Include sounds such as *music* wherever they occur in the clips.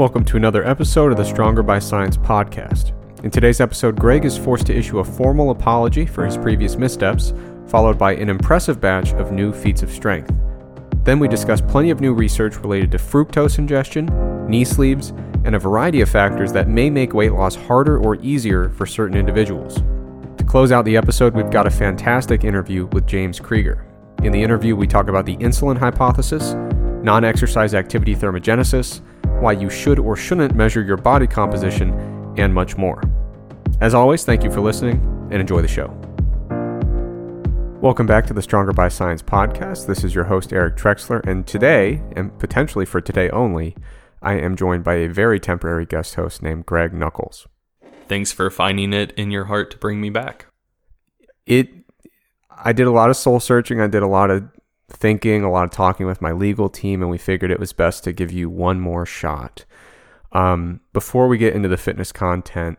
Welcome to another episode of the Stronger by Science podcast. In today's episode, Greg is forced to issue a formal apology for his previous missteps, followed by an impressive batch of new feats of strength. Then we discuss plenty of new research related to fructose ingestion, knee sleeves, and a variety of factors that may make weight loss harder or easier for certain individuals. To close out the episode, we've got a fantastic interview with James Krieger. In the interview, we talk about the insulin hypothesis, non exercise activity thermogenesis, why you should or shouldn't measure your body composition, and much more. As always, thank you for listening and enjoy the show. Welcome back to the Stronger by Science podcast. This is your host, Eric Trexler, and today, and potentially for today only, I am joined by a very temporary guest host named Greg Nuckols. Thanks for finding it in your heart to bring me back. It I did a lot of soul searching, I did a lot of thinking, a lot of talking with my legal team, and we figured it was best to give you one more shot. Um, before we get into the fitness content,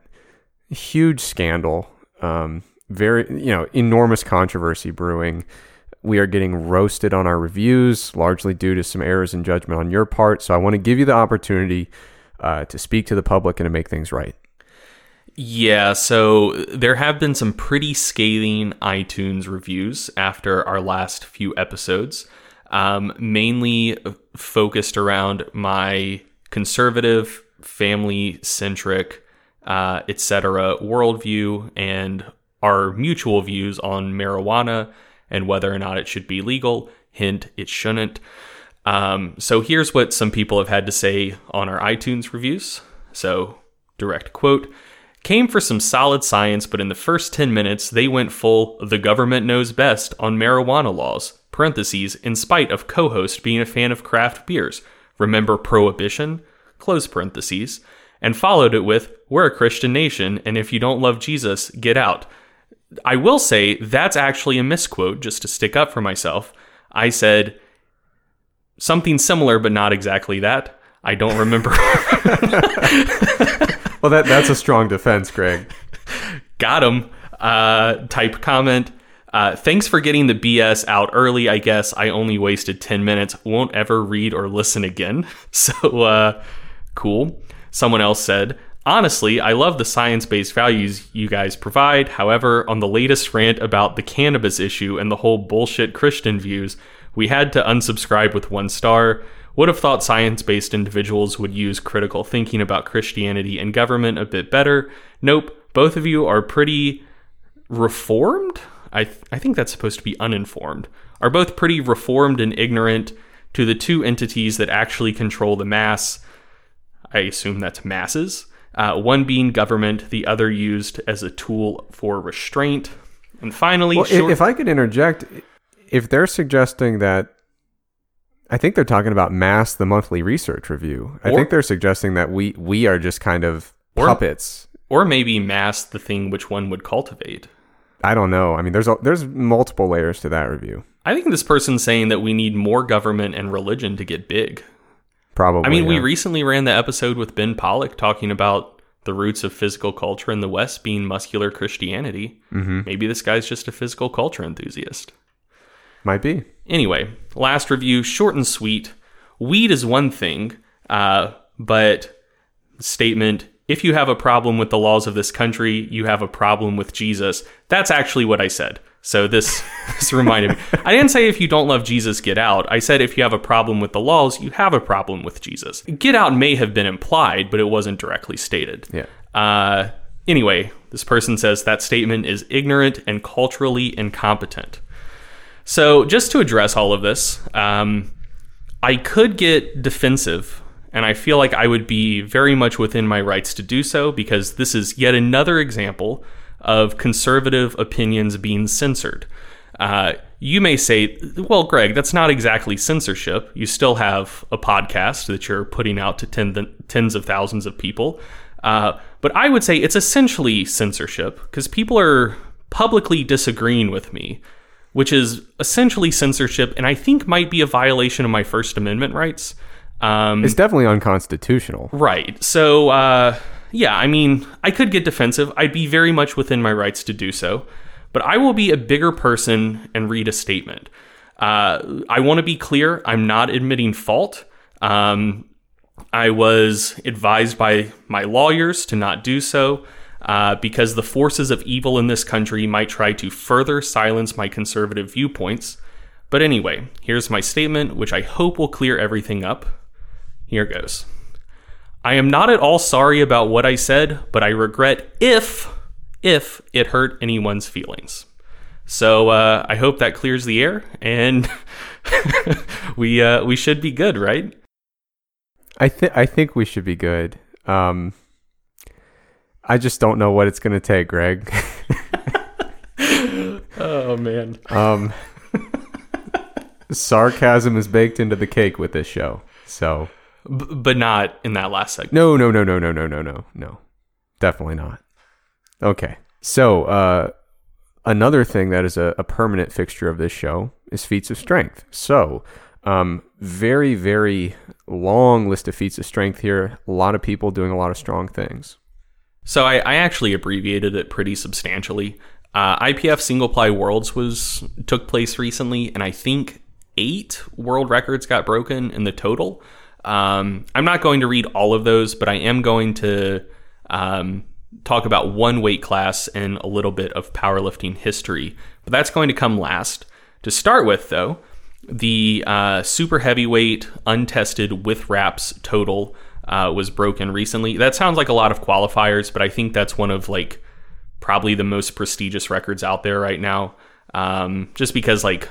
huge scandal, um, very you know enormous controversy brewing. We are getting roasted on our reviews, largely due to some errors in judgment on your part. So I want to give you the opportunity uh, to speak to the public and to make things right. Yeah, so there have been some pretty scathing iTunes reviews after our last few episodes, um, mainly focused around my conservative, family centric, uh, etc. worldview and our mutual views on marijuana and whether or not it should be legal. Hint, it shouldn't. Um, so here's what some people have had to say on our iTunes reviews. So, direct quote came for some solid science, but in the first 10 minutes, they went full the government knows best on marijuana laws, parentheses, in spite of co host being a fan of craft beers. Remember prohibition? Close parentheses. And followed it with, We're a Christian nation, and if you don't love Jesus, get out. I will say that's actually a misquote, just to stick up for myself. I said something similar, but not exactly that. I don't remember. *laughs* *laughs* Well, that that's a strong defense, Greg. *laughs* Got him. Uh, type comment. Uh, thanks for getting the BS out early. I guess I only wasted 10 minutes. Won't ever read or listen again. *laughs* So, uh, cool. Someone else said, Honestly, I love the science based values you guys provide. However, on the latest rant about the cannabis issue and the whole bullshit Christian views, we had to unsubscribe with one star. Would have thought science based individuals would use critical thinking about Christianity and government a bit better. Nope, both of you are pretty reformed. I, th- I think that's supposed to be uninformed. Are both pretty reformed and ignorant to the two entities that actually control the mass. I assume that's masses. Uh, one being government, the other used as a tool for restraint. And finally, well, short- if I could interject, if they're suggesting that I think they're talking about Mass, the monthly research review. I think they're suggesting that we we are just kind of Or- puppets. or maybe mass the thing which one would cultivate. I don't know. I mean, there's a, there's multiple layers to that review. I think this person's saying that we need more government and religion to get big. Probably. I mean, we recently ran the episode with Ben Pollack talking about the roots of physical culture in the West being muscular Christianity. Mm-hmm. Maybe this guy's just a physical culture enthusiast. Might be. Anyway, last review, short and sweet. Weed is one thing, uh, but statement if you have a problem with the laws of this country, you have a problem with Jesus. That's actually what I said. So this, *laughs* this reminded me. I didn't say if you don't love Jesus, get out. I said if you have a problem with the laws, you have a problem with Jesus. Get out may have been implied, but it wasn't directly stated. Yeah. Uh, anyway, this person says that statement is ignorant and culturally incompetent. So, just to address all of this, um, I could get defensive, and I feel like I would be very much within my rights to do so because this is yet another example of conservative opinions being censored. Uh, you may say, well, Greg, that's not exactly censorship. You still have a podcast that you're putting out to tens of thousands of people. Uh, but I would say it's essentially censorship because people are publicly disagreeing with me, which is essentially censorship, and I think might be a violation of my First Amendment rights. Um, It's definitely unconstitutional. Right. So, uh, yeah, I mean, I could get defensive. I'd be very much within my rights to do so. But I will be a bigger person and read a statement. Uh, I want to be clear. I'm not admitting fault. Um, I was advised by my lawyers to not do so uh, because the forces of evil in this country might try to further silence my conservative viewpoints. But anyway, here's my statement, which I hope will clear everything up. Here goes. I am not at all sorry about what I said, but I regret if, if it hurt anyone's feelings. So uh, I hope that clears the air, and *laughs* we uh, we should be good, right? I think I think we should be good. Um, I just don't know what it's going to take, Greg. *laughs* oh man. Um, sarcasm is baked into the cake with this show. So, B- but not in that last segment. no, no, no, no, no, no, no, no, no, definitely not. Okay, so uh, another thing that is a, a permanent fixture of this show is feats of strength. So, um, very, very long list of feats of strength here. A lot of people doing a lot of strong things. So I, I actually abbreviated it pretty substantially. Uh, IPF Single Ply Worlds was took place recently, and I think eight world records got broken in the total. Um, I'm not going to read all of those, but I am going to um, talk about one weight class and a little bit of powerlifting history. But that's going to come last. To start with, though, the uh, super heavyweight untested with wraps total uh, was broken recently. That sounds like a lot of qualifiers, but I think that's one of like probably the most prestigious records out there right now. Um, just because like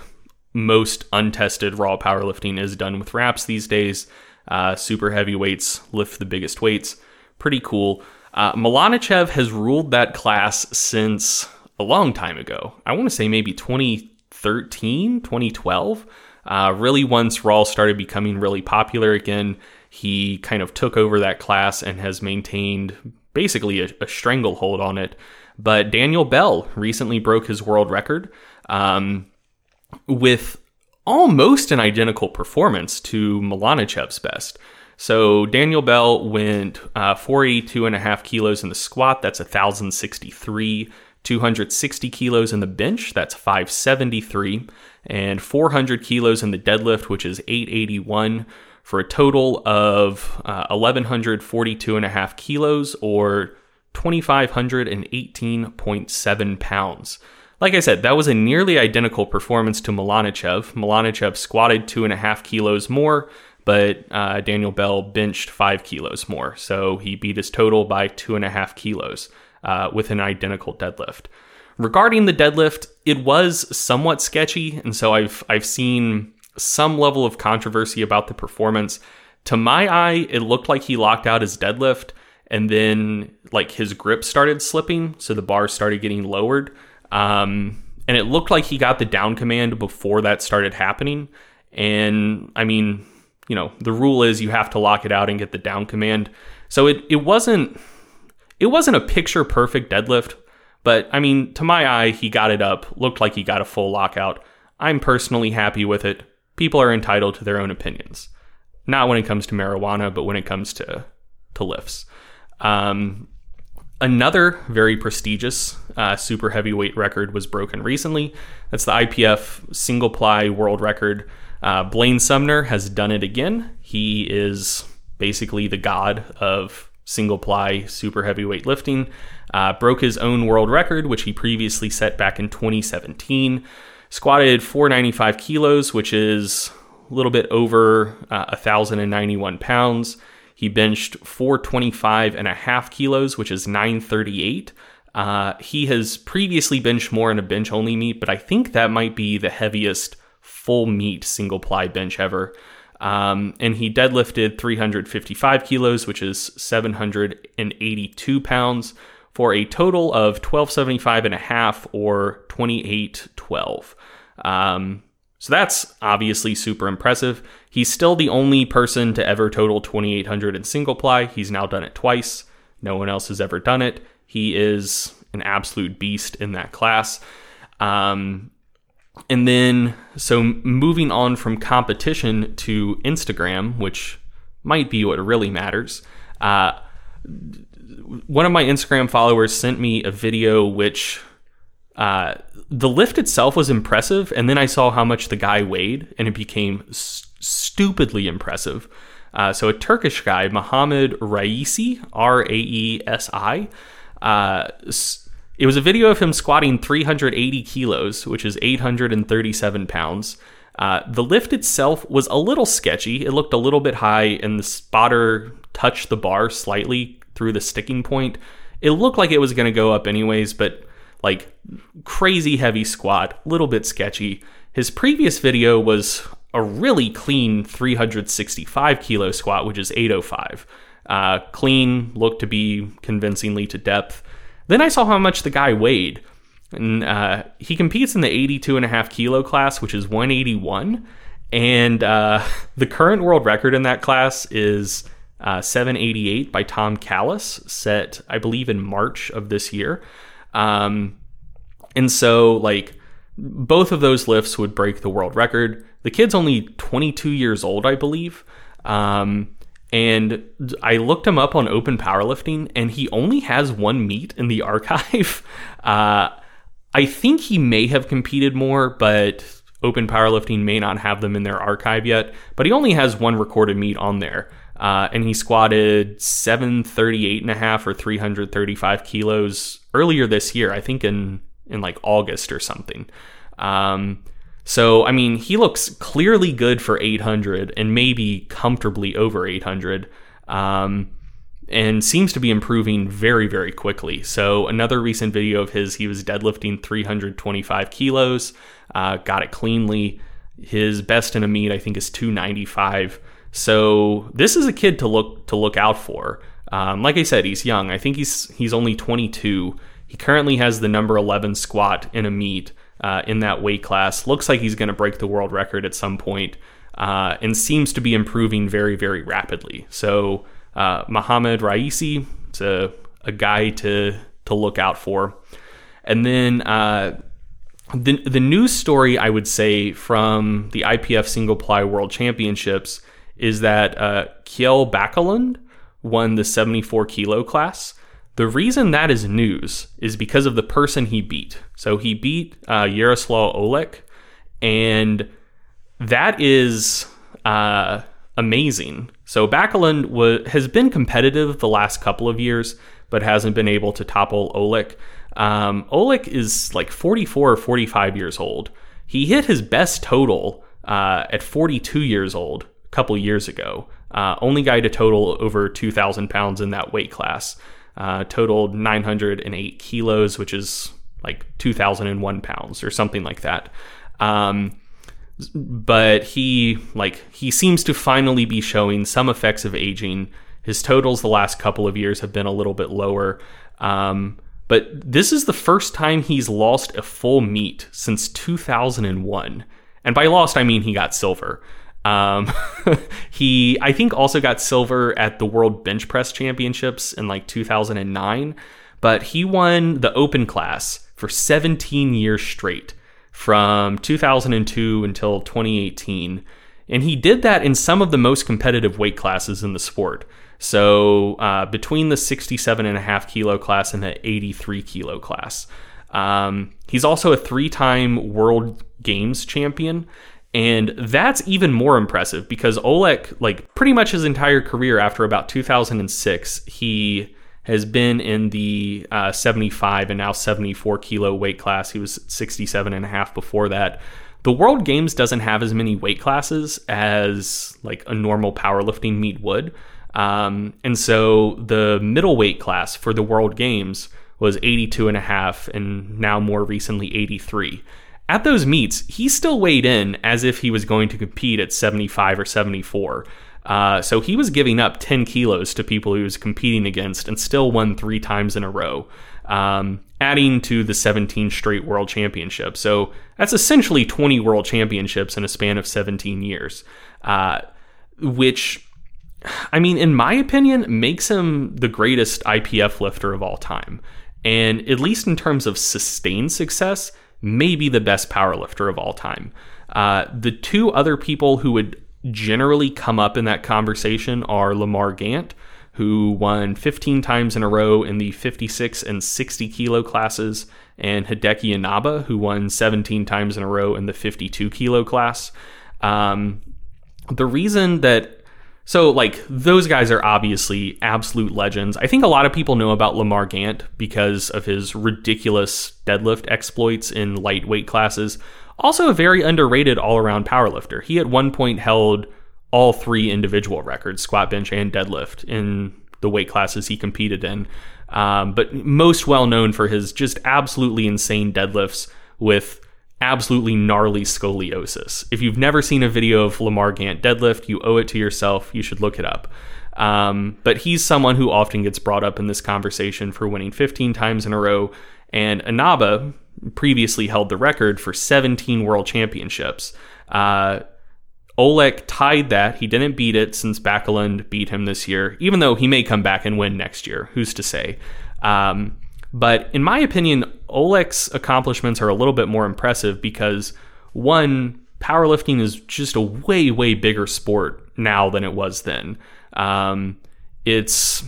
most untested raw powerlifting is done with wraps these days. Uh, super heavyweights lift the biggest weights. Pretty cool. Uh, Malanichev has ruled that class since a long time ago. I want to say maybe 2013, 2012. Uh, really, once Raw started becoming really popular again, he kind of took over that class and has maintained basically a, a stranglehold on it. But Daniel Bell recently broke his world record um, with almost an identical performance to Malanichev's best. So Daniel Bell went uh, 482 and a half kilos in the squat. That's 1,063. 260 kilos in the bench. That's 573. And 400 kilos in the deadlift, which is 881 for a total of uh, 1,142 and a half kilos or 2,518.7 pounds. Like I said, that was a nearly identical performance to Malanichev. Malanichev squatted two and a half kilos more, but uh, Daniel Bell benched five kilos more. So he beat his total by two and a half kilos uh, with an identical deadlift. Regarding the deadlift, it was somewhat sketchy, and so I've I've seen some level of controversy about the performance. To my eye, it looked like he locked out his deadlift, and then like his grip started slipping, so the bar started getting lowered. Um, and it looked like he got the down command before that started happening. And I mean, you know, the rule is you have to lock it out and get the down command. So it, it wasn't it wasn't a picture perfect deadlift, but I mean, to my eye, he got it up, looked like he got a full lockout. I'm personally happy with it. People are entitled to their own opinions. Not when it comes to marijuana, but when it comes to to lifts. Um, another very prestigious uh, super heavyweight record was broken recently. That's the IPF single ply world record. Uh, Blaine Sumner has done it again. He is basically the god of single ply super heavyweight lifting. Uh, broke his own world record, which he previously set back in 2017. Squatted 495 kilos, which is a little bit over uh, 1,091 pounds. He benched 425 and a half kilos, which is 938. Uh, he has previously benched more in a bench only meet, but I think that might be the heaviest full meet single ply bench ever. Um, and he deadlifted 355 kilos, which is 782 pounds, for a total of 1275 and a half or 2812. Um, so that's obviously super impressive. He's still the only person to ever total 2800 in single ply. He's now done it twice. No one else has ever done it. He is an absolute beast in that class. Um, and then, so moving on from competition to Instagram, which might be what really matters. Uh, one of my Instagram followers sent me a video which uh, the lift itself was impressive, and then I saw how much the guy weighed, and it became st- stupidly impressive. Uh, so a Turkish guy, Mohammed Raisi, R A E S I. Uh, it was a video of him squatting 380 kilos, which is 837 pounds. Uh, the lift itself was a little sketchy. It looked a little bit high, and the spotter touched the bar slightly through the sticking point. It looked like it was going to go up anyways, but like crazy heavy squat, little bit sketchy. His previous video was a really clean 365 kilo squat, which is 805. Uh, clean, looked to be convincingly to depth. Then I saw how much the guy weighed. And uh, he competes in the 82 and a half kilo class, which is 181. And uh, *laughs* the current world record in that class is uh, 788 by Tom Callis, set, I believe, in March of this year. Um, and so, like, both of those lifts would break the world record. The kid's only 22 years old, I believe. Um, and I looked him up on Open Powerlifting, and he only has one meet in the *laughs* archive. Uh, I think he may have competed more, but Open Powerlifting may not have them in their archive yet. But he only has one recorded meet on there. Uh, and he squatted 738 and a half or 335 kilos earlier this year, I think in, in like August or something. Um, so, I mean, he looks clearly good for 800 and maybe comfortably over 800. Um, and seems to be improving very, very quickly. So, another recent video of his, he was deadlifting 325 kilos, uh, got it cleanly. His best in a meet, I think, is 295. So, this is a kid to look to look out for. Um, like I said, he's young. I think he's he's only 22. He currently has the number 11 squat in a meet uh, in that weight class. Looks like he's going to break the world record at some point, uh, and seems to be improving very, very rapidly. So uh, Mohammed Raisi, it's a, a guy to to look out for. And then uh, the the news story I would say from the IPF Single Ply World Championships is that uh, Kjell Bakkelund won the 74 kilo class. The reason that is news is because of the person he beat. So he beat uh, Jaroslaw Olech, and that is uh, amazing. So Bakkelund has been competitive the last couple of years, but hasn't been able to topple Olech. Um, Olech is like 44 or 45 years old. He hit his best total uh, at 42 years old a couple years ago. Uh, only guy to total over 2,000 pounds in that weight class. Uh, totaled 908 kilos, which is like 2,001 pounds or something like that. Um, but he like he seems to finally be showing some effects of aging. His totals the last couple of years have been a little bit lower. Um, but this is the first time he's lost a full meet since 2001. And by lost, I mean he got silver. Um, *laughs* he, I think, also got silver at the World Bench Press Championships in like 2009. But he won the open class for 17 years straight from 2002 until 2018. And he did that in some of the most competitive weight classes in the sport. So uh, between the 67 and a half kilo class and the 83 kilo class. Um, he's also a three time World Games champion. And that's even more impressive because Olech, like pretty much his entire career after about 2006, he has been in the uh, 75 and now 74 kilo weight class. He was 67 and a half before that. The World Games doesn't have as many weight classes as like a normal powerlifting meet would. Um, and so the middleweight class for the World Games was 82 and a half and now more recently 83. At those meets, he still weighed in as if he was going to compete at 75 or 74. Uh, so he was giving up 10 kilos to people he was competing against and still won three times in a row, um, adding to the 17 straight world championships. So that's essentially 20 world championships in a span of 17 years, uh, which, I mean, in my opinion, makes him the greatest IPF lifter of all time. And at least in terms of sustained success, maybe the best powerlifter of all time. Uh, the two other people who would generally come up in that conversation are Lamar Gant, who won 15 times in a row in the 56 and 60 kilo classes, and Hideki Inaba, who won 17 times in a row in the 52 kilo class. Um, the reason that So, like, those guys are obviously absolute legends. I think a lot of people know about Lamar Gant because of his ridiculous deadlift exploits in lightweight classes. Also, a very underrated all around powerlifter. He at one point held all three individual records squat, bench, and deadlift in the weight classes he competed in. Um, but most well known for his just absolutely insane deadlifts with absolutely gnarly scoliosis. If you've never seen a video of Lamar Gant deadlift, you owe it to yourself. You should look it up. Um, but he's someone who often gets brought up in this conversation for winning 15 times in a row. And Inaba previously held the record for 17 world championships. Uh, Olech tied that. He didn't beat it since Bakkelund beat him this year, even though he may come back and win next year. Who's to say? Um, but in my opinion, Olech's accomplishments are a little bit more impressive because one, powerlifting is just a way, way bigger sport now than it was then. Um, it's,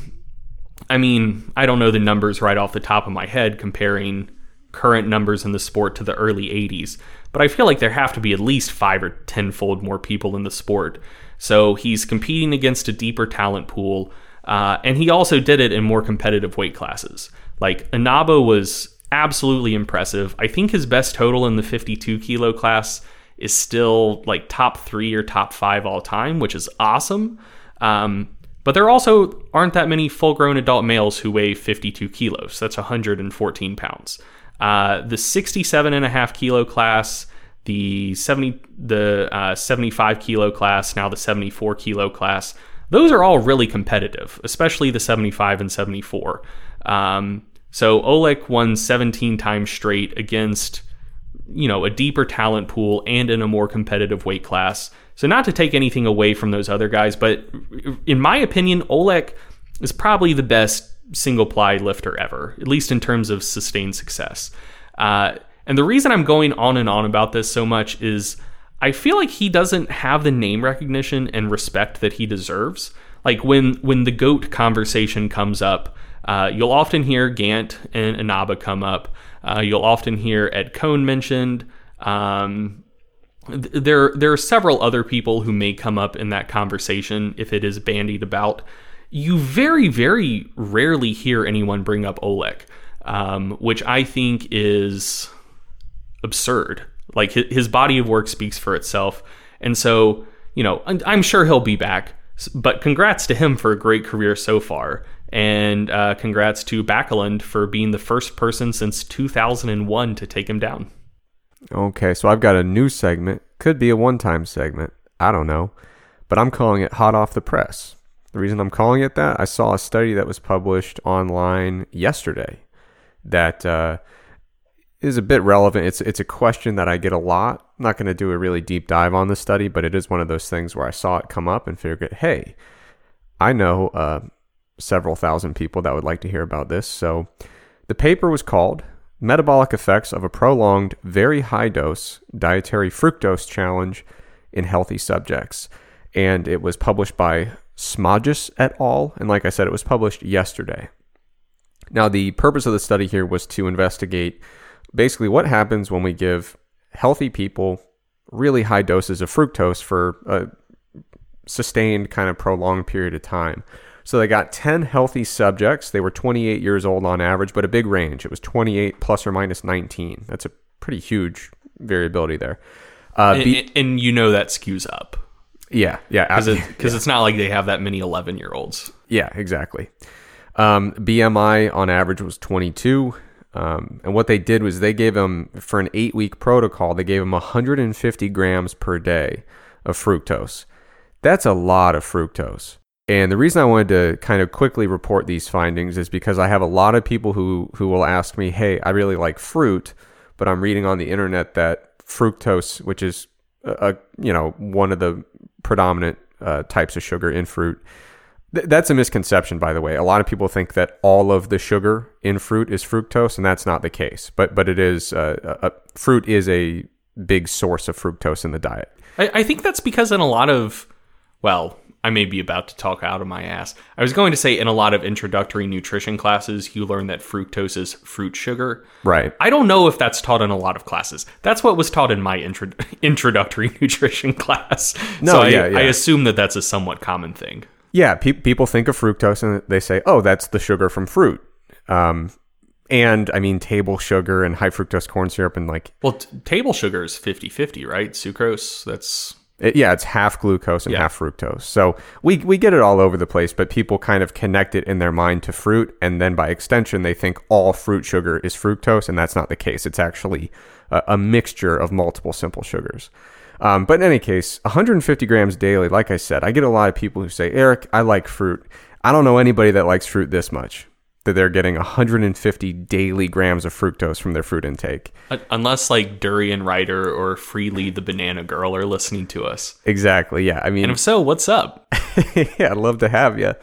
I mean, I don't know the numbers right off the top of my head comparing current numbers in the sport to the early 80s, but I feel like there have to be at least five or tenfold more people in the sport. So he's competing against a deeper talent pool, uh, and he also did it in more competitive weight classes. Like Inaba was absolutely impressive. I think his best total in the 52 kilo class is still like top three or top five all time, which is awesome. Um, but there also aren't that many full grown adult males who weigh 52 kilos. That's 114 pounds. Uh, the 67 and a half kilo class, the 70, the uh, 75 kilo class, now the 74 kilo class, those are all really competitive, especially the 75 and 74. Um, so Olech won 17 times straight against, you know, a deeper talent pool and in a more competitive weight class. So not to take anything away from those other guys, but in my opinion, Olech is probably the best single ply lifter ever, at least in terms of sustained success. Uh, and the reason I'm going on and on about this so much is I feel like he doesn't have the name recognition and respect that he deserves. Like when when the goat conversation comes up, uh, you'll often hear Gant and Inaba come up. Uh, you'll often hear Ed Coan mentioned. Um, there there are several other people who may come up in that conversation if it is bandied about you very, very rarely hear anyone bring up Olech, um, which I think is absurd. Like his body of work speaks for itself. And so, you know, I'm sure he'll be back. But congrats to him for a great career so far. And uh, congrats to Bakkelund for being the first person since 2001 to take him down. Okay, so I've got a new segment. Could be a one time segment. I don't know. But I'm calling it Hot Off the Press. The reason I'm calling it that, I saw a study that was published online yesterday that uh, is a bit relevant. It's it's a question that I get a lot. I'm not going to do a really deep dive on the study, but it is one of those things where I saw it come up and figured, hey, I know uh, several thousand people that would like to hear about this. So the paper was called Metabolic Effects of a Prolonged Very High Dose Dietary Fructose Challenge in Healthy Subjects. And it was published by Smajis et al. And like I said, it was published yesterday. Now, the purpose of the study here was to investigate basically what happens when we give healthy people really high doses of fructose for a sustained kind of prolonged period of time. So they got 10 healthy subjects. They were 28 years old on average, but a big range. It was 28 plus or minus 19. That's a pretty huge variability there. Uh, and, and, you know that skews up. Yeah, yeah, because it, yeah. it's not like they have that many eleven year olds. Yeah, exactly. Um, BMI on average was 22. Um, and what they did was they gave them, for an eight week protocol, they gave them 150 grams per day of fructose. That's a lot of fructose. And the reason I wanted to kind of quickly report these findings is because I have a lot of people who, who will ask me, hey, I really like fruit, but I'm reading on the internet that fructose, which is a, a you know one of the predominant uh, types of sugar in fruit. Th- that's a misconception, by the way. A lot of people think that all of the sugar in fruit is fructose, and that's not the case. But but it is uh, a, fruit is a big source of fructose in the diet. I, I think that's because in a lot of well, I may be about to talk out of my ass. I was going to say in a lot of introductory nutrition classes, you learn that fructose is fruit sugar. Right. I don't know if that's taught in a lot of classes. That's what was taught in my intro- *laughs* introductory *laughs* nutrition class. No, so I, yeah, yeah. I assume that that's a somewhat common thing. Yeah, pe- people think of fructose and they say, "Oh, that's the sugar from fruit." Um, and I mean, table sugar and high fructose corn syrup and like, Well, t- table sugar is 50-50, right? Sucrose, that's it, yeah, it's half glucose and Yeah. half fructose. So we we get it all over the place, but people kind of connect it in their mind to fruit, and then by extension, they think all fruit sugar is fructose, and that's not the case. It's actually a, a mixture of multiple simple sugars. Um, but in any case, 150 grams daily, like I said, I get a lot of people who say, Eric, I like fruit. I don't know anybody that likes fruit this much, that they're getting 150 daily grams of fructose from their fruit intake. unless like Durian Rider or Freelee the Banana Girl are listening to us. Exactly. Yeah. I mean, And if so, what's up? *laughs* yeah, I'd love to have you.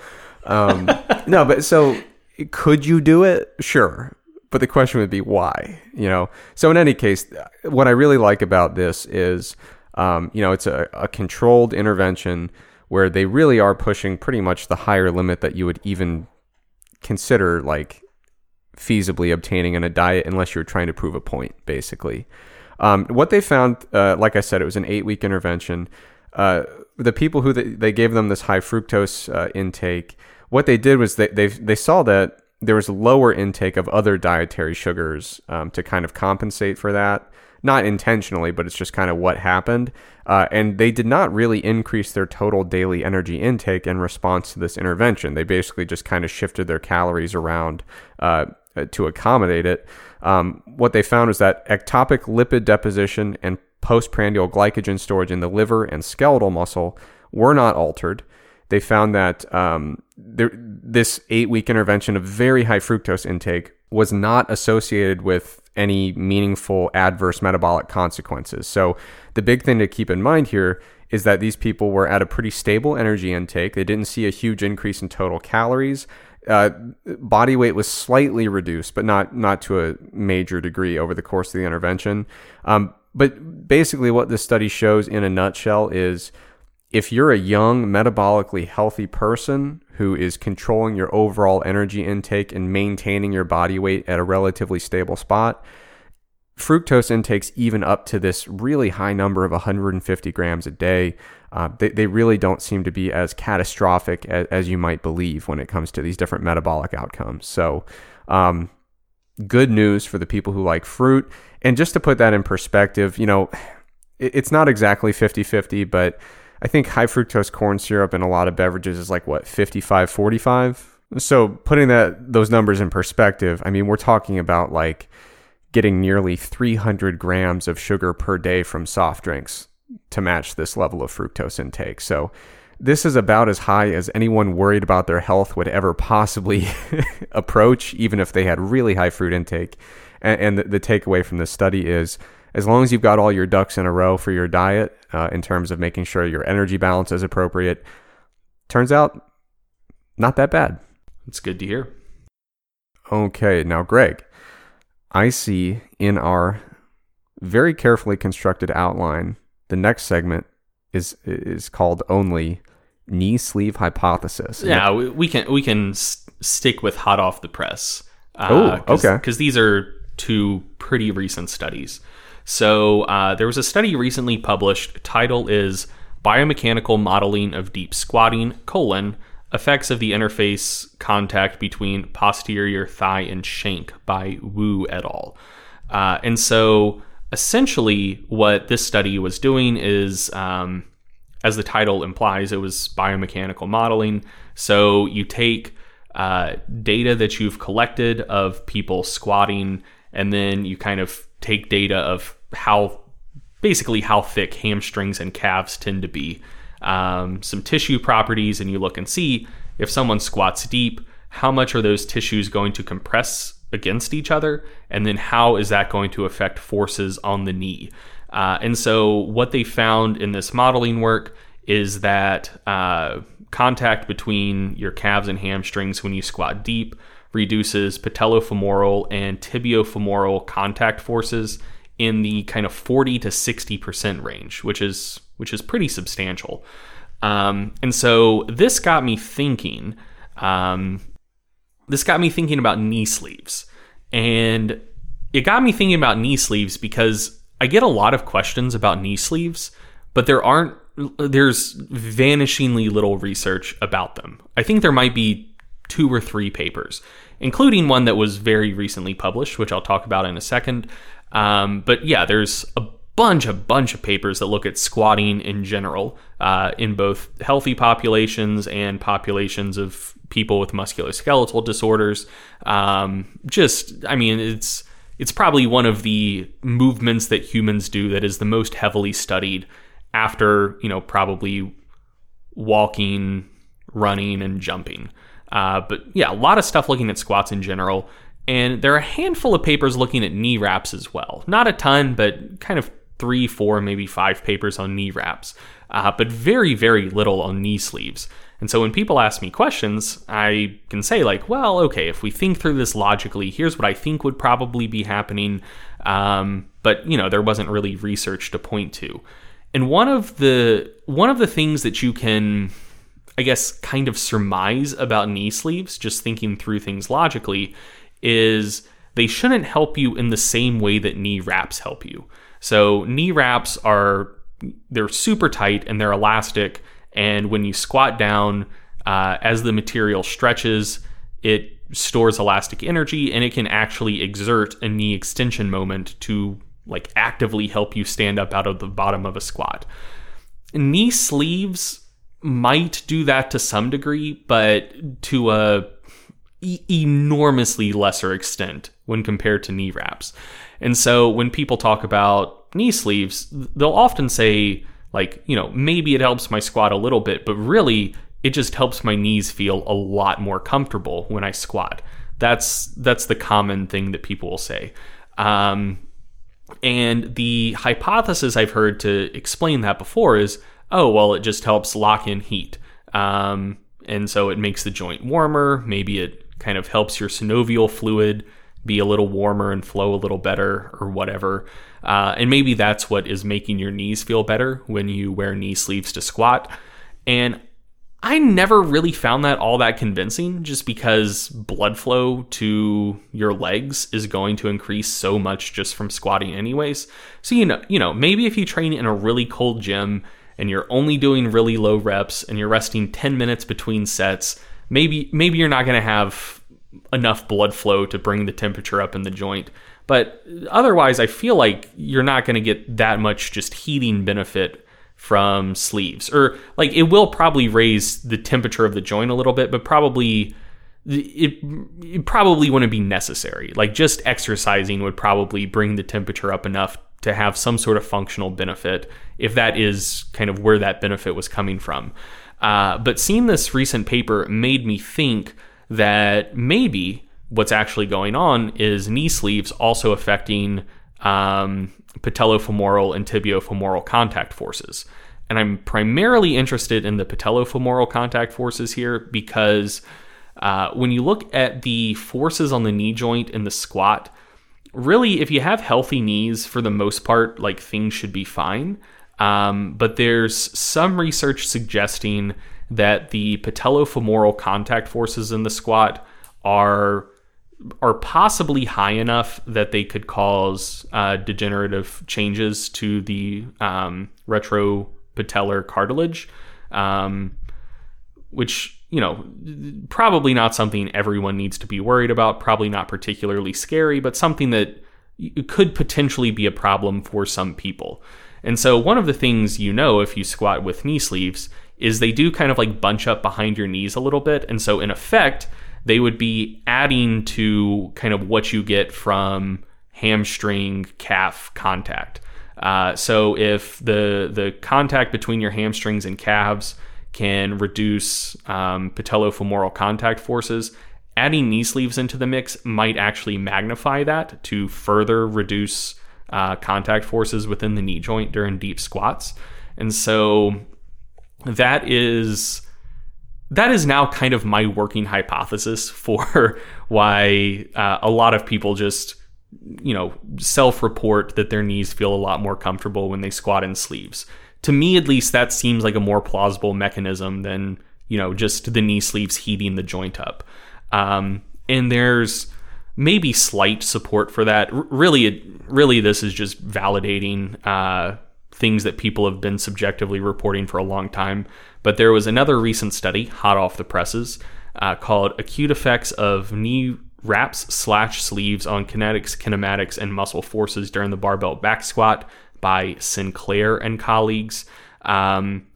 Um, *laughs* no, but so could you do it? Sure. But the question would be why, you know? So in any case, what I really like about this is, um, you know, it's a, a controlled intervention where they really are pushing pretty much the higher limit that you would even consider like feasibly obtaining in a diet unless you're trying to prove a point, basically. Um, what they found, uh, like I said, it was an eight week intervention. Uh, the people who they, they gave them this high fructose uh, intake, what they did was they, they, they saw that there was lower intake of other dietary sugars um, to kind of compensate for that. Not intentionally, but it's just kind of what happened. Uh, and they did not really increase their total daily energy intake in response to this intervention. They basically just kind of shifted their calories around uh, to accommodate it. Um, what they found was that ectopic lipid deposition and postprandial glycogen storage in the liver and skeletal muscle were not altered. They found that um, there, this eight week intervention of very high fructose intake was not associated with any meaningful adverse metabolic consequences. So, the big thing to keep in mind here is that these people were at a pretty stable energy intake. They didn't see a huge increase in total calories. Uh, body weight was slightly reduced, but not not to a major degree over the course of the intervention. Um, but basically, what this study shows in a nutshell is if you're a young, metabolically healthy person who is controlling your overall energy intake and maintaining your body weight at a relatively stable spot, fructose intakes even up to this really high number of 150 grams a day, uh, they, they really don't seem to be as catastrophic as, as you might believe when it comes to these different metabolic outcomes. So, um, good news for the people who like fruit. And just to put that in perspective, you know, it, it's not exactly 50 50, but I think high fructose corn syrup in a lot of beverages is like what, 55 45? So, putting that those numbers in perspective, I mean, we're talking about like getting nearly 300 grams of sugar per day from soft drinks to match this level of fructose intake. So, this is about as high as anyone worried about their health would ever possibly *laughs* approach, even if they had really high fruit intake. And, and the, the takeaway from this study is as long as you've got all your ducks in a row for your diet, uh, in terms of making sure your energy balance is appropriate, turns out not that bad. It's good to hear. Okay, now, Greg, I see in our very carefully constructed outline, the next segment is is called only knee sleeve hypothesis. Yeah, we, we can we can stick with hot off the press. Oh, okay. Because these are two pretty recent studies. So uh, there was a study recently published. Title is "Biomechanical Modeling of Deep Squatting: colon Effects of the Interface Contact Between Posterior Thigh and Shank" by Wu et al. Uh, and so essentially, what this study was doing is um, as the title implies, it was biomechanical modeling. So you take uh, data that you've collected of people squatting, and then you kind of take data of how basically how thick hamstrings and calves tend to be, um, some tissue properties, and you look and see if someone squats deep, how much are those tissues going to compress against each other, and then how is that going to affect forces on the knee. Uh, and so, what they found in this modeling work is that uh, contact between your calves and hamstrings when you squat deep reduces patellofemoral and tibiofemoral contact forces in the kind of 40 to 60 percent range, which is which is pretty substantial. Um, and so this got me thinking. Um, this got me thinking about knee sleeves, and it got me thinking about knee sleeves because I get a lot of questions about knee sleeves, but there aren't. There's vanishingly little research about them. I think there might be two or three papers, including one that was very recently published, which I'll talk about in a second. Um, but yeah, there's a bunch, a bunch of papers that look at squatting in general uh, in both healthy populations and populations of people with musculoskeletal disorders. Um, just, I mean, it's it's probably one of the movements that humans do that is the most heavily studied after, you know, probably walking, running, and jumping. Uh, but yeah, a lot of stuff looking at squats in general. And there are a handful of papers looking at knee wraps as well. Not a ton, but kind of three, four, maybe five papers on knee wraps, uh, but very, very little on knee sleeves. And so when people ask me questions, I can say, like, well, okay, if we think through this logically, here's what I think would probably be happening. Um, but, you know, there wasn't really research to point to. And one of the one of the things that you can I guess kind of surmise about knee sleeves, just thinking through things logically, is they shouldn't help you in the same way that knee wraps help you. So knee wraps are they're super tight and they're elastic and when you squat down, uh, as the material stretches, it stores elastic energy and it can actually exert a knee extension moment to like actively help you stand up out of the bottom of a squat. Knee sleeves might do that to some degree, but to a enormously lesser extent when compared to knee wraps. And so when people talk about knee sleeves, they'll often say like, you know, maybe it helps my squat a little bit, but really it just helps my knees feel a lot more comfortable when I squat. That's that's the common thing that people will say. Um, and the hypothesis I've heard to explain that before is, oh, well, it just helps lock in heat. Um, and so it makes the joint warmer. Maybe it kind of helps your synovial fluid be a little warmer and flow a little better or whatever. Uh, and maybe that's what is making your knees feel better when you wear knee sleeves to squat. And I never really found that all that convincing just because blood flow to your legs is going to increase so much just from squatting anyways. So you know, you know, maybe if you train in a really cold gym and you're only doing really low reps and you're resting 10 minutes between sets, maybe maybe you're not going to have enough blood flow to bring the temperature up in the joint. But otherwise, I feel like you're not going to get that much just heating benefit from sleeves. Or like it will probably raise the temperature of the joint a little bit, but probably it, it probably wouldn't be necessary. Like just exercising would probably bring the temperature up enough to have some sort of functional benefit if that is kind of where that benefit was coming from. Uh, but seeing this recent paper made me think that maybe what's actually going on is knee sleeves also affecting um, patellofemoral and tibiofemoral contact forces. And I'm primarily interested in the patellofemoral contact forces here because uh, when you look at the forces on the knee joint in the squat, really, if you have healthy knees, for the most part, like things should be fine. Um, but there's some research suggesting that the patellofemoral contact forces in the squat are are possibly high enough that they could cause uh, degenerative changes to the um, retropatellar cartilage, um, which you know probably not something everyone needs to be worried about. Probably not particularly scary, but something that could potentially be a problem for some people. And so, one of the things you know if you squat with knee sleeves is they do kind of like bunch up behind your knees a little bit. And so, in effect, they would be adding to kind of what you get from hamstring calf contact. Uh, so if the the contact between your hamstrings and calves can reduce um, patellofemoral contact forces, adding knee sleeves into the mix might actually magnify that to further reduce uh, contact forces within the knee joint during deep squats. And so that is that is now kind of my working hypothesis *laughs* for why uh, a lot of people just you know self-report that their knees feel a lot more comfortable when they squat in sleeves to me at least that seems like a more plausible mechanism than you know just the knee sleeves heating the joint up um, and there's maybe slight support for that R- really it, really this is just validating uh, things that people have been subjectively reporting for a long time but there was another recent study hot off the presses uh, called acute effects of knee wraps slash sleeves on kinetics kinematics and muscle forces during the barbell back squat by Sinclair and colleagues. Um,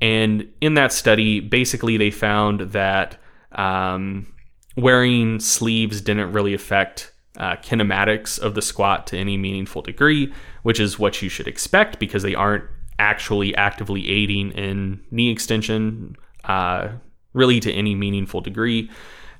and in that study, basically, they found that um, wearing sleeves didn't really affect uh, kinematics of the squat to any meaningful degree, which is what you should expect because they aren't actually actively aiding in knee extension uh, really to any meaningful degree.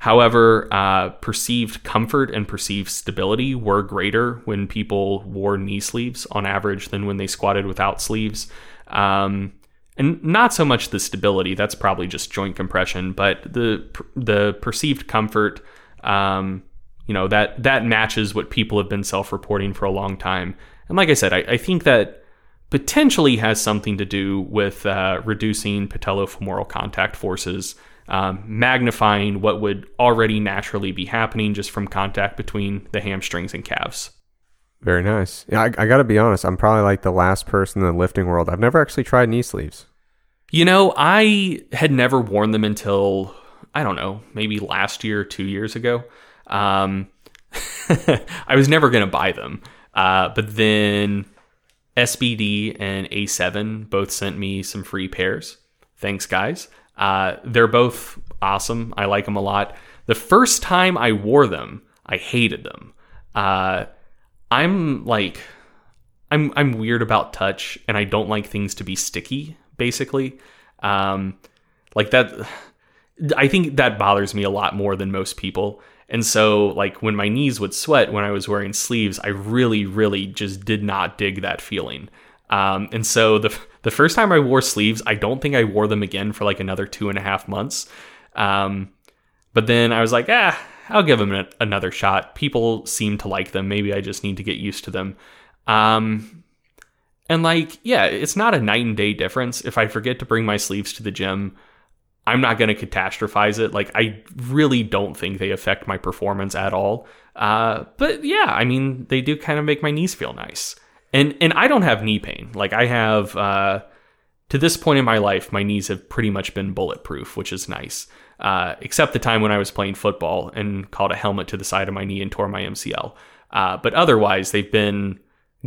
However, uh, perceived comfort and perceived stability were greater when people wore knee sleeves on average than when they squatted without sleeves. Um, and not so much the stability, that's probably just joint compression, but the the perceived comfort, um, you know, that that matches what people have been self-reporting for a long time. And like I said, I, I think that potentially has something to do with uh, reducing patellofemoral contact forces um, magnifying what would already naturally be happening just from contact between the hamstrings and calves. Very nice. Yeah, I, I got to be honest. I'm probably like the last person in the lifting world. I've never actually tried knee sleeves. You know, I had never worn them until I don't know, maybe last year, two years ago. Um, *laughs* I was never going to buy them, uh, but then SBD and A7 both sent me some free pairs. Thanks, guys. Uh, they're both awesome. I like them a lot. The first time I wore them, I hated them. Uh, I'm like, I'm I'm weird about touch, and I don't like things to be sticky. Basically, um, like that. I think that bothers me a lot more than most people. And so, like, when my knees would sweat when I was wearing sleeves, I really, really just did not dig that feeling. Um, and so the the first time I wore sleeves, I don't think I wore them again for like another two and a half months. Um, but then I was like, ah, I'll give them another shot. People seem to like them. Maybe I just need to get used to them. Um, and like, yeah, it's not a night and day difference. If I forget to bring my sleeves to the gym, I'm not going to catastrophize it. Like, I really don't think they affect my performance at all. Uh, but yeah, I mean, they do kind of make my knees feel nice and and I don't have knee pain. Like I have uh, to this point in my life, my knees have pretty much been bulletproof, which is nice. Uh, except the time when I was playing football and caught a helmet to the side of my knee and tore my MCL. Uh, but otherwise, they've been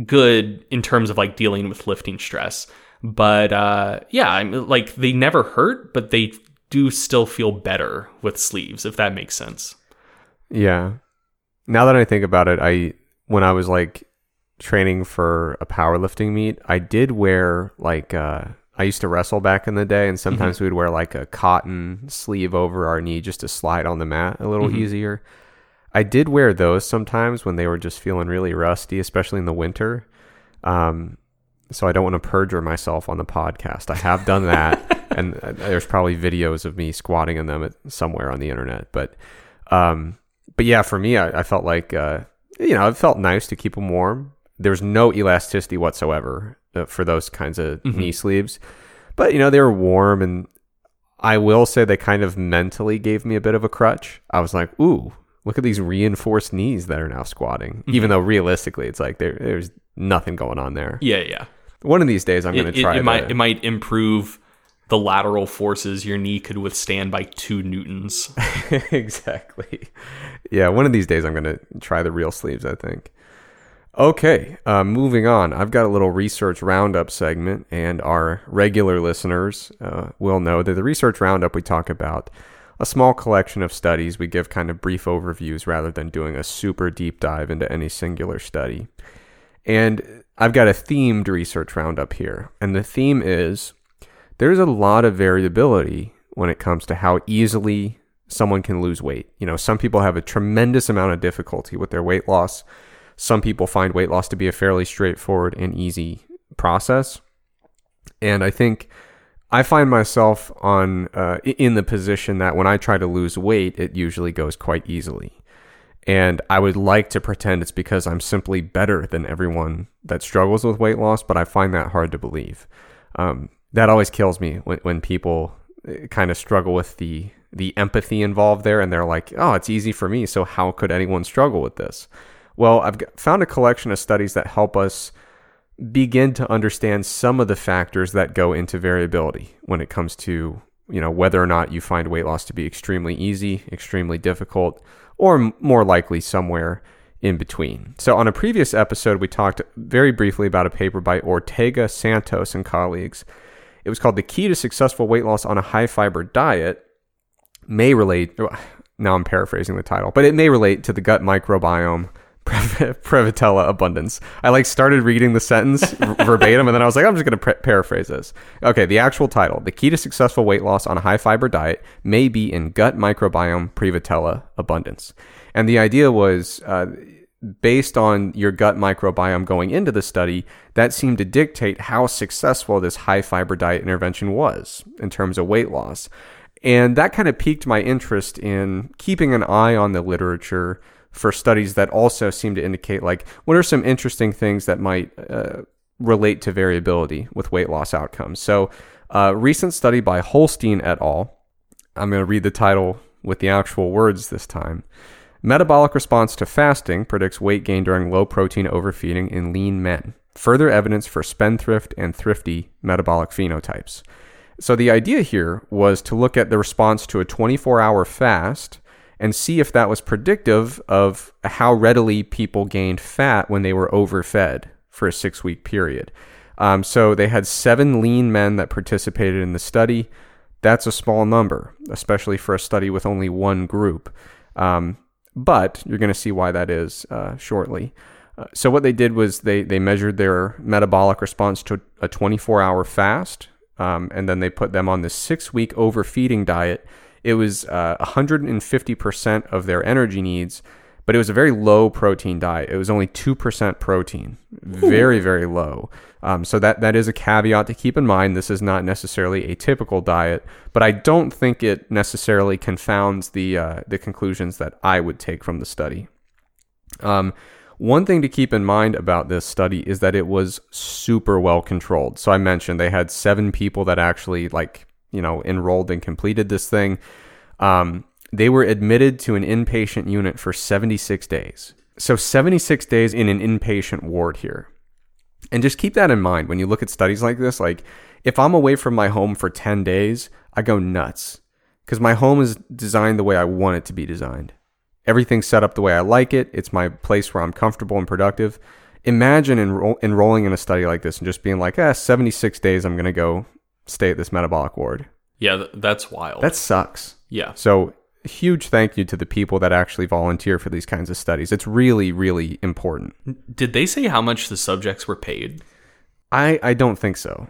good in terms of like dealing with lifting stress. But uh, yeah, I'm like they never hurt, but they do still feel better with sleeves, if that makes sense. Yeah. Now that I think about it, I when I was like training for a powerlifting meet, I did wear like uh, I used to wrestle back in the day, and sometimes mm-hmm. we'd wear like a cotton sleeve over our knee just to slide on the mat a little mm-hmm. easier. I did wear those sometimes when they were just feeling really rusty, especially in the winter. Um, so I don't want to perjure myself on the podcast. I have done that, *laughs* and uh, there's probably videos of me squatting in them somewhere on the internet. But, um, but yeah, for me, I, I felt like uh, you know it felt nice to keep them warm there's no elasticity whatsoever uh, for those kinds of mm-hmm. knee sleeves. But you know, they were warm and I will say they kind of mentally gave me a bit of a crutch. I was like, "Ooh, look at these reinforced knees that are now squatting." Mm-hmm. Even though realistically, it's like there, there's nothing going on there. Yeah, yeah. One of these days, I'm going to try. It, it might it might improve the lateral forces your knee could withstand by two newtons. *laughs* exactly. Yeah, one of these days, I'm going to try the real sleeves. I think. Okay, uh, moving on. I've got a little research roundup segment, and our regular listeners uh, will know that the research roundup we talk about a small collection of studies. We give kind of brief overviews rather than doing a super deep dive into any singular study. And I've got a themed research roundup here, and the theme is there's a lot of variability when it comes to how easily someone can lose weight. You know, some people have a tremendous amount of difficulty with their weight loss some people find weight loss to be a fairly straightforward and easy process. And I think I find myself on uh, in the position that when I try to lose weight, it usually goes quite easily. And I would like to pretend it's because I'm simply better than everyone that struggles with weight loss, but I find that hard to believe. Um, that always kills me when, when people kind of struggle with the the empathy involved there, and they're like, "Oh, it's easy for me, so how could anyone struggle with this?" Well, I've found a collection of studies that help us begin to understand some of the factors that go into variability when it comes to you know whether or not you find weight loss to be extremely easy, extremely difficult, or more likely somewhere in between. So on a previous episode, we talked very briefly about a paper by Ortega Santos and colleagues. It was called "The Key to Successful Weight Loss on a High Fiber Diet." May relate. Oh, now I'm paraphrasing the title, but it may relate to the gut microbiome Prevotella *laughs* abundance. I like started reading the sentence *laughs* verbatim, and then I was like, I'm just going to pre- paraphrase this. Okay, the actual title: "The key to successful weight loss on a high fiber diet may be in gut microbiome Prevotella abundance." And the idea was, uh, based on your gut microbiome going into the study, that seemed to dictate how successful this high fiber diet intervention was in terms of weight loss. And that kind of piqued my interest in keeping an eye on the literature for studies that also seem to indicate like what are some interesting things that might uh, relate to variability with weight loss outcomes. So, a uh, recent study by Hollstein et al. I'm going to read the title with the actual words this time. Metabolic response to fasting predicts weight gain during low protein overfeeding in lean men. Further evidence for spendthrift and thrifty metabolic phenotypes. So, the idea here was to look at the response to a 24 hour fast and see if that was predictive of how readily people gained fat when they were overfed for a six week period. Um, so they had seven lean men that participated in the study. That's a small number, especially for a study with only one group. Um, but you're going to see why that is uh, shortly. Uh, so what they did was they they measured their metabolic response to a 24 hour fast, um, and then they put them on this six week overfeeding diet it was uh, 150% of their energy needs, but it was a very low protein diet. It was only 2% protein, very, very low. Um, so that, that is a caveat to keep in mind. This is not necessarily a typical diet, but I don't think it necessarily confounds the, uh, the conclusions that I would take from the study. Um, one thing to keep in mind about this study is that it was super well controlled. So I mentioned they had seven people that actually like you know enrolled and completed this thing. Um, they were admitted to an inpatient unit for 76 days. So 76 days in an inpatient ward here. And just keep that in mind when you look at studies like this. Like, if I'm away from my home for 10 days, I go nuts because my home is designed the way I want it to be designed. Everything's set up the way I like it. It's my place where I'm comfortable and productive. Imagine enro- enrolling in a study like this and just being like, ah, 76 days, I'm going to go stay at this metabolic ward. Yeah, th- that's wild. That sucks. Yeah. So, huge thank you to the people that actually volunteer for these kinds of studies. It's really, really important. Did they say how much the subjects were paid? I, I don't think so.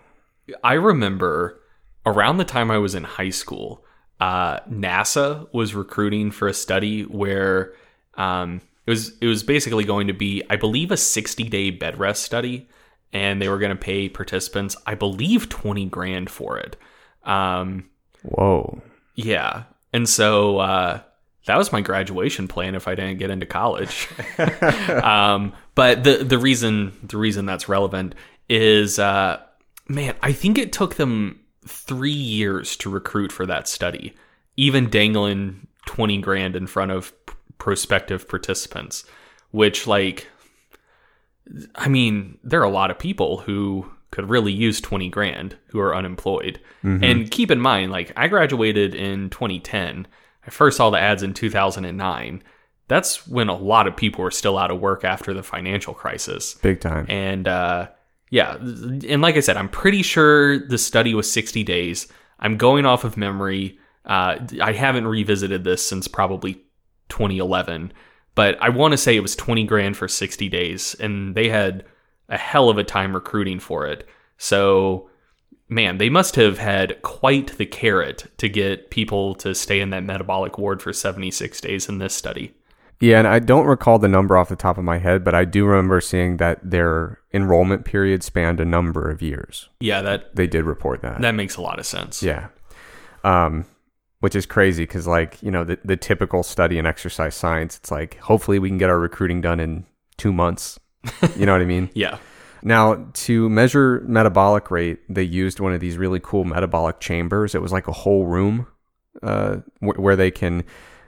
I remember around the time I was in high school, uh, NASA was recruiting for a study where um, it was it was basically going to be, I believe, a 60 day bed rest study and they were going to pay participants, I believe, 20 grand for it. Um, Whoa. Yeah. And so uh, that was my graduation plan if I didn't get into college. *laughs* um, but the the reason the reason that's relevant is uh, man, I think it took them three years to recruit for that study, even dangling twenty grand in front of prospective participants, which like I mean, there are a lot of people who could really use 20 grand who are unemployed. Mm-hmm. And keep in mind, like, I graduated in 2010. I first saw the ads in 2009. That's when a lot of people were still out of work after the financial crisis. Big time. And, uh, yeah. And like I said, I'm pretty sure the study was 60 days. I'm going off of memory. Uh, I haven't revisited this since probably 2011 but I want to say it was 20 grand for 60 days and they had a hell of a time recruiting for it. So, man, they must have had quite the carrot to get people to stay in that metabolic ward for 76 days in this study. Yeah, and I don't recall the number off the top of my head, but I do remember seeing that their enrollment period spanned a number of years. Yeah, that they did report that. That makes a lot of sense. Yeah. Um, which is crazy because like you know the, the typical study in exercise science it's like hopefully we can get our recruiting done in two months you know what i mean *laughs* yeah Now, to measure metabolic rate, they used one of these really cool metabolic chambers. It was like a whole room uh, wh- where they can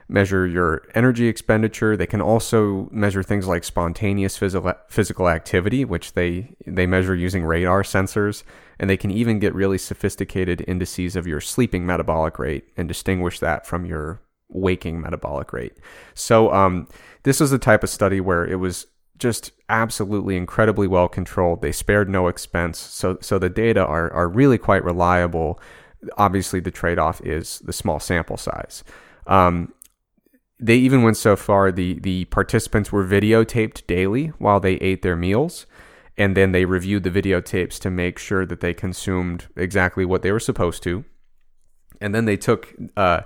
measure your energy expenditure. They can also measure things like spontaneous physical physical activity, which they they measure using radar sensors, and they can even get really sophisticated indices of your sleeping metabolic rate and distinguish that from your waking metabolic rate. So um, this is the type of study where it was just absolutely incredibly well controlled. They spared no expense. So so the data are are really quite reliable. Obviously, the trade off is the small sample size. Um, they even went so far the the participants were videotaped daily while they ate their meals and then they reviewed the videotapes to make sure that they consumed exactly what they were supposed to and then they took uh,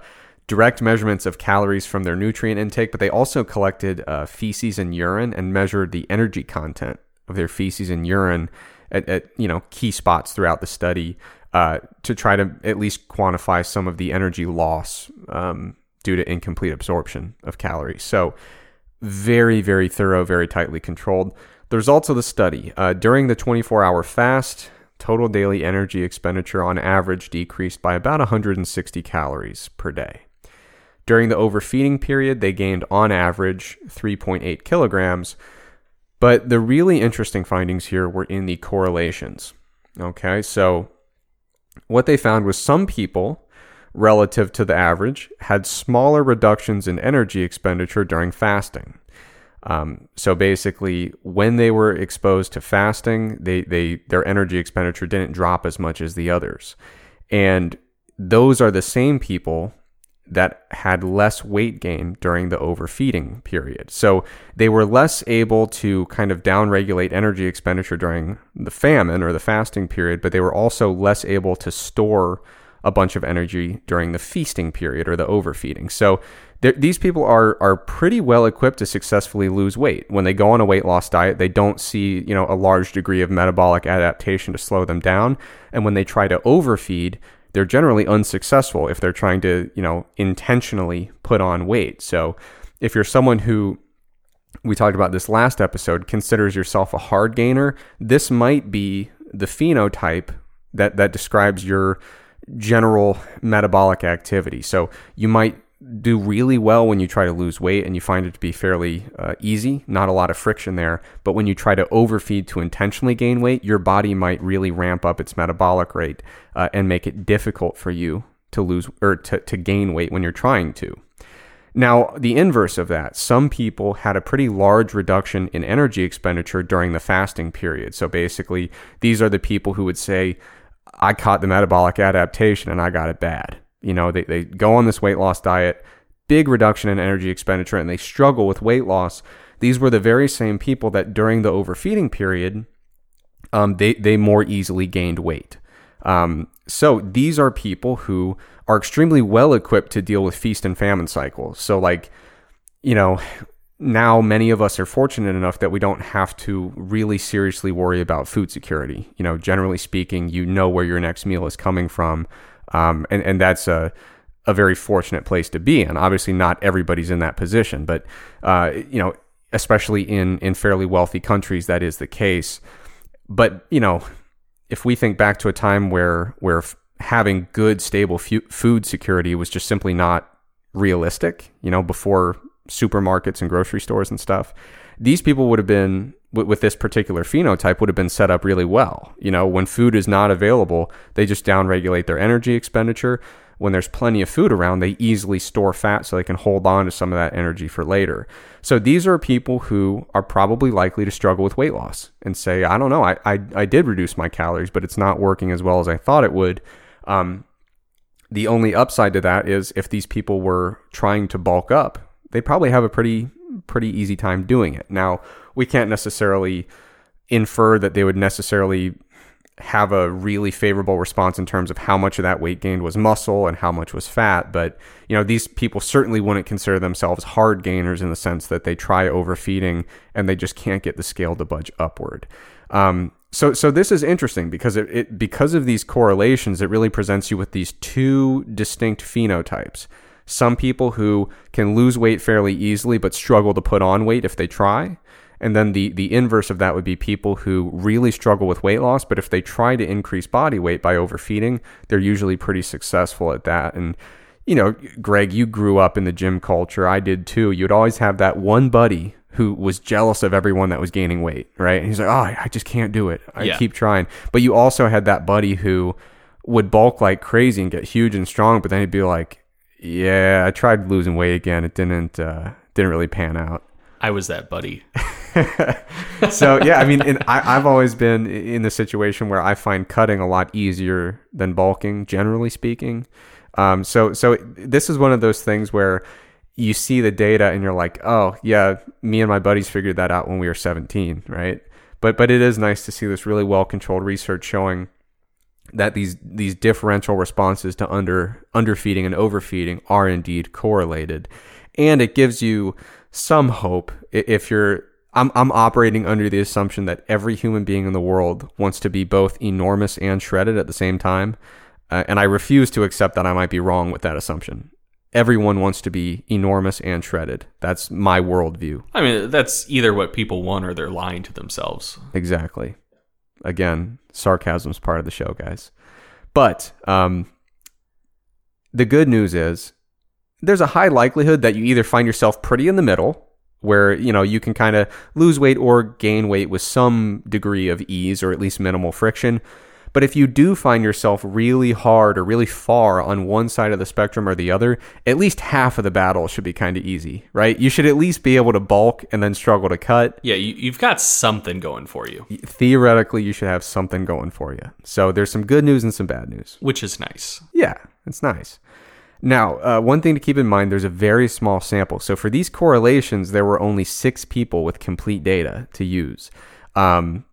direct measurements of calories from their nutrient intake, but they also collected uh, feces and urine and measured the energy content of their feces and urine at, at you know key spots throughout the study uh, to try to at least quantify some of the energy loss um, due to incomplete absorption of calories. So very very thorough, very tightly controlled. The results of the study uh, during the 24-hour fast. Total daily energy expenditure on average decreased by about 160 calories per day. During the overfeeding period, they gained on average 3.8 kilograms. But the really interesting findings here were in the correlations. Okay, so what they found was some people, relative to the average, had smaller reductions in energy expenditure during fasting. Um, so basically, when they were exposed to fasting, they, they their energy expenditure didn't drop as much as the others, and those are the same people that had less weight gain during the overfeeding period. So they were less able to kind of downregulate energy expenditure during the famine or the fasting period, but they were also less able to store a bunch of energy during the feasting period or the overfeeding. So these people are are pretty well equipped to successfully lose weight. When they go on a weight loss diet, they don't see, you know, a large degree of metabolic adaptation to slow them down, and when they try to overfeed, they're generally unsuccessful if they're trying to, you know, intentionally put on weight. So if you're someone who we talked about this last episode considers yourself a hard gainer, this might be the phenotype that that describes your general metabolic activity. So you might do really well when you try to lose weight and you find it to be fairly uh, easy, not a lot of friction there. But when you try to overfeed to intentionally gain weight, your body might really ramp up its metabolic rate uh, and make it difficult for you to lose or to, to gain weight when you're trying to. Now, the inverse of that, some people had a pretty large reduction in energy expenditure during the fasting period. So basically, these are the people who would say, I caught the metabolic adaptation and I got it bad. You know, they, they go on this weight loss diet, big reduction in energy expenditure, and they struggle with weight loss. These were the very same people that during the overfeeding period, um, they, they more easily gained weight. Um, so these are people who are extremely well equipped to deal with feast and famine cycles. So, like, you know, now many of us are fortunate enough that we don't have to really seriously worry about food security. You know, generally speaking, you know where your next meal is coming from. Um, and, and that's a, a very fortunate place to be in. Obviously, not everybody's in that position, but, uh, you know, especially in, in fairly wealthy countries, that is the case. But, you know, if we think back to a time where, where having good, stable food security was just simply not realistic, you know, before supermarkets and grocery stores and stuff, these people would have been with, with this particular phenotype would have been set up really well. You know, when food is not available, they just downregulate their energy expenditure. When there's plenty of food around, they easily store fat so they can hold on to some of that energy for later. So these are people who are probably likely to struggle with weight loss and say, I don't know, I, I, I did reduce my calories, but it's not working as well as I thought it would. Um, the only upside to that is if these people were trying to bulk up, they probably have a pretty pretty easy time doing it. Now, we can't necessarily infer that they would necessarily have a really favorable response in terms of how much of that weight gained was muscle and how much was fat. But, you know, these people certainly wouldn't consider themselves hard gainers in the sense that they try overfeeding and they just can't get the scale to budge upward. Um, so, so this is interesting because it, it because of these correlations, it really presents you with these two distinct phenotypes some people who can lose weight fairly easily but struggle to put on weight if they try, And then the, the inverse of that would be people who really struggle with weight loss, but if they try to increase body weight by overfeeding, they're usually pretty successful at that. And, you know, Greg, you grew up in the gym culture. I did too. You'd always have that one buddy who was jealous of everyone that was gaining weight, right? And he's like, oh, I just can't do it. I Yeah. keep trying. But you also had that buddy who would bulk like crazy and get huge and strong, but then he'd be like, yeah, I tried losing weight again. It didn't, uh, didn't really pan out. *laughs* I was that buddy. so yeah, I mean, and I, I've always been in the situation where I find cutting a lot easier than bulking, generally speaking. Um, so so this is one of those things where you see the data and you're like, oh yeah, me and my buddies figured that out when we were 17, right? But but it is nice to see this really well controlled research showing that these these differential responses to under underfeeding and overfeeding are indeed correlated, and it gives you some hope if you're. I'm I'm operating under the assumption that every human being in the world wants to be both enormous and shredded at the same time, uh, and I refuse to accept that I might be wrong with that assumption. Everyone wants to be enormous and shredded. That's my worldview. I mean, that's either what people want or they're lying to themselves. Exactly. Again, sarcasm's part of the show, guys. But um, the good news is there's a high likelihood that you either find yourself pretty in the middle, where you know you can kind of lose weight or gain weight with some degree of ease or at least minimal friction. But if you do find yourself really hard or really far on one side of the spectrum or the other, at least half of the battle should be kind of easy, right? You should at least be able to bulk and then struggle to cut Yeah, you, you've got something going for you, theoretically you should have something going for you. So there's some good news and some bad news. which is nice. Yeah, it's nice. Now, uh, one thing to keep in mind there's a very small sample. So for these correlations, there were only six people with complete data to use. Um,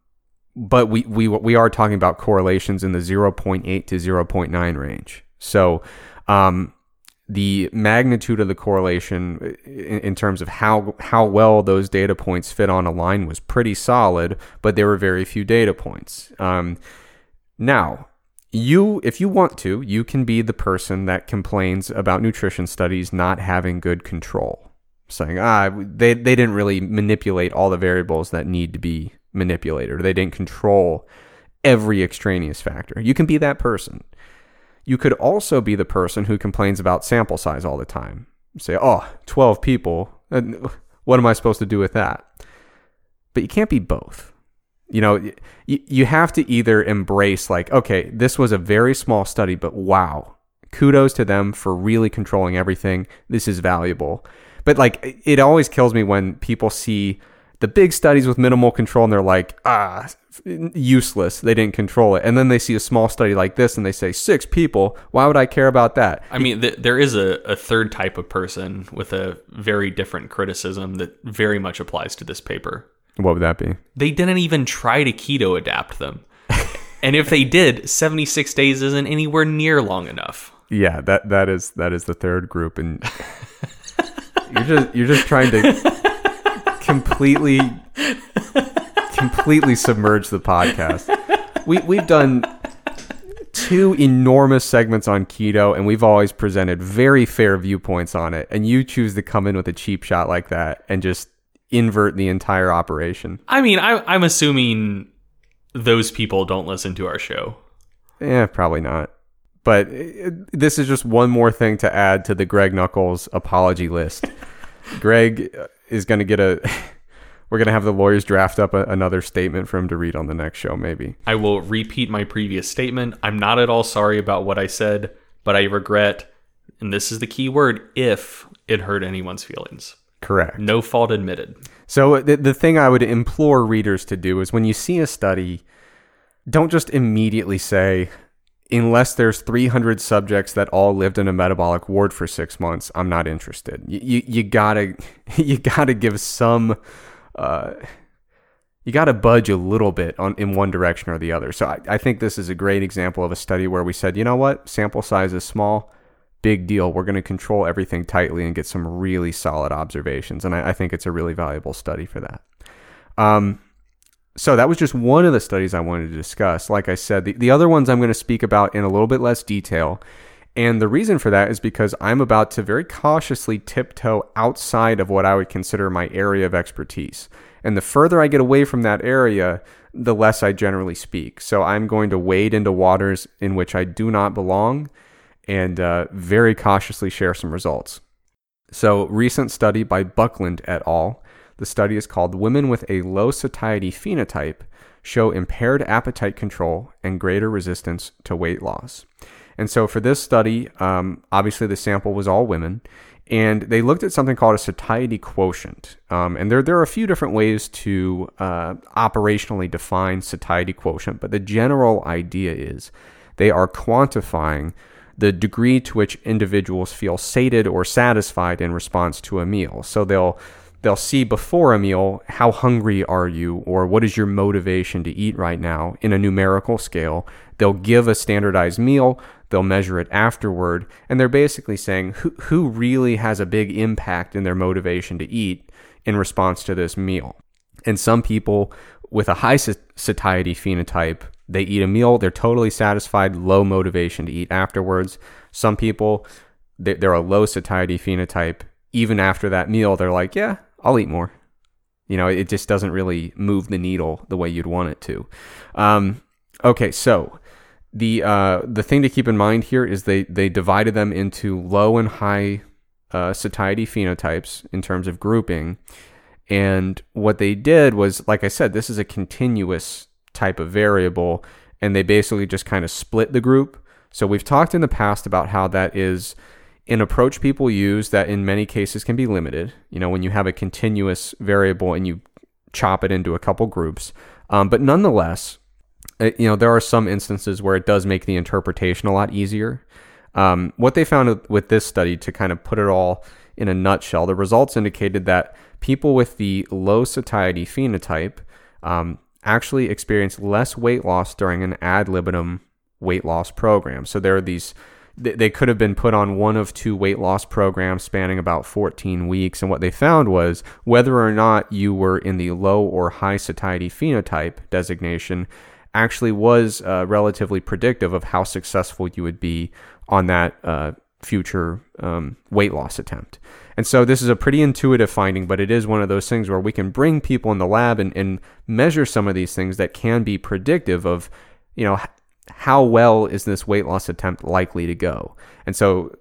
but we, we, we are talking about correlations in the 0.8 to 0.9 range. So um, the magnitude of the correlation in, in terms of how how well those data points fit on a line was pretty solid, but there were very few data points. Um, now, you if you want to, you can be the person that complains about nutrition studies not having good control, saying ah they they didn't really manipulate all the variables that need to be manipulated, or they didn't control every extraneous factor. You can be that person. You could also be the person who complains about sample size all the time. Say, oh, 12 people. What am I supposed to do with that? But you can't be both. You know, you have to either embrace, like, okay, this was a very small study, but wow, kudos to them for really controlling everything. This is valuable. But like, it always kills me when people see the big studies with minimal control and they're like, ah, useless. They didn't control it. And then they see a small study like this and they say, six people. Why would I care about that? I mean, th- there is a, a third type of person with a very different criticism that very much applies to this paper. What would that be? They didn't even try to keto adapt them. *laughs* and if they did, 76 days isn't anywhere near long enough. Yeah, that that is that is the third group, and *laughs* you're just you're just trying to completely completely submerge the podcast. We we've done two enormous segments on keto, and we've always presented very fair viewpoints on it. And you choose to come in with a cheap shot like that and just invert the entire operation. I mean, I, I'm assuming those people don't listen to our show. Yeah, probably not. But uh, this is just one more thing to add to the Greg Nuckols apology list. *laughs* Greg is going to get a. *laughs* We're going to have the lawyers draft up a, another statement for him to read on the next show, maybe. I will repeat my previous statement. I'm not at all sorry about what I said, but I regret, and this is the key word, if it hurt anyone's feelings. Correct. No fault admitted. So uh, the, the thing I would implore readers to do is when you see a study, don't just immediately say, unless there's 300 subjects that all lived in a metabolic ward for six months, I'm not interested. You, you, you gotta *laughs* you gotta give some. Uh, you got to budge a little bit on in one direction or the other. So I, I think this is a great example of a study where we said, you know what, sample size is small, big deal. We're going to control everything tightly and get some really solid observations. And I, I think it's a really valuable study for that. Um, so that was just one of the studies I wanted to discuss. Like I said, the, the other ones I'm going to speak about in a little bit less detail. And the reason for that is because I'm about to very cautiously tiptoe outside of what I would consider my area of expertise. And the further I get away from that area, the less I generally speak. So I'm going to wade into waters in which I do not belong and uh, very cautiously share some results. So, recent study by Buckland et al. The study is called Women with a Low Satiety Phenotype Show Impaired Appetite Control and Greater Resistance to Weight Loss. And so, for this study, um, obviously the sample was all women, and they looked at something called a satiety quotient. Um, and there, there are a few different ways to uh, operationally define satiety quotient, but the general idea is they are quantifying the degree to which individuals feel sated or satisfied in response to a meal. So they'll they'll see before a meal how hungry are you or what is your motivation to eat right now in a numerical scale. They'll give a standardized meal, they'll measure it afterward, and they're basically saying who who really has a big impact in their motivation to eat in response to this meal. And some people with a high satiety phenotype they eat a meal, they're totally satisfied, low motivation to eat afterwards. Some people, they're a low satiety phenotype. Even after that meal, they're like, yeah, I'll eat more. You know, it just doesn't really move the needle the way you'd want it to. Um, okay, so the uh, the thing to keep in mind here is they they divided them into low and high uh, satiety phenotypes in terms of grouping, and what they did was, like I said, this is a continuous type of variable, and they basically just kind of split the group. So we've talked in the past about how that is an approach people use that in many cases can be limited. You know, when you have a continuous variable and you chop it into a couple groups. Um, but nonetheless, it, uh, you know, there are some instances where it does make the interpretation a lot easier. Um, what they found with this study, to kind of put it all in a nutshell, the results indicated that people with the low satiety phenotype, um, actually experience less weight loss during an ad libitum weight loss program. So there are these they could have been put on one of two weight loss programs spanning about 14 weeks. And what they found was whether or not you were in the low or high satiety phenotype designation actually was uh, relatively predictive of how successful you would be on that uh, future um, weight loss attempt. And so this is a pretty intuitive finding, but it is one of those things where we can bring people in the lab and, and measure some of these things that can be predictive of, you know, how well is this weight loss attempt likely to go. And so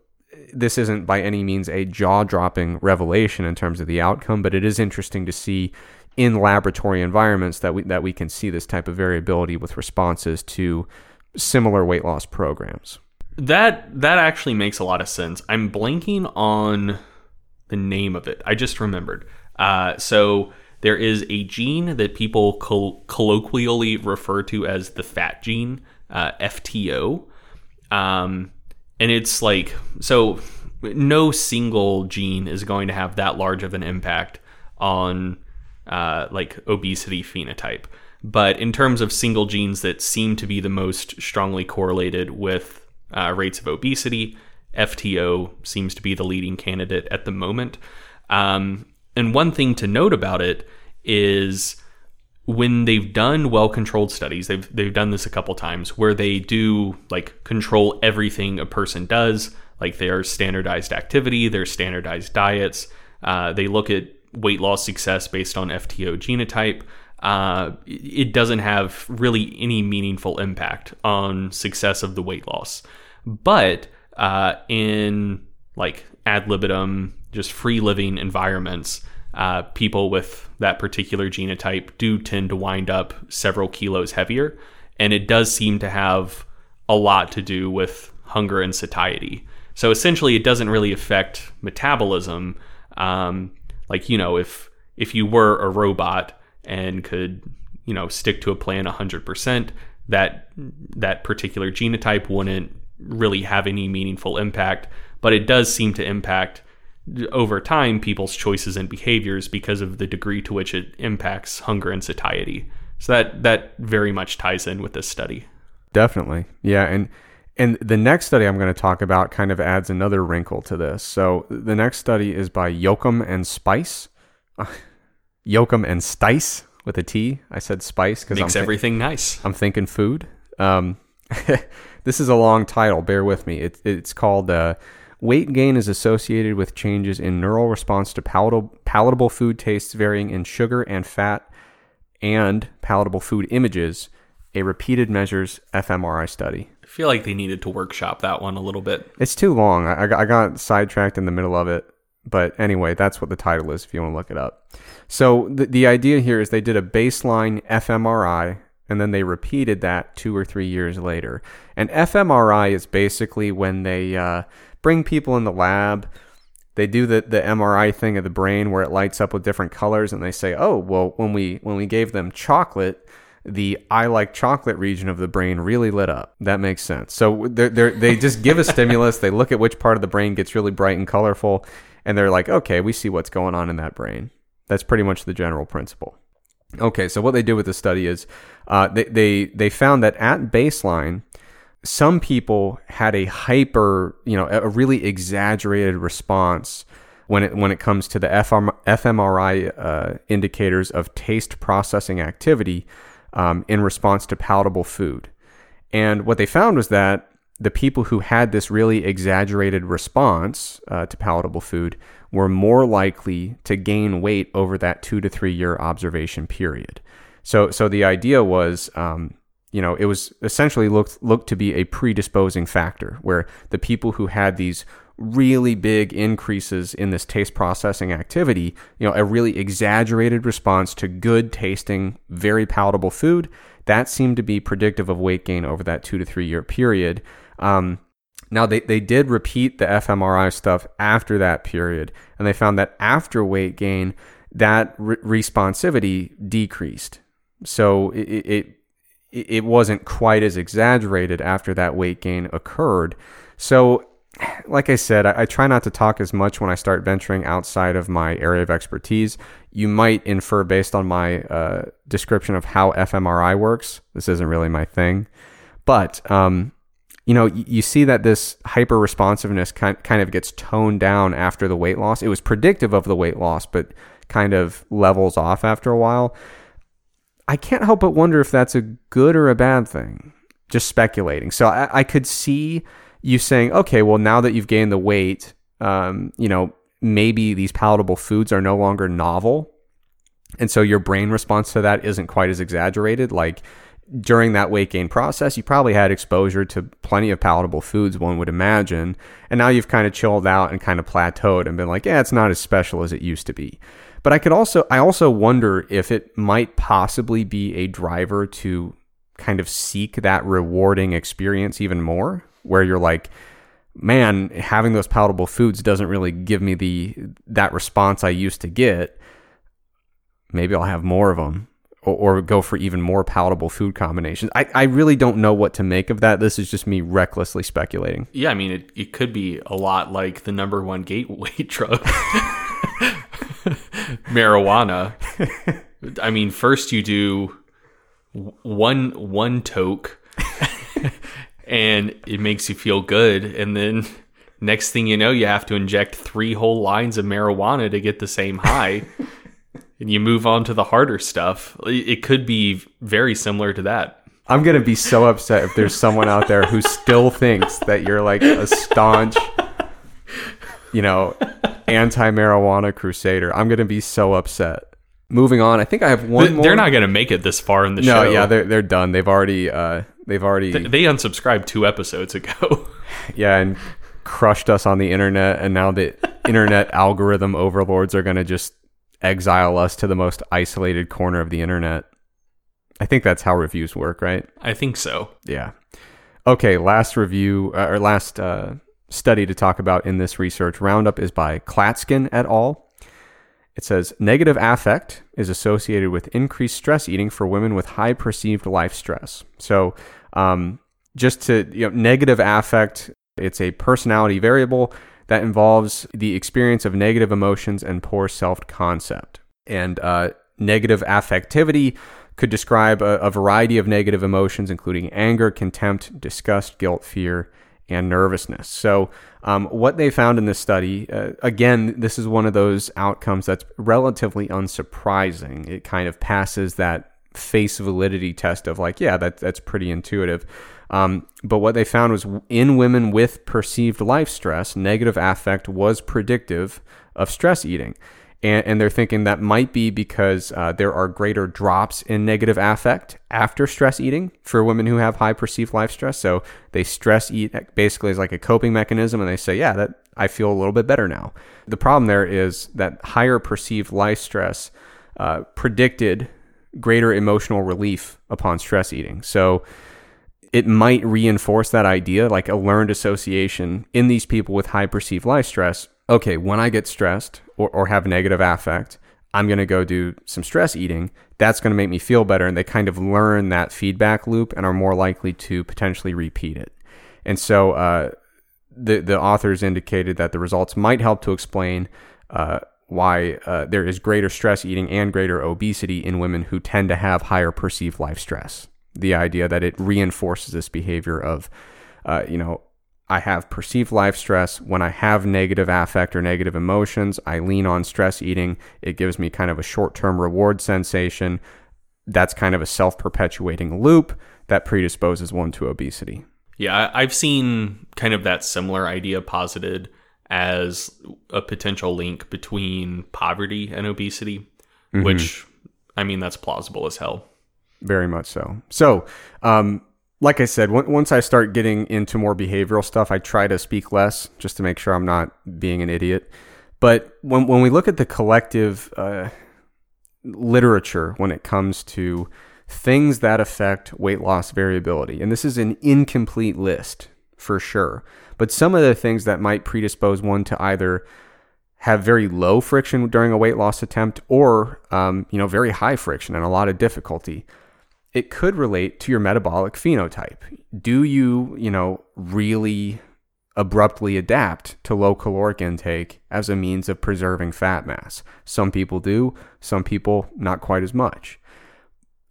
this isn't by any means a jaw-dropping revelation in terms of the outcome, but it is interesting to see in laboratory environments that we that we can see this type of variability with responses to similar weight loss programs. That that actually makes a lot of sense. I'm blanking on the name of it. I just remembered. Uh, so there is a gene that people col- colloquially refer to as the fat gene, uh, FTO. Um, and it's like, so no single gene is going to have that large of an impact on uh, like obesity phenotype. But in terms of single genes that seem to be the most strongly correlated with uh, rates of obesity. FTO seems to be the leading candidate at the moment. Um, and one thing to note about it is when they've done well-controlled studies, they've they've done this a couple times where they do like control everything a person does, like their standardized activity, their standardized diets. Uh, they look at weight loss success based on FTO genotype. Uh, it doesn't have really any meaningful impact on success of the weight loss. But uh, in like ad libitum, just free living environments, uh, people with that particular genotype do tend to wind up several kilos heavier. And it does seem to have a lot to do with hunger and satiety. So essentially, it doesn't really affect metabolism. Um, like you know, if if you were a robot and could you know stick to a plan 100%, that that particular genotype wouldn't really have any meaningful impact, but it does seem to impact over time people's choices and behaviors because of the degree to which it impacts hunger and satiety. So that that very much ties in with this study. Definitely. Yeah, and and the next study I'm going to talk about kind of adds another wrinkle to this. So the next study is by Yokum and Spice. Uh, *laughs* Yokum and Stice with a T. I said spice because makes I'm th- everything nice. I'm thinking food. Um, *laughs* this is a long title. Bear with me. It, it's called uh, Weight Gain is Associated with Changes in Neural Response to palatable, palatable Food Tastes Varying in Sugar and Fat and Palatable Food Images, a Repeated Measures fMRI study. I feel like they needed to workshop that one a little bit. It's too long. I, I got sidetracked in the middle of it. But anyway, that's what the title is if you want to look it up. So the, the idea here is they did a baseline fMRI and then they repeated that two or three years later. And fMRI is basically when they uh, bring people in the lab, they do the, the MRI thing of the brain where it lights up with different colors, and they say, oh, well, when we when we gave them chocolate, the I like chocolate region of the brain really lit up. That makes sense. So they're, they're, they just give a *laughs* stimulus, they look at which part of the brain gets really bright and colorful, and they're like, okay, we see what's going on in that brain. That's pretty much the general principle. Okay, so what they did with the study is uh, they, they they found that at baseline, some people had a hyper, you know, a really exaggerated response when it when it comes to the fMRI uh, indicators of taste processing activity um, in response to palatable food. And what they found was that the people who had this really exaggerated response uh, to palatable food were more likely to gain weight over that two to three year observation period. So, so the idea was, um, you know, it was essentially looked looked to be a predisposing factor where the people who had these really big increases in this taste processing activity, you know, a really exaggerated response to good tasting, very palatable food, that seemed to be predictive of weight gain over that two to three year period. Um, now, they, they did repeat the fMRI stuff after that period, and they found that after weight gain, that re- responsivity decreased. So it, it, it wasn't quite as exaggerated after that weight gain occurred. So, like I said, I, I, try not to talk as much when I start venturing outside of my area of expertise. You might infer based on my uh, description of how fMRI works. This isn't really my thing. But um, you know, you see that this hyper responsiveness kind kind of gets toned down after the weight loss. It was predictive of the weight loss, but kind of levels off after a while. I can't help but wonder if that's a good or a bad thing. Just speculating. So I, I could see you saying, okay, well, now that you've gained the weight, um, you know, maybe these palatable foods are no longer novel. And so your brain response to that isn't quite as exaggerated. Like during that weight gain process, you probably had exposure to plenty of palatable foods, one would imagine. And now you've kind of chilled out and kind of plateaued and been like, yeah, it's not as special as it used to be. But I could also, I also wonder if it might possibly be a driver to kind of seek that rewarding experience even more, where you're like, man, having those palatable foods doesn't really give me the that response I used to get. Maybe I'll have more of them or, or, go for even more palatable food combinations. I, I really don't know what to make of that. This is just me recklessly speculating. Yeah, I mean, it, it could be a lot like the number one gateway *laughs* drug, marijuana. I mean, first you do one one toke, *laughs* and it makes you feel good, and then next thing you know, you have to inject three whole lines of marijuana to get the same high *laughs* and you move on to the harder stuff. It could be very similar to that. I'm gonna be so upset if there's someone out there who still thinks that you're like a staunch, you know, anti-marijuana crusader. I'm gonna be so upset. Moving on, I think I have one. They're more. not gonna make it this far in the no, show. No, yeah, they're they're done. They've already uh, they've already they, they unsubscribed two episodes ago. *laughs* yeah, and crushed us on the internet, and now the internet algorithm overlords are gonna just exile us to the most isolated corner of the internet. I think that's how reviews work, right? I think so. Yeah. Okay, last review uh, or last uh, study to talk about in this research roundup is by Klatzkin et al. It says negative affect is associated with increased stress eating for women with high perceived life stress. So, um, just to you know, negative affect, it's a personality variable that involves the experience of negative emotions and poor self concept. And uh, negative affectivity could describe a, a, variety of negative emotions, including anger, contempt, disgust, guilt, fear, and nervousness. So, um, what they found in this study, uh, again, this is one of those outcomes that's relatively unsurprising. It kind of passes that face validity test of like, yeah, that, that's pretty intuitive. Um, but what they found was in women with perceived life stress, negative affect was predictive of stress eating. And, and they're thinking that might be because uh, there are greater drops in negative affect after stress eating for women who have high perceived life stress. So they stress eat basically as like a coping mechanism, and they say, yeah, that I feel a little bit better now. The problem there is that higher perceived life stress uh, predicted greater emotional relief upon stress eating. So it might reinforce that idea, like a learned association in these people with high perceived life stress. Okay, when I get stressed or, or have negative affect, I'm going to go do some stress eating. That's going to make me feel better. And they kind of learn that feedback loop and are more likely to potentially repeat it. And so uh, the, the authors indicated that the results might help to explain uh, why uh, there is greater stress eating and greater obesity in women who tend to have higher perceived life stress. The idea that it reinforces this behavior of, uh, you know, I have perceived life stress. When I have negative affect or negative emotions, I lean on stress eating. It gives me kind of a short term reward sensation. That's kind of a self perpetuating loop that predisposes one to obesity. Yeah, I've seen kind of that similar idea posited as a potential link between poverty and obesity, mm-hmm. which I mean, that's plausible as hell. Very much so. So, um, like I said, once I start getting into more behavioral stuff, I try to speak less just to make sure I'm not being an idiot. But when, when we look at the collective uh, literature when it comes to things that affect weight loss variability, and this is an incomplete list for sure, but some of the things that might predispose one to either have very low friction during a weight loss attempt or um, you know very high friction and a lot of difficulty it could relate to your metabolic phenotype. Do you, you know, really abruptly adapt to low caloric intake as a means of preserving fat mass? Some people do, some people not quite as much.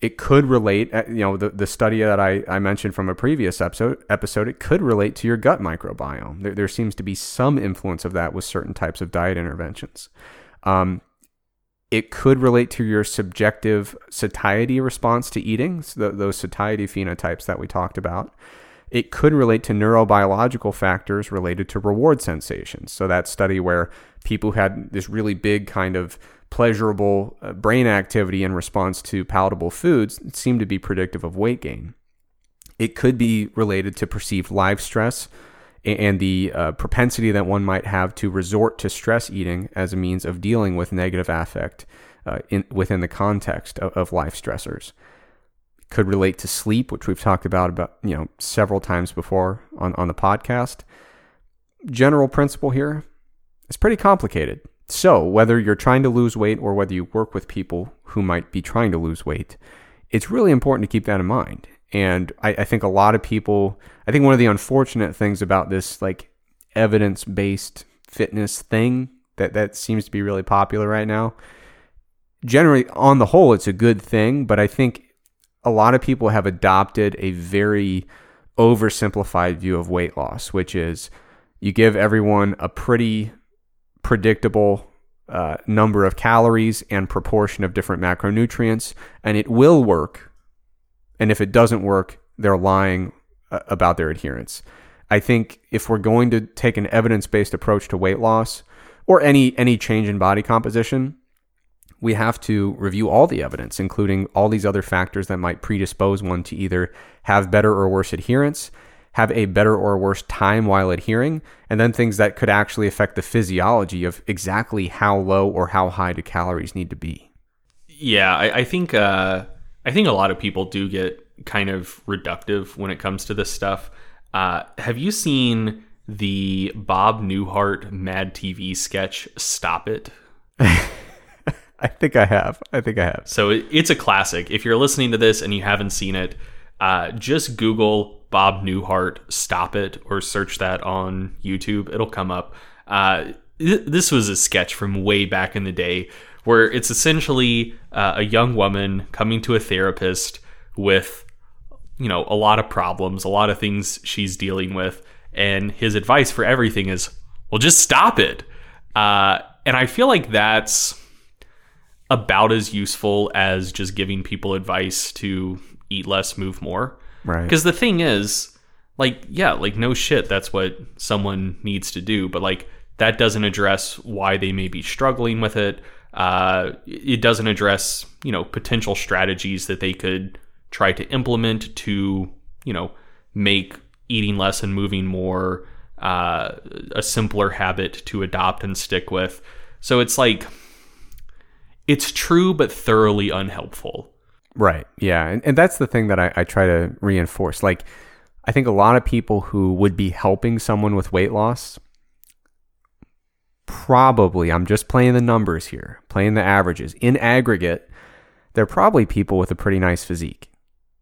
It could relate, uh, you know, the, the study that I, I mentioned from a previous episode, episode, it could relate to your gut microbiome. There, there seems to be some influence of that with certain types of diet interventions. Um, it could relate to your subjective satiety response to eating, so those satiety phenotypes that we talked about. It could relate to neurobiological factors related to reward sensations. So, that study where people had this really big kind of pleasurable uh, brain activity in response to palatable foods seemed to be predictive of weight gain. It could be related to perceived life stress and the uh, propensity that one might have to resort to stress eating as a means of dealing with negative affect uh, in, within the context of, of life stressors. Could relate to sleep, which we've talked about about you know several times before on, on the podcast. General principle here is pretty complicated. So whether you're trying to lose weight or whether you work with people who might be trying to lose weight, it's really important to keep that in mind. And I, I think a lot of people, I think one of the unfortunate things about this like evidence based fitness thing that, that seems to be really popular right now, generally on the whole, it's a good thing. But I think a lot of people have adopted a very oversimplified view of weight loss, which is you give everyone a pretty predictable uh, number of calories and proportion of different macronutrients, and it will work and if it doesn't work, they're lying uh, about their adherence. I think if we're going to take an evidence-based approach to weight loss or any any change in body composition, we have to review all the evidence, including all these other factors that might predispose one to either have better or worse adherence, have a better or worse time while adhering, and then things that could actually affect the physiology of exactly how low or how high the calories need to be. Yeah, I, I think uh, I think a lot of people do get kind of reductive when it comes to this stuff. Uh, have you seen the Bob Newhart Mad TV sketch "Stop It"? *laughs* I think I have. I think I have. So it's a classic. If you're listening to this and you haven't seen it, uh, just Google Bob Newhart "Stop It" or search that on YouTube. It'll come up. Uh, th- this was a sketch from way back in the day where it's essentially uh, a young woman coming to a therapist with, you know, a lot of problems, a lot of things she's dealing with, and his advice for everything is, well, just stop it. Uh, and I feel like that's about as useful as just giving people advice to eat less, move more. Right. Because the thing is, like, yeah, like no shit, that's what someone needs to do, but like that doesn't address why they may be struggling with it. Uh, it doesn't address, you know, potential strategies that they could try to implement to, you know, make eating less and moving more uh, a simpler habit to adopt and stick with. So it's like, it's true, but thoroughly unhelpful. Right. Yeah. And, and that's the thing that I, I try to reinforce. Like, I think a lot of people who would be helping someone with weight loss probably, I'm just playing the numbers here, playing the averages. In aggregate, they're probably people with a pretty nice physique,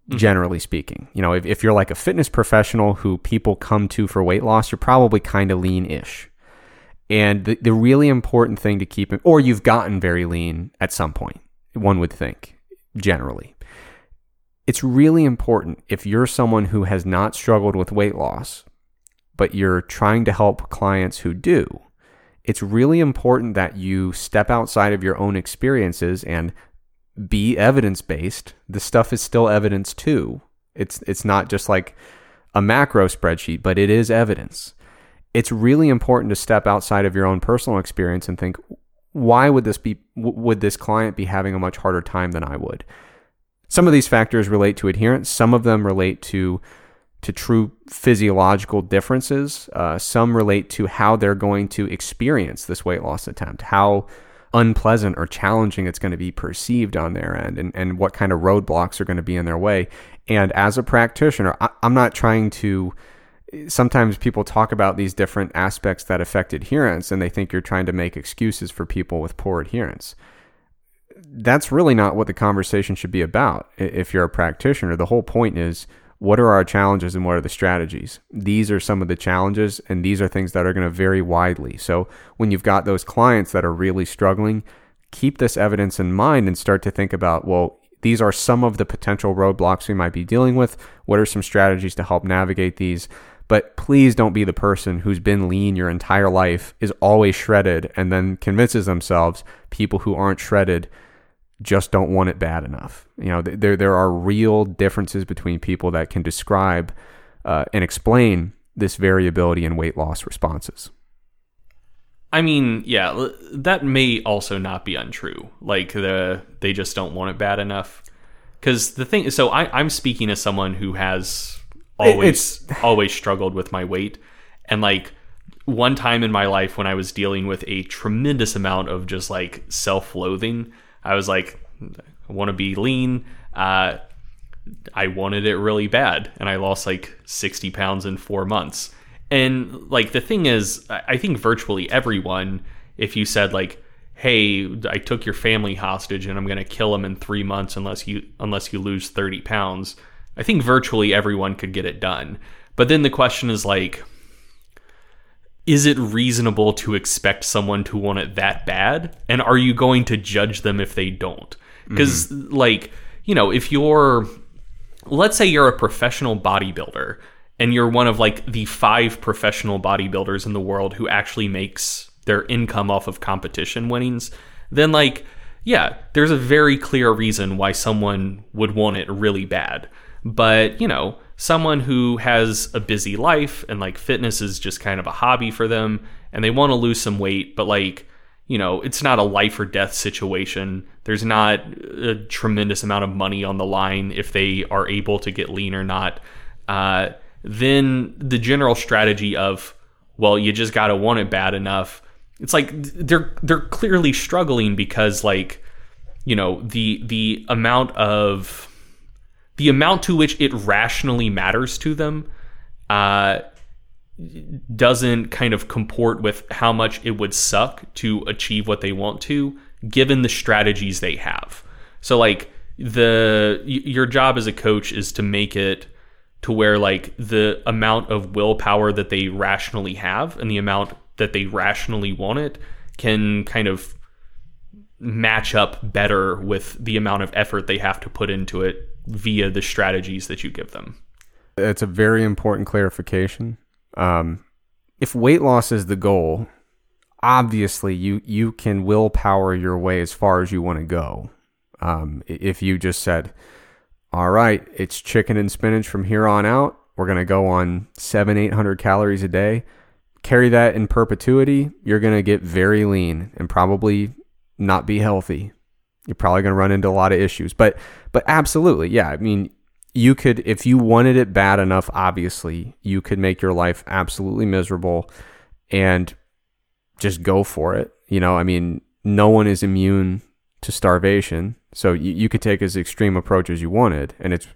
mm-hmm. generally speaking. You know, if, if you're like a fitness professional who people come to for weight loss, you're probably kind of lean ish. And the, the really important thing to keep, in, or you've gotten very lean at some point, one would think, generally. It's really important if you're someone who has not struggled with weight loss, but you're trying to help clients who do it's really important that you step outside of your own experiences and be evidence based. The stuff is still evidence too. It's it's not just like a macro spreadsheet, but it is evidence. It's really important to step outside of your own personal experience and think why would this be would this client be having a much harder time than I would? Some of these factors relate to adherence, some of them relate to to true physiological differences. Uh, some relate to how they're going to experience this weight loss attempt, how unpleasant or challenging it's going to be perceived on their end, and, and what kind of roadblocks are going to be in their way. And as a practitioner, I, I'm not trying to. Sometimes people talk about these different aspects that affect adherence, and they think you're trying to make excuses for people with poor adherence that's really not what the conversation should be about if you're a practitioner. The whole point is what are our challenges and what are the strategies? These are some of the challenges, and these are things that are going to vary widely. So, when you've got those clients that are really struggling, keep this evidence in mind and start to think about, well, these are some of the potential roadblocks we might be dealing with. What are some strategies to help navigate these? But please don't be the person who's been lean your entire life, is always shredded, and then convinces themselves people who aren't shredded just don't want it bad enough. You know, there there are real differences between people that can describe uh, and explain this variability in weight loss responses. I mean, yeah, that may also not be untrue. Like the they just don't want it bad enough. Because the thing, so I, I'm speaking as someone who has always *laughs* always struggled with my weight, and like one time in my life when I was dealing with a tremendous amount of just like self-loathing I was like, I want to be lean. Uh, I wanted it really bad, and I lost like 60 pounds in four months. And like the thing is, I think virtually everyone, if you said like, "Hey, I took your family hostage, and I'm going to kill them in three months unless you unless you lose 30 pounds," I think virtually everyone could get it done. But then the question is like, is it reasonable to expect someone to want it that bad? And are you going to judge them if they don't? Because, mm-hmm. like, you know, if you're, let's say you're a professional bodybuilder and you're one of like the five professional bodybuilders in the world who actually makes their income off of competition winnings, then, like, yeah, there's a very clear reason why someone would want it really bad. But, you know, someone who has a busy life and like fitness is just kind of a hobby for them and they want to lose some weight, but like, you know, it's not a life or death situation. There's not a tremendous amount of money on the line if they are able to get lean or not. Uh, then the general strategy of, well, you just got to want it bad enough. It's like they're they're clearly struggling because like, you know, the the amount of the amount to which it rationally matters to them uh, doesn't kind of comport with how much it would suck to achieve what they want to, given the strategies they have. So, like, the your job as a coach is to make it to where like the amount of willpower that they rationally have and the amount that they rationally want it can kind of match up better with the amount of effort they have to put into it via the strategies that you give them. It's a very important clarification. Um, if weight loss is the goal, obviously you you can willpower your way as far as you want to go. Um, if you just said, all right, it's chicken and spinach from here on out. We're to go on seven, 800 calories a day. Carry that in perpetuity. You're going to get very lean and probably not be healthy. You're probably going to run into a lot of issues. But, but absolutely, yeah. I mean, you could, if you wanted it bad enough, obviously, you could make your life absolutely miserable and just go for it. You know, I mean, no one is immune to starvation. So you, you could take as extreme approach as you wanted, and it's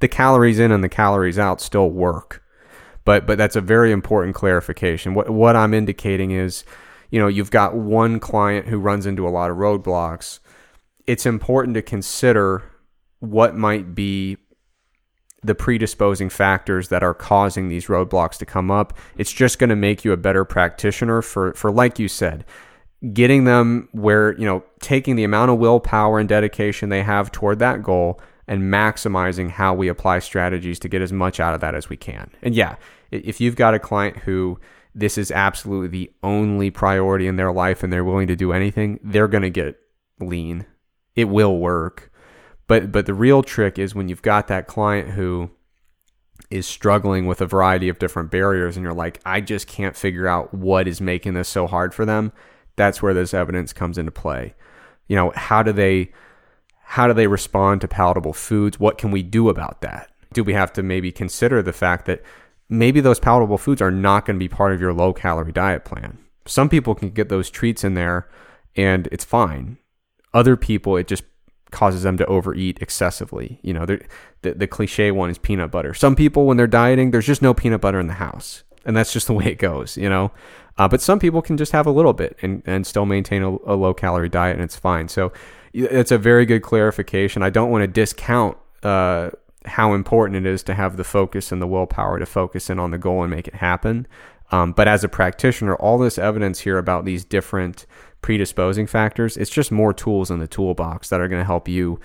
the calories in and the calories out still work. But but that's a very important clarification. What what I'm indicating is, you know, you've got one client who runs into a lot of roadblocks. It's important to consider what might be the predisposing factors that are causing these roadblocks to come up. It's just going to make you a better practitioner for for like you said, getting them where, you know, taking the amount of willpower and dedication they have toward that goal and maximizing how we apply strategies to get as much out of that as we can. And yeah, if you've got a client who this is absolutely the only priority in their life and they're willing to do anything, they're going to get lean. It will work. But but the real trick is when you've got that client who is struggling with a variety of different barriers and you're like, I just can't figure out what is making this so hard for them that's where this evidence comes into play. You know, how do they how do they respond to palatable foods? What can we do about that? Do we have to maybe consider the fact that maybe those palatable foods are not going to be part of your low calorie diet plan? Some people can get those treats in there and it's fine. Other people, it just causes them to overeat excessively. You know, the, the cliche one is peanut butter. Some people, when they're dieting, there's just no peanut butter in the house. And that's just the *laughs* way it goes, you know? Uh, but some people can just have a little bit and, and still maintain a, a low calorie diet and it's fine. So it's a very good clarification. I don't want to discount uh, how important it is to have the focus and the willpower to focus in on the goal and make it happen. Um, but as a practitioner, all this evidence here about these different predisposing factors, it's just more tools in the toolbox that are going to help you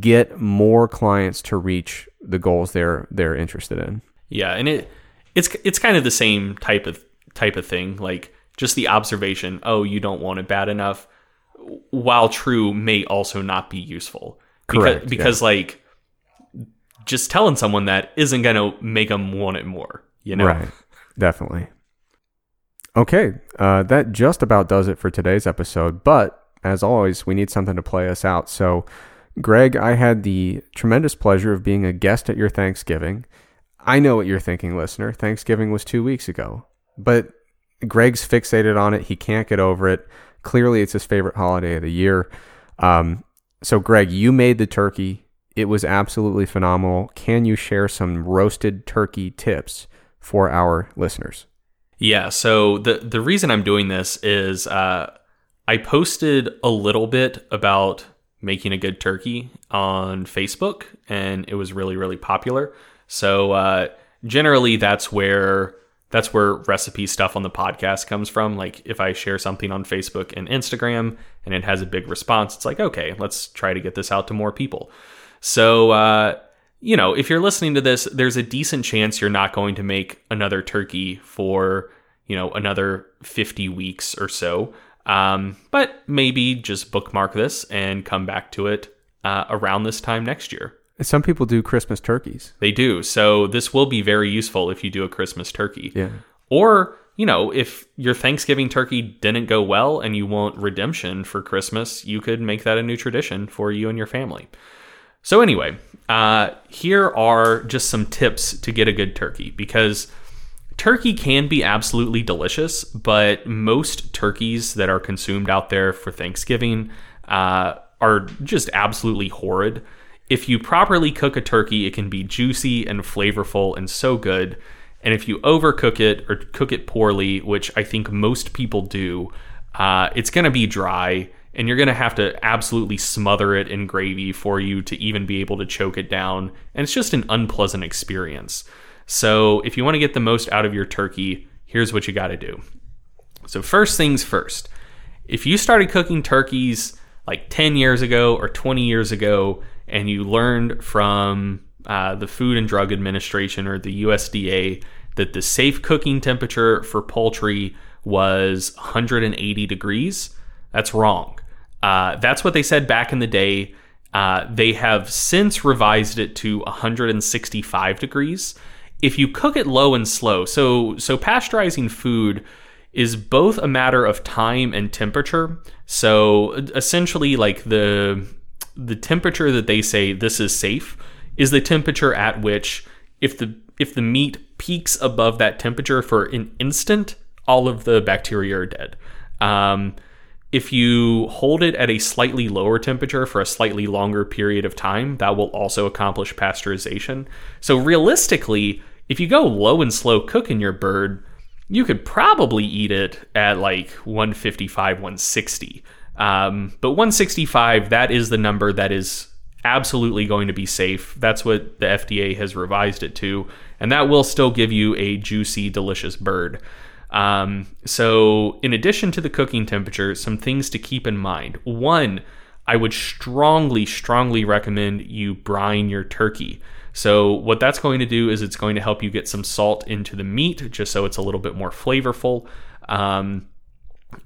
get more clients to reach the goals they're they're interested in. Yeah, and it it's it's kind of the same type of type of thing. Like just the observation, oh, you don't want it bad enough, while true, may also not be useful. Correct. Because, because yeah. like, just telling someone that isn't going to make them want it more, you know? Right. Definitely. Okay. Uh, that just about does it for today's episode. But as always, we need something to play us out. So, Greg, I had the tremendous pleasure of being a guest at your Thanksgiving. I know what you're thinking, listener. Thanksgiving was two weeks ago. But Greg's fixated on it. He can't get over it. Clearly, it's his favorite holiday of the year. Um, so, Greg, you made the turkey. It was absolutely phenomenal. Can you share some roasted turkey tips for our listeners? Yeah. So the the reason I'm doing this is uh, I posted a little bit about making a good turkey on Facebook, and it was really really popular. So uh, generally, that's where that's where recipe stuff on the podcast comes from. Like if I share something on Facebook and Instagram and it has a big response, it's like, okay, let's try to get this out to more people. So, uh, you know, if you're listening to this, there's a decent chance you're not going to make another turkey for, you know, another 50 weeks or so. Um, but maybe just bookmark this and come back to it uh, around this time next year. Some people do Christmas turkeys. They do. So this will be very useful if you do a Christmas turkey. Yeah. Or, you know, if your Thanksgiving turkey didn't go well and you want redemption for Christmas, you could make that a new tradition for you and your family. So, anyway, uh, here are just some tips to get a good turkey because turkey can be absolutely delicious, but most turkeys that are consumed out there for Thanksgiving uh, are just absolutely horrid. If you properly cook a turkey, it can be juicy and flavorful and so good. And if you overcook it or cook it poorly, which I think most people do, uh, it's going to be dry and you're going to have to absolutely smother it in gravy for you to even be able to choke it down. And it's just an unpleasant experience. So, if you want to get the most out of your turkey, here's what you got to do. So, first things first, if you started cooking turkeys like 10 years ago or 20 years ago, and you learned from uh, the Food and Drug Administration or the USDA that the safe cooking temperature for poultry was 180 degrees, that's wrong. Uh, that's what they said back in the day. Uh, they have since revised it to 165 degrees. If you cook it low and slow, so so pasteurizing food is both a matter of time and temperature. So essentially, like the the temperature that they say this is safe is the temperature at which if the if the meat peaks above that temperature for an instant, all of the bacteria are dead. Um, if you hold it at a slightly lower temperature for a slightly longer period of time, that will also accomplish pasteurization. So realistically, if you go low and slow cooking your bird, you could probably eat it at like 155, 160. Um, but 165, that is the number that is absolutely going to be safe. That's what the FDA has revised it to. And that will still give you a juicy, delicious bird. Um, so, in addition to the cooking temperature, some things to keep in mind. One, I would strongly, strongly recommend you brine your turkey. So, what that's going to do is it's going to help you get some salt into the meat just so it's a little bit more flavorful. Um,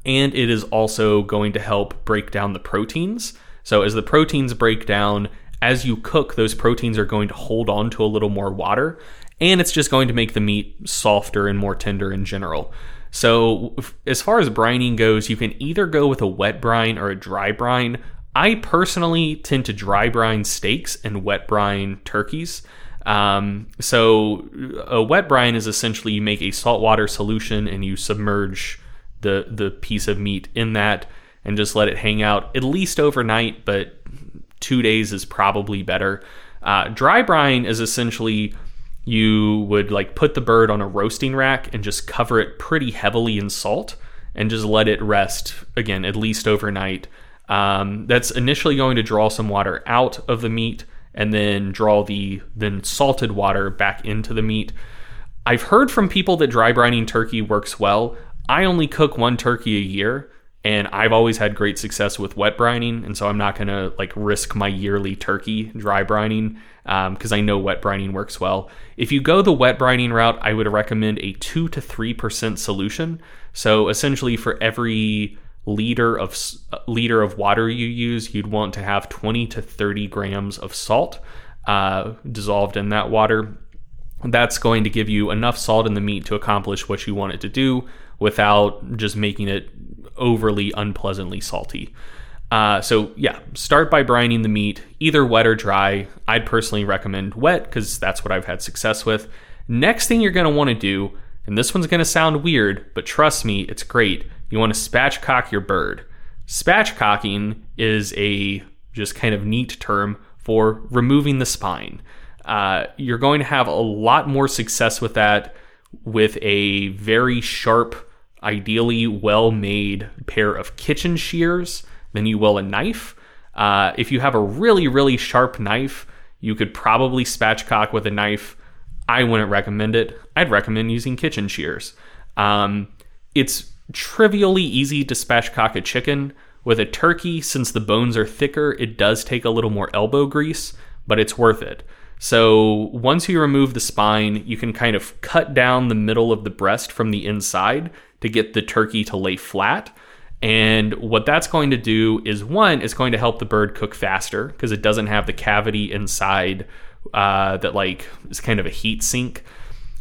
and it is also going to help break down the proteins. So, as the proteins break down, as you cook, those proteins are going to hold on to a little more water, and it's just going to make the meat softer and more tender in general. So, as far as brining goes, you can either go with a wet brine or a dry brine. I personally tend to dry brine steaks and wet brine turkeys. Um, so a wet brine is essentially you make a saltwater solution and you submerge the the piece of meat in that and just let it hang out at least overnight, but two days is probably better. Uh, dry brine is essentially you would like put the bird on a roasting rack and just cover it pretty heavily in salt and just let it rest again at least overnight um, that's initially going to draw some water out of the meat and then draw the then salted water back into the meat. I've heard from people that dry brining turkey works well. I only cook one turkey a year, and I've always had great success with wet brining, and so I'm not gonna like risk my yearly turkey dry brining because um, I know wet brining works well. If you go the wet brining route, I would recommend a two to three percent solution. So essentially, for every liter of liter of water you use, you'd want to have 20 to 30 grams of salt uh, dissolved in that water. That's going to give you enough salt in the meat to accomplish what you want it to do without just making it overly unpleasantly salty. Uh, so yeah, start by brining the meat, either wet or dry. I'd personally recommend wet because that's what I've had success with. Next thing you're to want to do, and this one's to sound weird, but trust me, it's great you want to spatchcock your bird. Spatchcocking is a just kind of neat term for removing the spine. Uh, you're going to have a lot more success with that with a very sharp, ideally well made pair of kitchen shears than you will a knife. Uh, if you have a really, really sharp knife, you could probably spatchcock with a knife. I wouldn't recommend it. I'd recommend using kitchen shears. Um, it's trivially easy to spatchcock a chicken. With a turkey, since the bones are thicker, it does take a little more elbow grease, but it's worth it. So once you remove the spine, you can kind of cut down the middle of the breast from the inside to get the turkey to lay flat. And what that's going to do is one, it's going to help the bird cook faster because it doesn't have the cavity inside uh, that like is kind of a heat sink.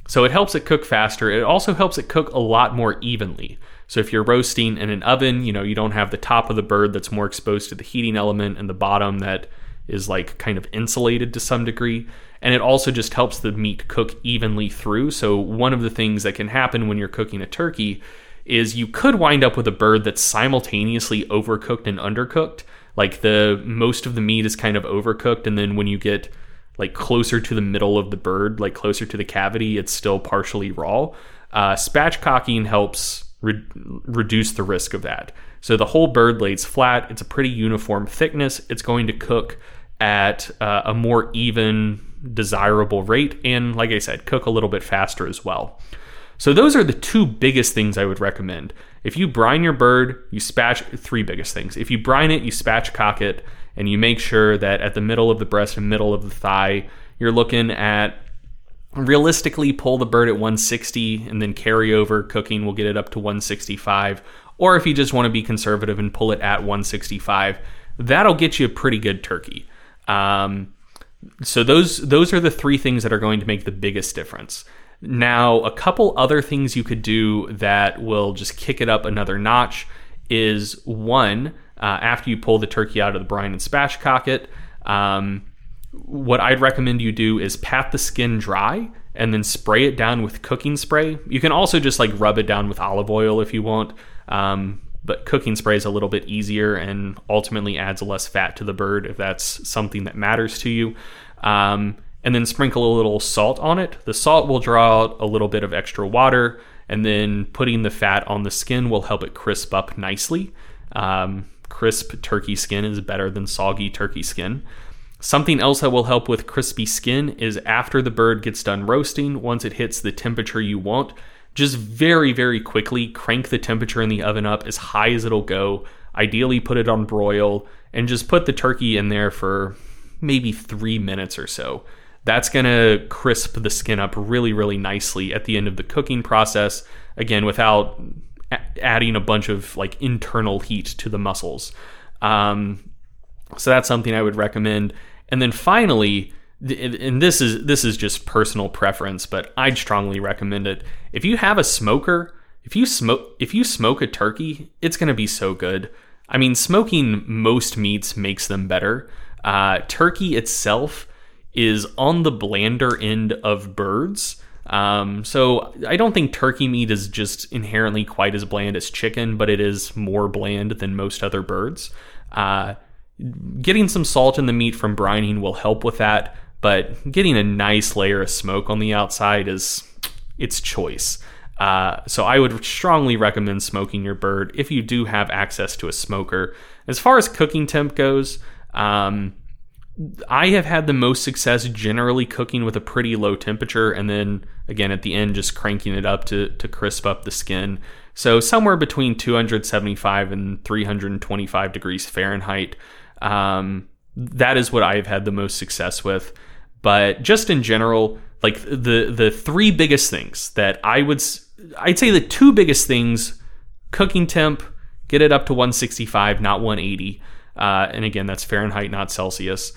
So it helps it cook faster. It also helps it cook a lot more evenly. So if you're roasting in an oven, you know, you don't have the top of the bird that's more exposed to the heating element and the bottom that is like kind of insulated to some degree. And it also just helps the meat cook evenly through. So one of the things that can happen when you're cooking a turkey is you could wind up with a bird that's simultaneously overcooked and undercooked. Like the most of the meat is kind of overcooked and then when you get like closer to the middle of the bird, like closer to the cavity, it's still partially raw. Uh, spatchcocking helps re- reduce the risk of that. So the whole bird lays flat. It's a pretty uniform thickness. It's going to cook at uh, a more even, desirable rate, and like I said, cook a little bit faster as well. So those are the two biggest things I would recommend. If you brine your bird, you spatch three biggest things. If you brine it, you spatchcock it, and you make sure that at the middle of the breast and middle of the thigh, you're looking at realistically pull the bird at 160 and then carry over cooking will get it up to 165 or if you just want to be conservative and pull it at 165 that'll get you a pretty good turkey. Um, so those those are the three things that are going to make the biggest difference. Now, a couple other things you could do that will just kick it up another notch is one, uh, after you pull the turkey out of the brine and spatchcock it, um, what I'd recommend you do is pat the skin dry and then spray it down with cooking spray. You can also just like rub it down with olive oil if you want. Um, but cooking spray is a little bit easier and ultimately adds less fat to the bird if that's something that matters to you. Um, and then sprinkle a little salt on it. The salt will draw out a little bit of extra water, and then putting the fat on the skin will help it crisp up nicely. Um, crisp turkey skin is better than soggy turkey skin. Something else that will help with crispy skin is after the bird gets done roasting, once it hits the temperature you want, just very, very quickly crank the temperature in the oven up as high as it'll go. Ideally, put it on broil and just put the turkey in there for maybe three minutes or so. That's going to crisp the skin up really, really nicely at the end of the cooking process. Again, without adding a bunch of like internal heat to the muscles. Um, so that's something I would recommend. And then finally, and this is this is just personal preference, but I'd strongly recommend it. If you have a smoker, if you smoke if you smoke a turkey, it's going to be so good. I mean, smoking most meats makes them better. Uh, turkey itself is on the blander end of birds. Um, so I don't think turkey meat is just inherently quite as bland as chicken, but it is more bland than most other birds. Uh, getting some salt in the meat from brining will help with that, but getting a nice layer of smoke on the outside is its choice. Uh, so I would strongly recommend smoking your bird if you do have access to a smoker. As far as cooking temp goes, um, I have had the most success generally cooking with a pretty low temperature and then again at the end just cranking it up to, to crisp up the skin. So somewhere between 275 and 325 degrees Fahrenheit. Um, that is what I've had the most success with. But just in general, like the the three biggest things that I would I'd say the two biggest things cooking temp, get it up to 165, not 180. Uh, and again, that's Fahrenheit, not Celsius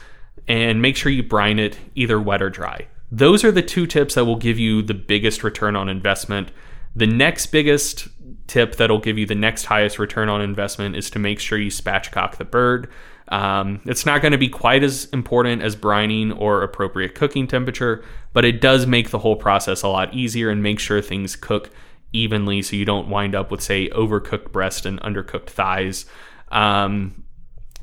and make sure you brine it either wet or dry. Those are the two tips that will give you the biggest return on investment. The next biggest tip that'll give you the next highest return on investment is to make sure you spatchcock the bird. Um, it's not going to be quite as important as brining or appropriate cooking temperature, but it does make the whole process a lot easier and make sure things cook evenly so you don't wind up with, say, overcooked breast and undercooked thighs. Um,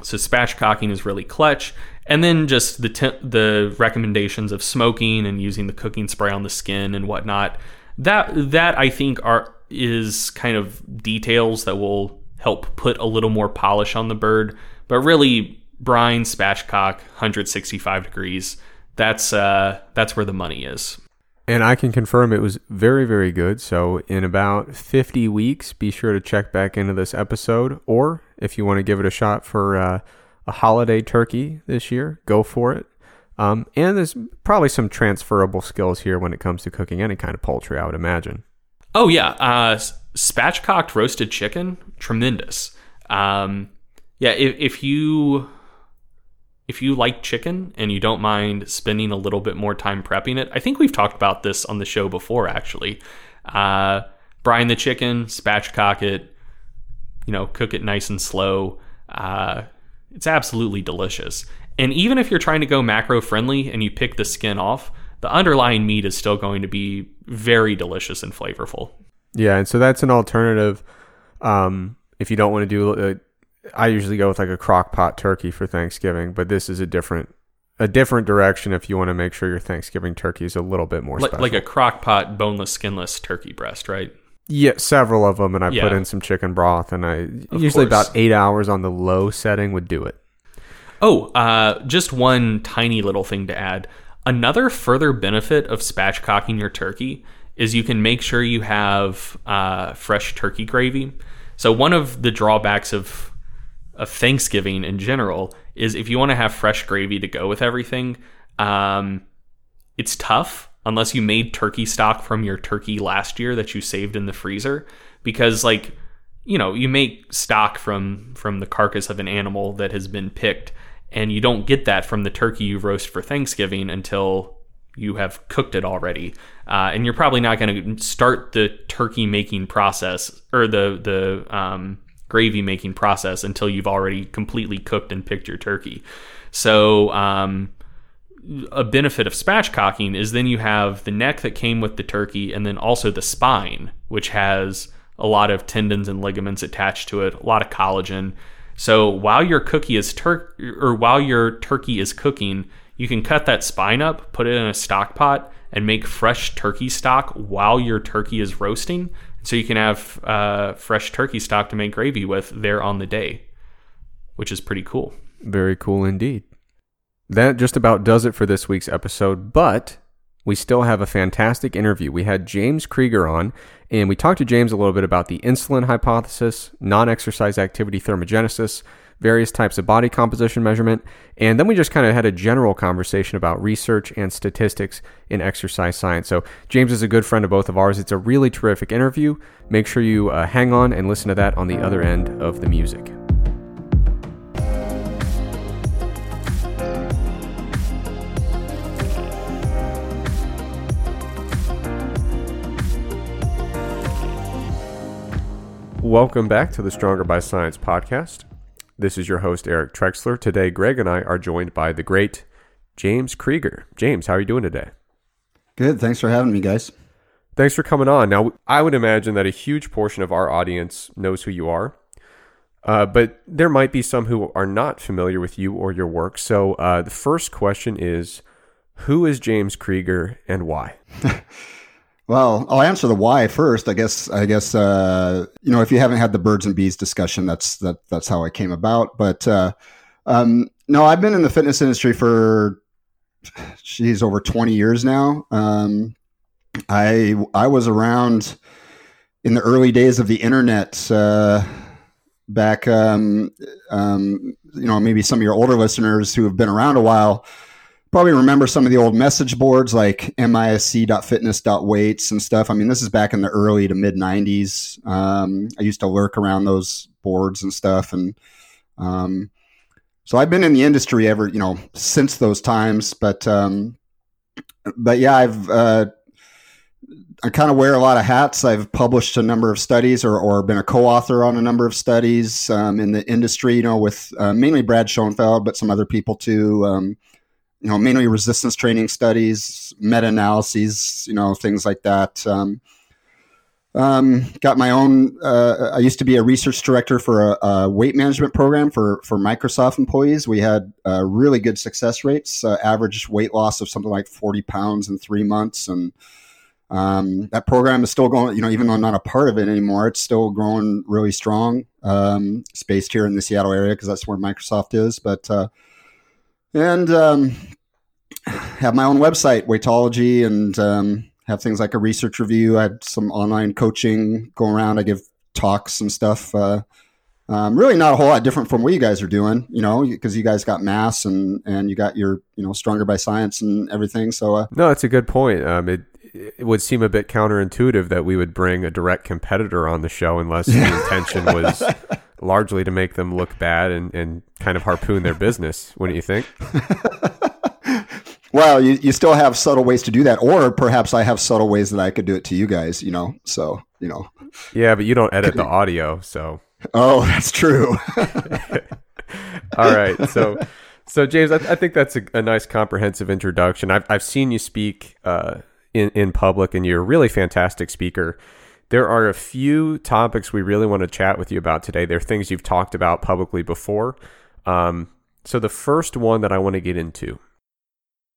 so spatchcocking is really clutch and then just the te- the recommendations of smoking and using the cooking spray on the skin and whatnot. That that I think are is kind of details that will help put a little more polish on the bird. But really, brine, spatchcock, 165 degrees. That's uh, that's where the money is. And I can confirm it was very, very good. So, in about 50 weeks, be sure to check back into this episode. Or if you want to give it a shot for uh, a holiday turkey this year, go for it. Um, and there's probably some transferable skills here when it comes to cooking any kind of poultry, I would imagine. Oh, yeah. Uh, spatchcocked roasted chicken, tremendous. Um, yeah, if, if you if you like chicken and you don't mind spending a little bit more time prepping it, I think we've talked about this on the show before, actually. Uh, brine the chicken, spatchcock it, you know, cook it nice and slow. Uh, it's absolutely delicious. And even if you're trying to go macro friendly and you pick the skin off, the underlying meat is still going to be very delicious and flavorful. Yeah, and so that's an alternative. Um, if you don't want to do, uh, I usually go with like a crock pot turkey for Thanksgiving, but this is a different a different direction if you want to make sure your Thanksgiving turkey is a little bit more like, special. like a crock pot, boneless, skinless turkey breast, right? Yeah, several of them, and I Yeah. put in some chicken broth, and I Of usually course. about eight hours on the low setting would do it. Oh, uh, just one tiny little thing to add. Another further benefit of spatchcocking your turkey is you can make sure you have uh, fresh turkey gravy. So one of the drawbacks of of Thanksgiving in general is if you want to have fresh gravy to go with everything, um, it's tough unless you made turkey stock from your turkey last year that you saved in the freezer because like you know, you make stock from from the carcass of an animal that has been picked, and you don't get that from the turkey you roast for Thanksgiving until you have cooked it already. Uh, and you're probably not going to start the turkey making process or the the um, gravy making process until you've already completely cooked and picked your turkey. So um, a benefit of spatchcocking is then you have the neck that came with the turkey and then also the spine, which has a lot of tendons and ligaments attached to it, a lot of collagen. So while your cookie is tur- or while your turkey is cooking, you can cut that spine up, put it in a stock pot, and make fresh turkey stock while your turkey is roasting. So you can have uh, fresh turkey stock to make gravy with there on the day, which is pretty cool. Very cool indeed. That just about does it for this week's episode, but we still have a fantastic interview. We had James Krieger on, and we talked to James a little bit about the insulin hypothesis, non exercise activity thermogenesis, various types of body composition measurement, and then we just kind of had a general conversation about research and statistics in exercise science. So, James is a good friend of both of ours. It's a really terrific interview. Make sure you uh, hang on and listen to that on the other end of the music. Welcome back to the Stronger by Science podcast. This is your host, Eric Trexler. Today, Greg and I are joined by the great James Krieger. James, how are you doing today? Good. Thanks for having me, guys. Thanks for coming on. Now, I would imagine that a huge portion of our audience knows who you are, uh, but there might be some who are not familiar with you or your work. So, uh, the first question is Who is James Krieger and why? *laughs* Well, I'll answer the why first. I guess. I guess uh, you know if you haven't had the birds and bees discussion, that's that that's how I came about. But uh, um, no, I've been in the fitness industry for she's over twenty years now. Um, I I was around in the early days of the internet. Uh, back, um, um, you know, maybe some of your older listeners who have been around a while probably remember some of the old message boards like misc.fitness.weights and stuff. I mean, this is back in the early to mid 90s. Um, I used to lurk around those boards and stuff. And um, so I've been in the industry ever, you know, since those times. But, um, but yeah, I've, uh, I kind of wear a lot of hats. I've published a number of studies or, or been a co-author on a number of studies um, in the industry, you know, with uh, mainly Brad Schoenfeld, but some other people too. You know, mainly resistance training studies, meta analyses, you know, things like that. Um, um, got my own. Uh, I used to be a research director for a, a, weight management program for for Microsoft employees. We had uh, really good success rates, uh, average weight loss of something like forty pounds in three months, and um, that program is still going. You know, even though I'm not a part of it anymore, it's still growing really strong. Um, it's based here in the Seattle area because that's where Microsoft is, but uh, and um, have my own website, Weightology, and um, have things like a research review. I had some online coaching go around. I give talks and stuff. Uh, um, really not a whole lot different from what you guys are doing, you know, because you guys got mass and and you got your you know stronger by science and everything. So uh, no, that's a good point. Um, it it would seem a bit counterintuitive that we would bring a direct competitor on the show unless the *laughs* intention was largely to make them look bad and, and kind of harpoon their business, wouldn't you think? *laughs* well, you, you still have subtle ways to do that, or perhaps I have subtle ways that I could do it to you guys, you know. So, you know. Yeah, but you don't edit the audio, so Oh, that's true. *laughs* All right. So so James, I, I think that's a, a, nice comprehensive introduction. I've I've seen you speak uh, in in public, and you're a really fantastic speaker. There are a few topics we really want to chat with you about today. They're things you've talked about publicly before. Um, so the first one that I want to get into,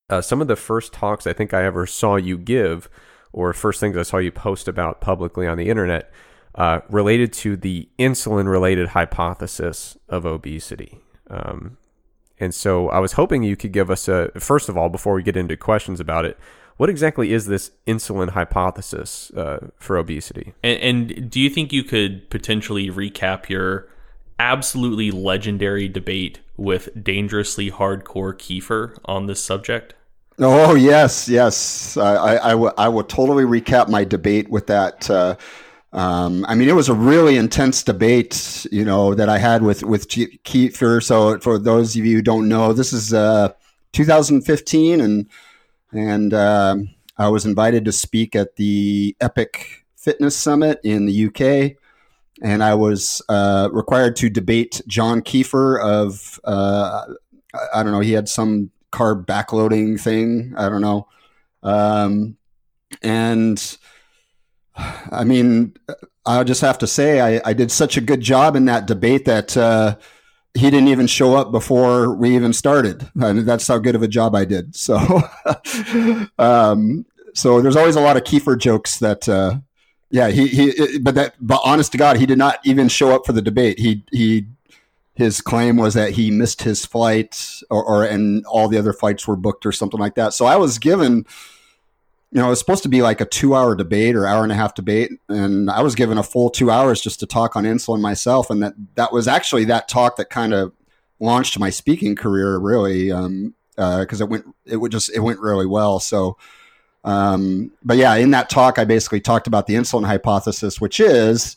uh, some of the first talks I think I ever saw you give, or first things I saw you post about publicly on the internet, uh, related to the insulin-related hypothesis of obesity. Um, and so I was hoping you could give us a first of all, before we get into questions about it, what exactly is this insulin hypothesis uh, for obesity? And, and do you think you could potentially recap your absolutely legendary debate with dangerously hardcore Kiefer on this subject? Oh yes, yes. I, I, I, w- I will totally recap my debate with that uh, Um, I mean, it was a really intense debate, you know, that I had with with Kiefer. So, for those of you who don't know, this is uh, 2015, and and uh, I was invited to speak at the Epic Fitness Summit in the UK, and I was uh, required to debate John Kiefer of uh, I don't know, he had some carb backloading thing, I don't know, um, and I mean, I just have to say, I, I, did such a good job in that debate that uh, he didn't even show up before we even started. And that's how good of a job I did. *laughs* So, um, so there's always a lot of Kiefer jokes that, uh, yeah, he, he, but that, but honest to God, he did not even show up for the debate. He, he, his claim was that he missed his flight or, or and all the other flights were booked or something like that. So I was given you know, it was supposed to be like a two hour debate or hour and a half debate. And I was given a full two hours just to talk on insulin myself. And that, that was actually that talk that kind of launched my speaking career really. Um, uh, cause it went, it would just, it went really well. So, um, but yeah, in that talk, I basically talked about the insulin hypothesis, which is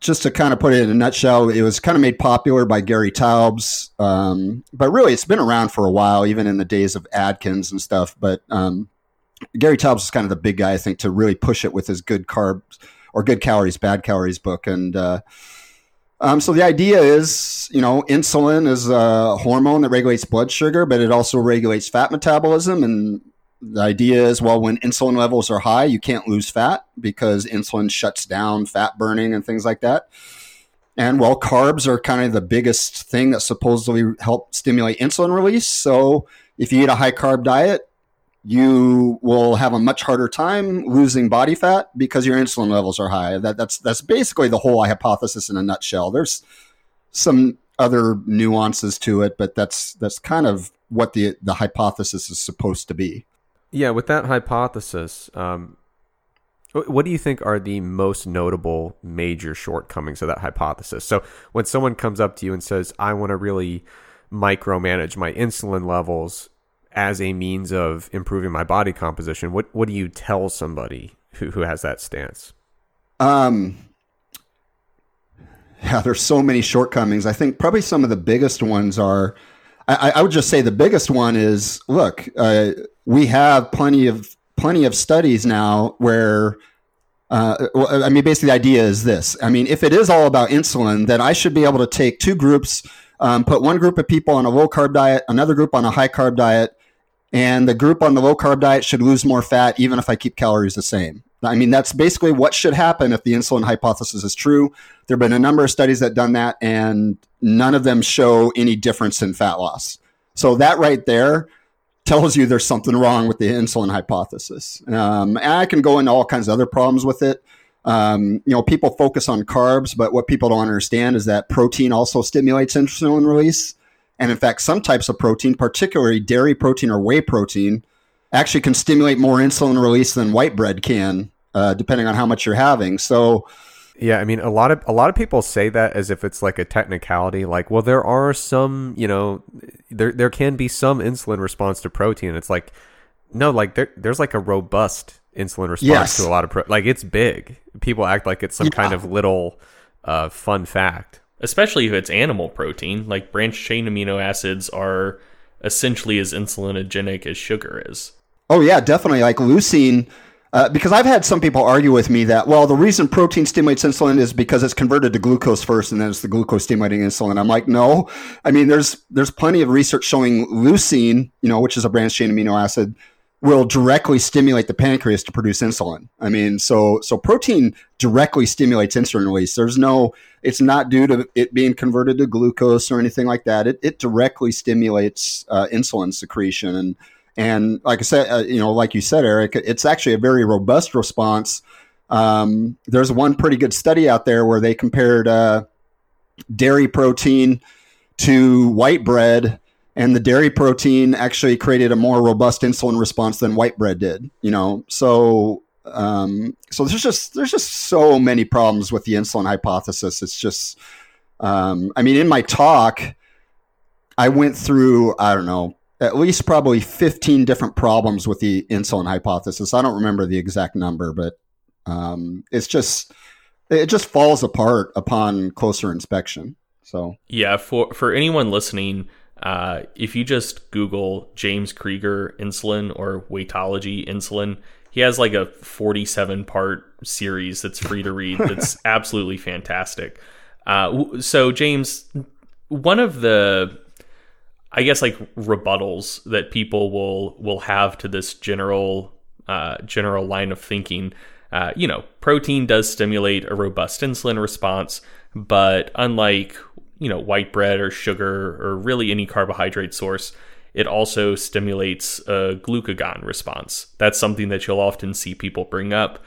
just to kind of put it in a nutshell, it was kind of made popular by Gary Taubes. Um, but really it's been around for a while, even in the days of Atkins and stuff. But, um, Gary Taubes is kind of the big guy, I think, to really push it with his good carbs or good calories, bad calories book. And uh, um, so the idea is, you know, insulin is a hormone that regulates blood sugar, but it also regulates fat metabolism. And the idea is, well, when insulin levels are high, you can't lose fat because insulin shuts down fat burning and things like that. And well, carbs are kind of the biggest thing that supposedly help stimulate insulin release. So if you eat a high carb diet, you will have a much harder time losing body fat because your insulin levels are high. That, that's that's basically the whole hypothesis in a nutshell. There's some other nuances to it, but that's that's kind of what the the hypothesis is supposed to be. Yeah, with that hypothesis, um, what do you think are the most notable major shortcomings of that hypothesis? So when someone comes up to you and says, "I want to really micromanage my insulin levels," as a means of improving my body composition, what what do you tell somebody who, who has that stance? Um, yeah, there's so many shortcomings. I think probably some of the biggest ones are. I, I would just say the biggest one is look, uh, we have plenty of plenty of studies now where. Uh, I mean, basically, the idea is this. I mean, if it is all about insulin, then I should be able to take two groups, um, put one group of people on a low carb diet, another group on a high carb diet, and the group on the low carb diet should lose more fat even if I keep calories the same. I mean, that's basically what should happen if the insulin hypothesis is true. There have been a number of studies that done that, and none of them show any difference in fat loss. So that right there tells you there's something wrong with the insulin hypothesis. Um, and I can go into all kinds of other problems with it. Um, you know, people focus on carbs, but what people don't understand is that protein also stimulates insulin release. And in fact, some types of protein, particularly dairy protein or whey protein, actually can stimulate more insulin release than white bread can, uh, depending on how much you're having. So, yeah, I mean, a lot of a lot of people say that as if it's like a technicality. Like, well, there are some, you know, there there can be some insulin response to protein. It's like, no, like there there's like a robust insulin response yes. to a lot of pro. Like, it's big. People act like it's some yeah. kind of little uh, fun fact especially if it's animal protein. Like branched chain amino acids are essentially as insulinogenic as sugar is. Oh yeah, definitely. Like leucine, uh, because I've had some people argue with me that well, the reason protein stimulates insulin is because it's converted to glucose first, and then it's the glucose stimulating insulin. I'm like, no. I mean, there's there's plenty of research showing leucine, you know, which is a branched chain amino acid, will directly stimulate the pancreas to produce insulin. I mean, so so protein directly stimulates insulin release. There's no, it's not due to it being converted to glucose or anything like that. It, it directly stimulates uh, insulin secretion, and and like I said, uh, you know, like you said, Eric, it's actually a very robust response. Um, there's one pretty good study out there where they compared uh, dairy protein to white bread and the dairy protein actually created a more robust insulin response than white bread did you know? So um, so there's just there's just so many problems with the insulin hypothesis. It's just um, i mean in my talk i went through i don't know at least probably 15 different problems with the insulin hypothesis. I don't remember the exact number but um, it's just it just falls apart upon closer inspection. So yeah, for for anyone listening, uh, if you just Google James Krieger insulin or weightology insulin, he has like a 47 part series that's free to read. *laughs* That's absolutely fantastic. Uh, so James, one of the I guess like rebuttals that people will will have to this general uh, general line of thinking. Uh, you know, protein does stimulate a robust insulin response, but unlike you know white bread or sugar or really any carbohydrate source, it also stimulates a glucagon response. That's something that you'll often see people bring up.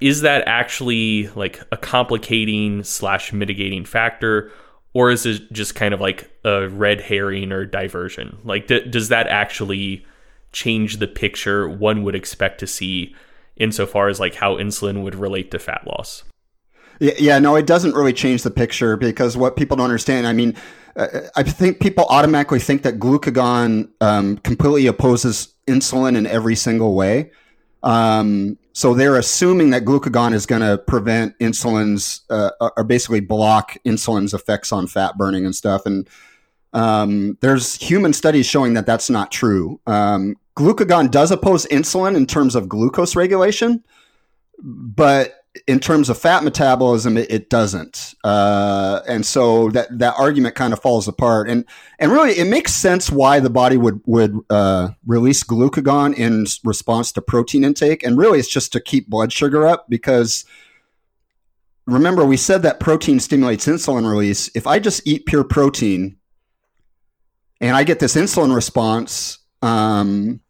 Is that actually like a complicating slash mitigating factor? or is it just kind of like a red herring or diversion? Like, d- does that actually change the picture one would expect to see insofar as like how insulin would relate to fat loss? Yeah, yeah, no, it doesn't really change the picture because what people don't understand, I mean, uh, I think people automatically think that glucagon um, completely opposes insulin in every single way. Um, so they're assuming that glucagon is going to prevent insulin's uh, or basically block insulin's effects on fat burning and stuff. And um, there's human studies showing that that's not true. Um, glucagon does oppose insulin in terms of glucose regulation, but in terms of fat metabolism, it, it doesn't, uh, and so that that argument kind of falls apart. And and really, it makes sense why the body would would uh, release glucagon in response to protein intake, and really, it's just to keep blood sugar up because. Remember, we said that protein stimulates insulin release. If I just eat pure protein and I get this insulin response, um,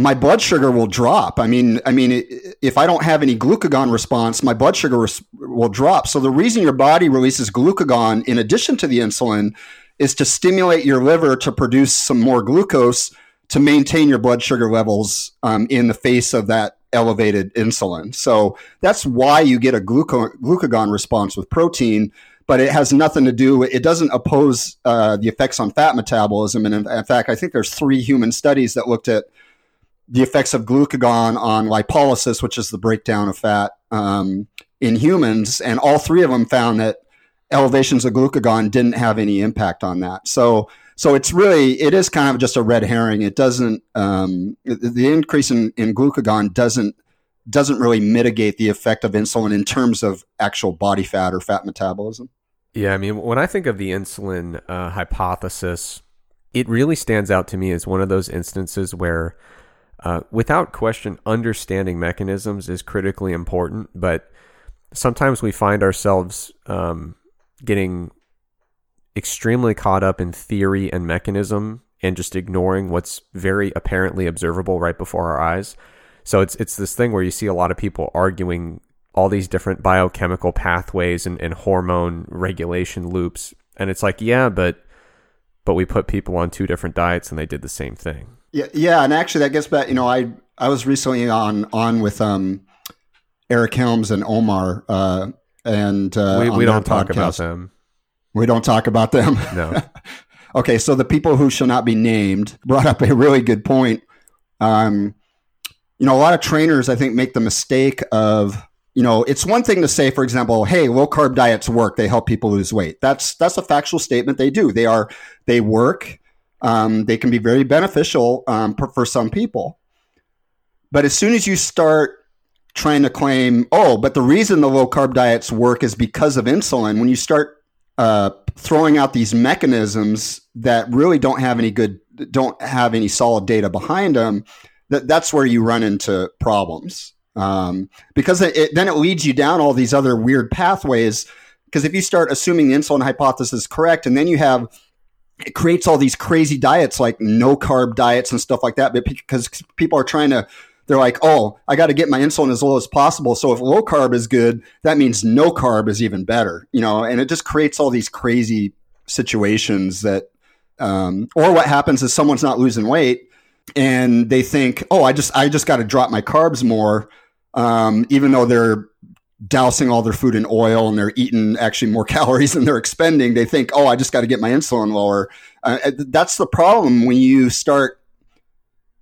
my blood sugar will drop. I mean, I mean, if I don't have any glucagon response, my blood sugar res- will drop. So the reason your body releases glucagon in addition to the insulin is to stimulate your liver to produce some more glucose to maintain your blood sugar levels um, in the face of that elevated insulin. So that's why you get a glucagon response with protein. But it has nothing to do. It doesn't oppose uh, the effects on fat metabolism. And in, in fact, I think there's three human studies that looked at the effects of glucagon on lipolysis, which is the breakdown of fat um, in humans, and all three of them found that elevations of glucagon didn't have any impact on that. So, so it's really it is kind of just a red herring. It doesn't um, the increase in, in glucagon doesn't doesn't really mitigate the effect of insulin in terms of actual body fat or fat metabolism. Yeah, I mean, when I think of the insulin uh, hypothesis, it really stands out to me as one of those instances where uh, without question, understanding mechanisms is critically important, but sometimes we find ourselves um, getting extremely caught up in theory and mechanism and just ignoring what's very apparently observable right before our eyes. So it's it's this thing where you see a lot of people arguing all these different biochemical pathways and, and hormone regulation loops. And it's like, yeah, but but we put people on two different diets and they did the same thing. Yeah, yeah, and actually that gets back. You know, I I was recently on on with um Eric Helms and Omar, uh, and uh, we, we don't talk about them. We don't talk about them. No. *laughs* okay, so the people who shall not be named brought up a really good point. Um, you know, a lot of trainers I think make the mistake of you know, it's one thing to say, for example, hey, low carb diets work; they help people lose weight. That's that's a factual statement. They do. They are they work um, they can be very beneficial um, for, some people. But as soon as you start trying to claim, oh, but the reason the low carb diets work is because of insulin, when you start uh, throwing out these mechanisms that really don't have any good, don't have any solid data behind them, that, that's where you run into problems. Um, because it, it, then it leads you down all these other weird pathways. Because if you start assuming the insulin hypothesis is correct, and then you have it creates all these crazy diets like no carb diets and stuff like that but because people are trying to they're like oh i got to get my insulin as low as possible so if low carb is good that means no carb is even better you know and it just creates all these crazy situations that um, or what happens is someone's not losing weight and they think oh i just i just got to drop my carbs more um, even though they're dousing all their food in oil and they're eating actually more *laughs* calories than they're expending, they think, oh, I just got to get my insulin lower. Uh, uh, that's the problem when you start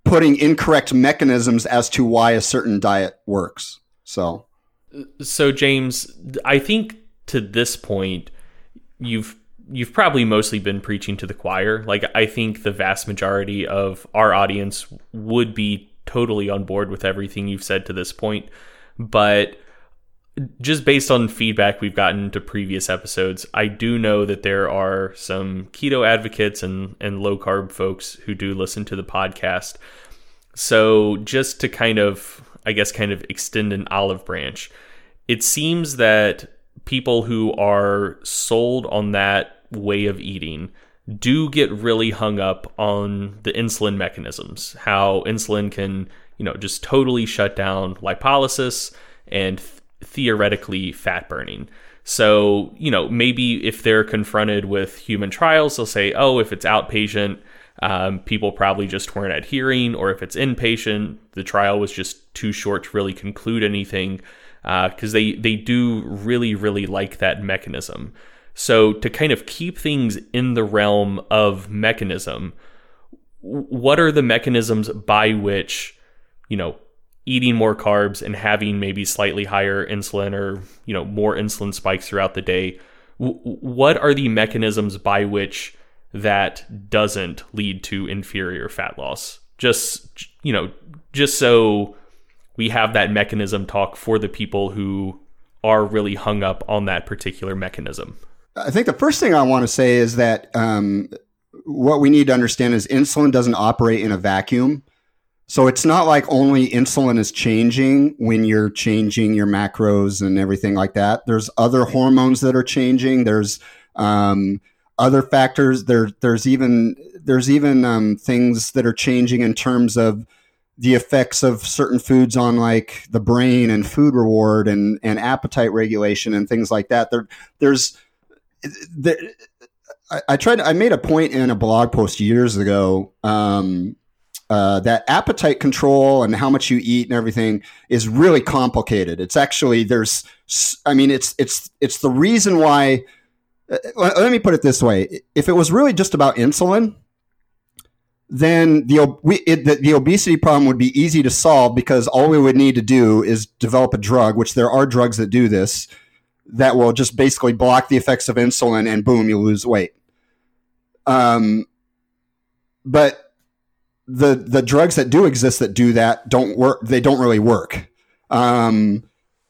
putting incorrect mechanisms as to why a certain diet works. So, So James, I think to this point, you've you've probably mostly been preaching to the choir. Like I think the vast majority of our audience would be totally on board with everything you've said to this point, but just based on feedback we've gotten to previous episodes, I do know that there are some keto advocates and, and low carb folks who do listen to the podcast. So, just to kind of, I guess, kind of extend an olive branch, it seems that people who are sold on that way of eating do get really hung up on the insulin mechanisms, how insulin can, you know, just totally shut down lipolysis and theoretically fat burning. So, you know, maybe if they're confronted with human trials, they'll say, oh, if it's outpatient, um, people probably just weren't adhering, or if it's inpatient, the trial was just too short to really conclude anything, because uh, they they do really really like that mechanism. So to kind of keep things in the realm of mechanism, what are the mechanisms by which you know eating more carbs and having maybe slightly higher insulin or you know more insulin spikes throughout the day what are the mechanisms by which that doesn't lead to inferior fat loss? Just you know just so we have that mechanism talk for the people who are really hung up on that particular mechanism. I think the first thing i want to say is that um, what we need to understand is insulin doesn't operate in a vacuum so it's not like only insulin is changing when you're changing your macros and everything like that. There's other hormones that are changing. There's um, other factors. There, there's even there's even um, things that are changing in terms of the effects of certain foods on like the brain and food reward and, and appetite regulation and things like that. There, there's there, I, I tried. I made a point in a blog post years ago. Um, uh, that appetite control and how much you eat and everything is really complicated. It's actually there's, I mean, it's it's it's the reason why. Uh, let me put it this way: if it was really just about insulin, then the, we, it, the, the obesity problem would be easy to solve because all we would need to do is develop a drug, which there are drugs that do this, that will just basically block the effects of insulin, and boom, you lose weight. Um, but the the drugs that do exist that do that don't work. They don't really work. Um,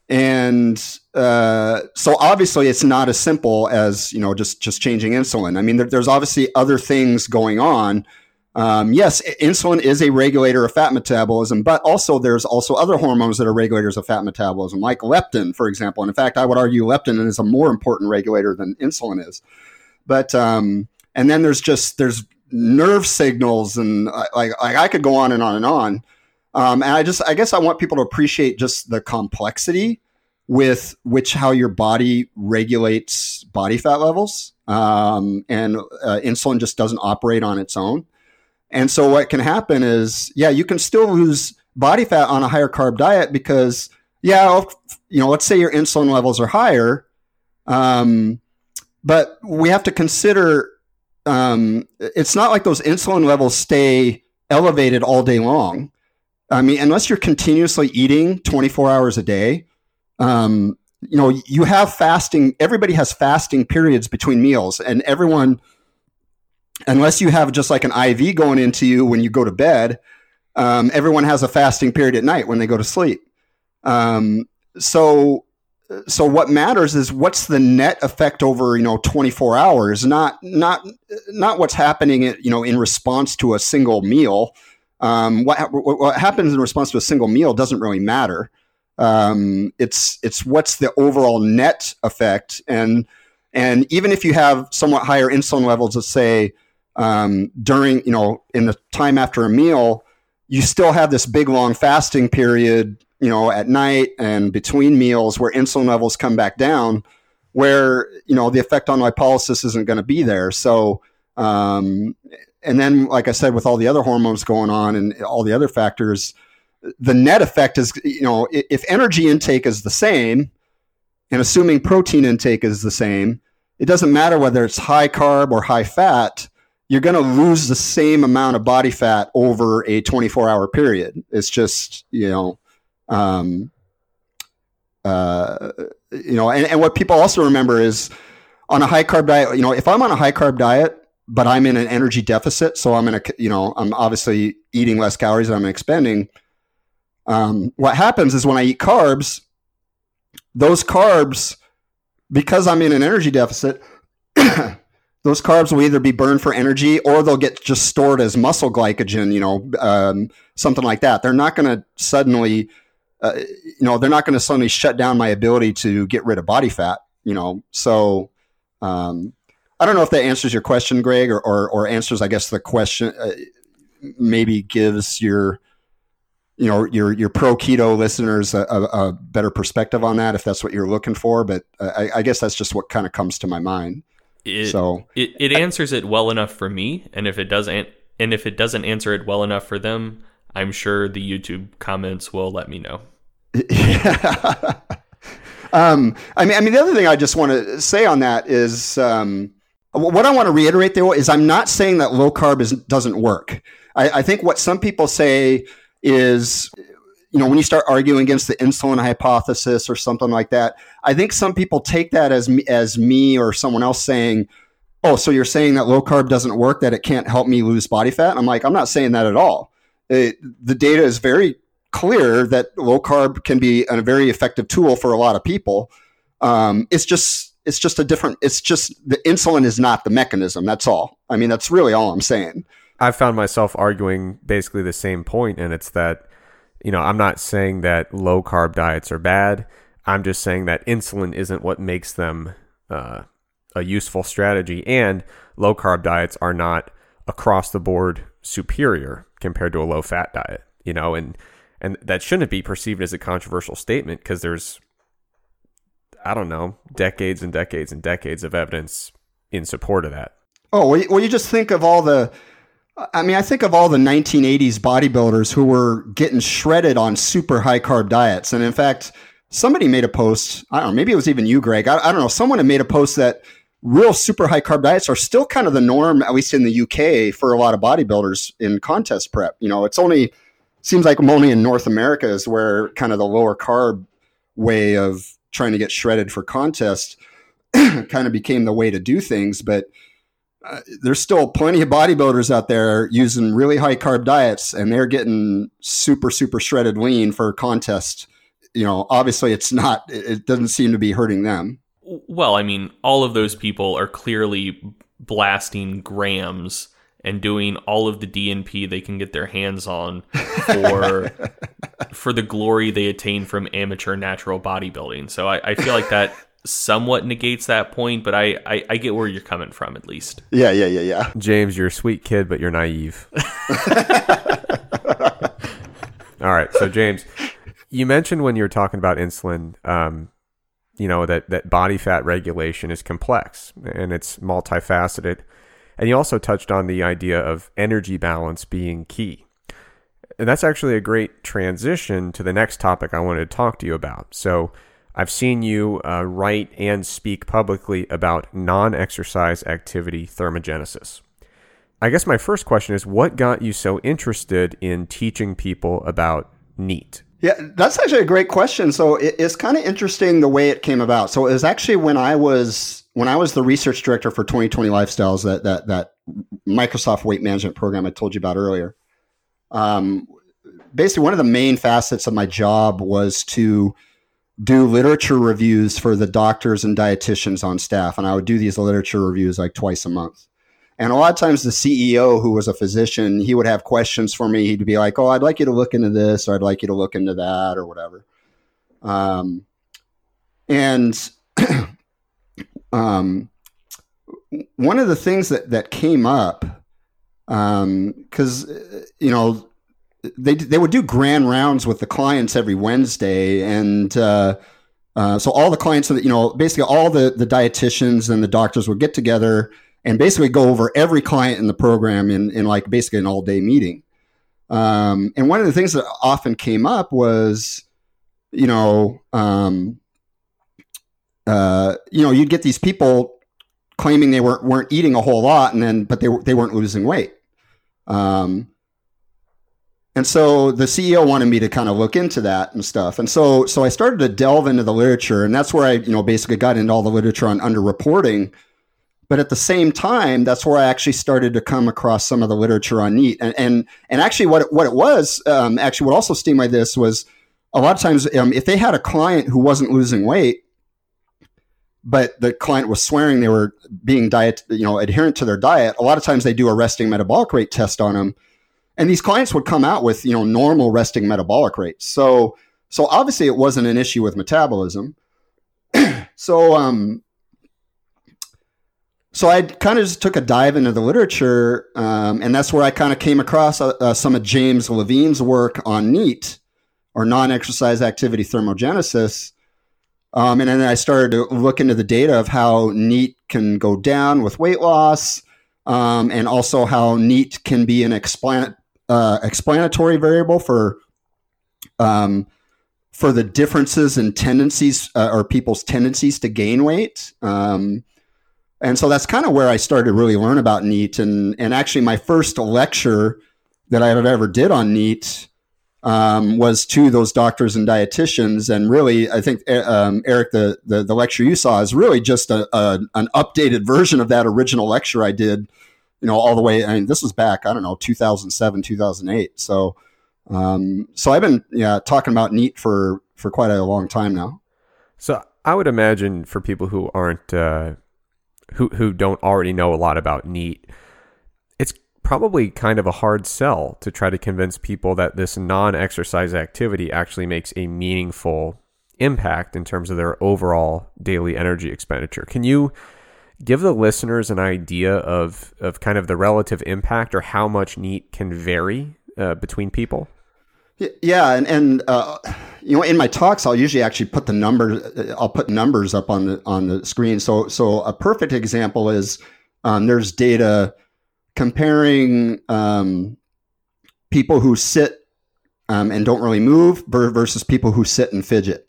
and uh, so obviously it's not as simple as you know just just changing insulin. I mean, there, there's obviously other things going on. Um, yes, insulin is a regulator of fat metabolism, but also there's also other hormones that are regulators of fat metabolism, like leptin, for example. And in fact, I would argue leptin is a more important regulator than insulin is. But um, and then there's just there's nerve signals and uh, like, like I could go on and on and on. Um, and I just, I guess I want people to appreciate just the complexity with which how your body regulates body fat levels. Um, and uh, insulin just doesn't operate on its own. And so what can happen is, yeah, you can still lose body fat on a higher carb diet because, yeah, you know, let's say your insulin levels are higher. Um, but we have to consider um, it's not like those insulin levels stay elevated all day long. I mean, unless you're continuously eating 24 hours a day, um, you know, you have fasting. Everybody has fasting periods between meals, and everyone, unless you have just like an IV going into you when you go to bed, um, everyone has a fasting period at night when they go to sleep. Um, so so what matters is what's the net effect over you know 24 hours not not not what's happening you know in response to a single meal. Um, what, what happens in response to a single meal doesn't really matter. Um, it's it's what's the overall net effect. And and even if you have somewhat higher insulin levels let's say um, during you know in the time after a meal you still have this big long fasting period you know, at night and between meals where insulin levels come back down, where, you know, the effect on lipolysis isn't going to be there. So, um, and then, like I said, with all the other hormones going on and all the other factors, the net effect is, you know, if energy intake is the same and assuming protein intake is the same, it doesn't matter whether it's high carb or high fat, you're going to lose the same amount of body fat over a 24 hour period. It's just, you know, um, uh, you know, and, and what people also remember is on a high carb diet, you know, if I'm on a high carb diet, but I'm in an energy deficit, so I'm in a, you know, I'm obviously eating less calories than I'm expending. Um, what happens is when I eat carbs, those carbs, because I'm in an energy deficit, *coughs* those carbs will either be burned for energy or they'll get just stored as muscle glycogen, you know, um, something like that. They're not going to suddenly, uh, you know, they're not going to suddenly shut down my ability to get rid of body fat, you know. So, um, I don't know if that answers your question, Greg, or, or, or answers, I guess, the question, uh, maybe gives your, you know, your, your pro keto listeners a, a, a, better perspective on that if that's what you're looking for. But I, I guess that's just what kind of comes to my mind. It, so it, it answers it well enough for me, and if it doesn't, and if it doesn't answer it well enough for them, I'm sure the YouTube comments will let me know. Yeah. *laughs* um, I mean, I mean, the other thing I just want to say on that is um, what I want to reiterate though is I'm not saying that low carb is, doesn't work. I, I think what some people say is you know, when you start arguing against the insulin hypothesis or something like that, I think some people take that as me, as me or someone else saying, "Oh, so you're saying that low carb doesn't work, that it can't help me lose body fat?" I'm like, I'm not saying that at all. It, the data is very clear that low carb can be a very effective tool for a lot of people. Um, it's just it's just a different. It's just the insulin is not the mechanism. That's all. I mean, that's really all I'm saying. I found myself arguing basically the same point, and it's that you know, I'm not saying that low carb diets are bad. I'm just saying that insulin isn't what makes them uh, a useful strategy, and low carb diets are not across the board superior compared to a low fat diet. You know, and and that shouldn't be perceived as a controversial statement because there's, I don't know, decades and decades and decades of evidence in support of that. Oh well, you just think of all the I mean, I think of all the 1980s bodybuilders who were getting shredded on super high carb diets. And in fact, somebody made a post. I don't know, maybe it was even you, Greg. I, I don't know. Someone had made a post that real super high carb diets are still kind of the norm, at least in the UK, for a lot of bodybuilders in contest prep. You know, it's only, seems like only in North America is where kind of the lower carb way of trying to get shredded for contest *clears throat* kind of became the way to do things. But uh, there's still plenty of bodybuilders out there using really high carb diets and they're getting super super shredded lean for contest you know obviously it's not it doesn't seem to be hurting them well i mean all of those people are clearly blasting grams and doing all of the DNP they can get their hands on for *laughs* for the glory they attain from amateur natural bodybuilding. So I, I feel like that somewhat negates that point, but I, I, I get where you're coming from at least. Yeah, yeah, yeah, yeah. James, you're a sweet kid, but you're naive. *laughs* All right, so James, you mentioned when you were talking about insulin, um, you know that that body fat regulation is complex and it's multifaceted, and you also touched on the idea of energy balance being key. And that's actually a great transition to the next topic I wanted to talk to you about. So, I've seen you uh, write and speak publicly about non exercise activity thermogenesis. I guess my first question is what got you so interested in teaching people about NEAT? Yeah, that's actually a great question. So it, it's kind of interesting the way it came about. So it was actually when I was when I was the research director for 2020 Lifestyles, that that that Microsoft weight management program I told you about earlier. Um, basically, one of the main facets of my job was to do literature reviews for the doctors and dietitians on staff. And I would do these literature reviews like twice a month. And a lot of times the CEO, who was a physician, he would have questions for me. He'd be like, Oh, I'd like you to look into this, or I'd like you to look into that, or whatever. Um, and *clears throat* um, one of the things that, that came up, because, um, you know, they they would do grand rounds with the clients every Wednesday, and uh, uh, so all the clients, you know, basically all the the dietitians and the doctors would get together and basically go over every client in the program in in like basically an all day meeting. Um, and one of the things that often came up was, you know, um, uh, you know, you'd get these people claiming they weren't weren't eating a whole lot, and then but they they weren't losing weight. Um, and so the CEO wanted me to kind of look into that and stuff. And so so I started to delve into the literature, and that's where I you know basically got into all the literature on underreporting. But at the same time, that's where I actually started to come across some of the literature on NEAT. And and, and actually, what it, what it was um, actually what also stimulated this was a lot of times um, if they had a client who wasn't losing weight, but the client was swearing they were being diet you know adherent to their diet, a lot of times they do a resting metabolic rate test on them and these clients would come out with you know normal resting metabolic rates. So so obviously it wasn't an issue with metabolism. *clears throat* So um so I kind of just took a dive into the literature, um, and that's where I kind of came across uh, uh, some of James Levine's work on NEAT, or non-exercise activity thermogenesis. Um, and then I started to look into the data of how NEAT can go down with weight loss, um, and also how NEAT can be an explan- uh, explanatory variable for um, for the differences in tendencies uh, or people's tendencies to gain weight. Um, and so that's kind of where I started to really learn about NEAT. And, and actually, my first lecture that I ever did on NEAT um, was to those doctors and dietitians. And really, I think, um, Eric, the, the, the, lecture you saw is really just a, a, an updated version of that original lecture I did you know, all the way. I mean, this was back, I don't know, 2007, 2008. So, um, so I've been, yeah, talking about NEAT for, for quite a long time now. So I would imagine for people who aren't, uh, who, who don't already know a lot about NEAT, it's probably kind of a hard sell to try to convince people that this non exercise activity actually makes a meaningful impact in terms of their overall daily energy expenditure. Can you give the listeners an idea of of kind of the relative impact or how much NEAT can vary uh, between people? Yeah, and and uh, you know, in my talks, I'll usually actually put the numbers. I'll put numbers up on the on the screen. So so a perfect example is um, there's data comparing um, people who sit um, and don't really move versus people who sit and fidget,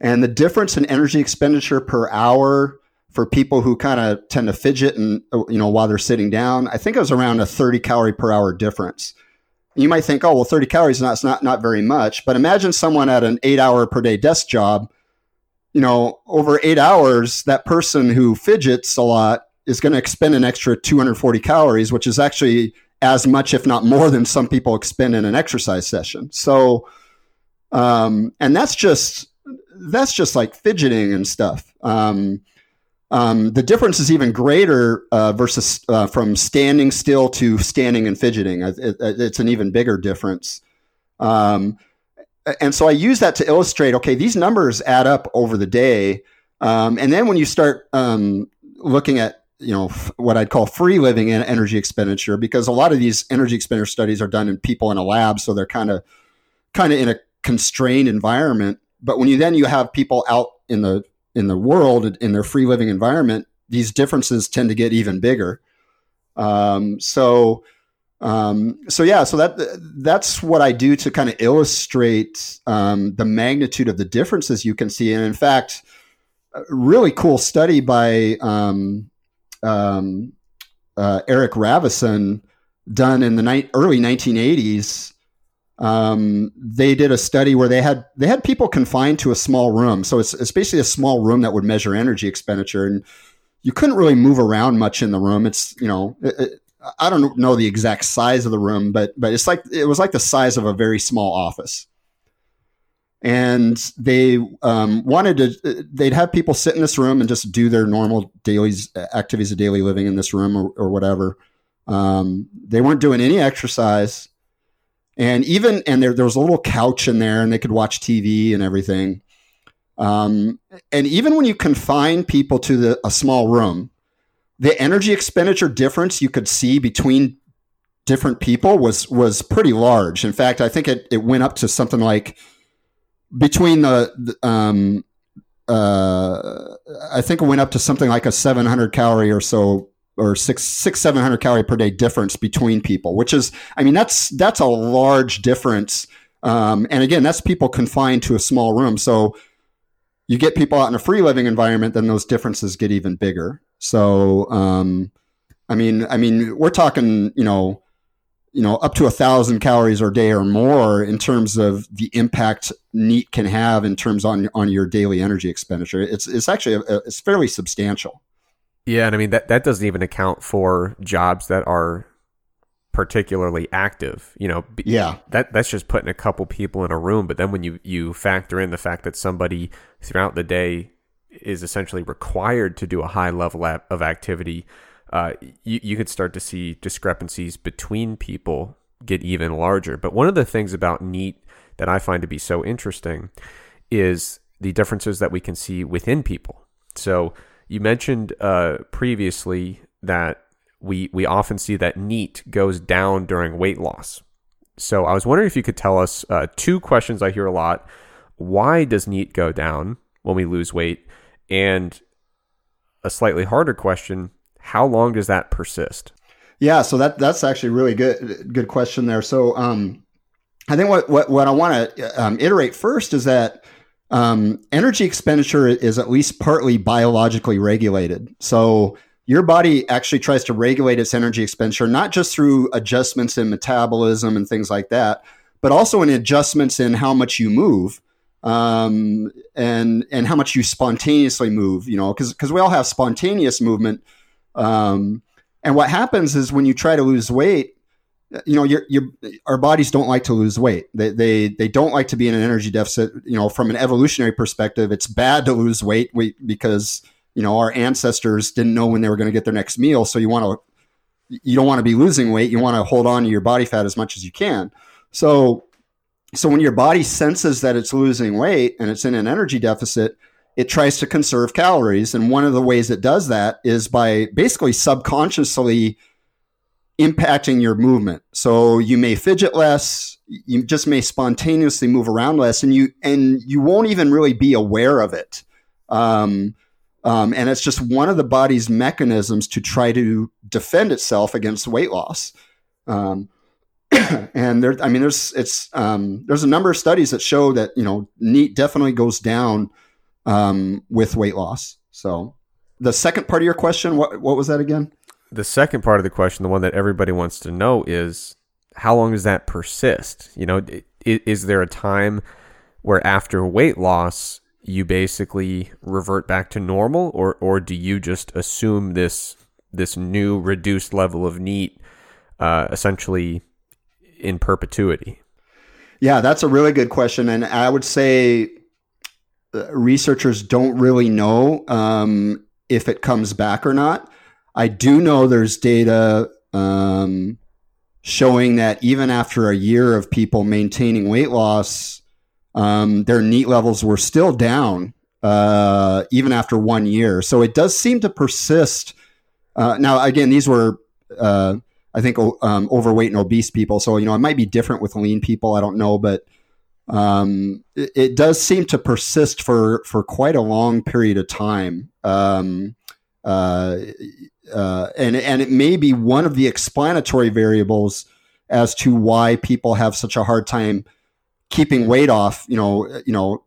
and the difference in energy expenditure per hour for people who kind of tend to fidget and you know while they're sitting down i think it was around a 30 calorie per hour difference you might think oh well 30 calories is not, not, not very much but imagine someone at an eight hour per day desk job you know over eight hours that person who fidgets a lot is going to expend an extra 240 calories which is actually as much if not more than some people expend in an exercise session. So um, and that's just that's just like fidgeting and stuff. Um, um, the difference is even greater uh, versus uh, from standing still to standing and fidgeting. It, it, it's an even bigger difference. Um, and so I use that to illustrate okay, these numbers add up over the day. Um, and then when you start um, looking at you know f- what I'd call free living and energy expenditure, because a lot of these energy expenditure studies are done in people in a lab, so they're kind of kind of in a constrained environment. But when you then you have people out in the in the world in their free living environment, these differences tend to get even bigger. Um, so, um, so yeah, so that that's what I do to kind of illustrate um, the magnitude of the differences you can see. And in fact, a really cool study by um, um, uh, Eric Ravussin done in the ni- early 1980s um, they did a study where they had they had people confined to a small room. So it's, basically a small room that would measure energy expenditure, and you couldn't really move around much in the room. It's you know it, it, I don't know the exact size of the room, but but it's like it was like the size of a very small office. And they um, wanted to. They'd have people sit in this room and just do their normal daily activities of daily living in this room or, or whatever. Um, they weren't doing any exercise and even and there, there was a little couch in there and they could watch tv and everything. Um, and even when you confine people to the, a small room the energy expenditure difference you could see between different people was was pretty large. In fact i think it, it went up to something like between the, the um, uh, i think it went up to something like a 700 calorie or so or six six seven hundred calorie per day difference between people, which is I mean that's that's a large difference. Um, and again, that's people confined to a small room. So you get people out in a free living environment, then those differences get even bigger. So um, I mean, I mean, we're talking, you know, you know up to a thousand calories a day or more in terms of the impact NEAT can have in terms on on your daily energy expenditure. It's it's actually a, it's fairly substantial. Yeah, and I mean that that doesn't even account for jobs that are particularly active. You know, yeah, that that's just putting a couple people in a room. But then when you you factor in the fact that somebody throughout the day is essentially required to do a high level of activity, uh, you you could start to see discrepancies between people get even larger. But one of the things about NEAT that I find to be so interesting is the differences that we can see within people. So you mentioned uh, previously that we we often see that NEAT goes down during weight loss. So I was wondering if you could tell us uh, two questions I hear a lot: Why does NEAT go down when we lose weight? And a slightly harder question: How long does that persist? Yeah, so that that's actually really good good question there. So um, I think what what, what I want to um, iterate first is that um, energy expenditure is at least partly biologically regulated. So your body actually tries to regulate its energy expenditure, not just through adjustments in metabolism and things like that, but also in adjustments in how much you move um, and and how much you spontaneously move. You know, because because we all have spontaneous movement. Um, and what happens is when you try to lose weight, you know, your your our bodies don't like to lose weight. They they they don't like to be in an energy deficit. You know, from an evolutionary perspective, it's bad to lose weight because you know, our ancestors didn't know when they were going to get their next meal. So you want to, you don't want to be losing weight. You want to hold on to your body fat as much as you can. So, so when your body senses that it's losing weight and it's in an energy deficit, it tries to conserve calories. And one of the ways it does that is by basically subconsciously impacting your movement. So you may fidget less, you just may spontaneously move around less, and you and you won't even really be aware of it. Um, um, and it's just one of the body's mechanisms to try to defend itself against weight loss. Um, *clears throat* and there, I mean, there's it's um, there's a number of studies that show that you know NEAT definitely goes down um, with weight loss. So the second part of your question, what what was that again? The second part of the question, the one that everybody wants to know, is how long does that persist? You know, is, there a time where after weight loss you basically revert back to normal? Or or do you just assume this this new reduced level of NEAT uh, essentially in perpetuity? Yeah that's a really good question. And i would say uh, researchers don't really know um, if it comes back or not i do know there's data um, showing that even after a year of people maintaining weight loss um, their NEAT levels were still down uh, even after one year. So it does seem to persist. Uh, now, again, these were, uh, I think, um, overweight and obese people. So, you know, it might be different with lean people. I don't know. But um, it, it, does seem to persist for, for quite a long period of time. Um, uh, uh, and, and it may be one of the explanatory variables as to why people have such a hard time – keeping weight off, you know, you know,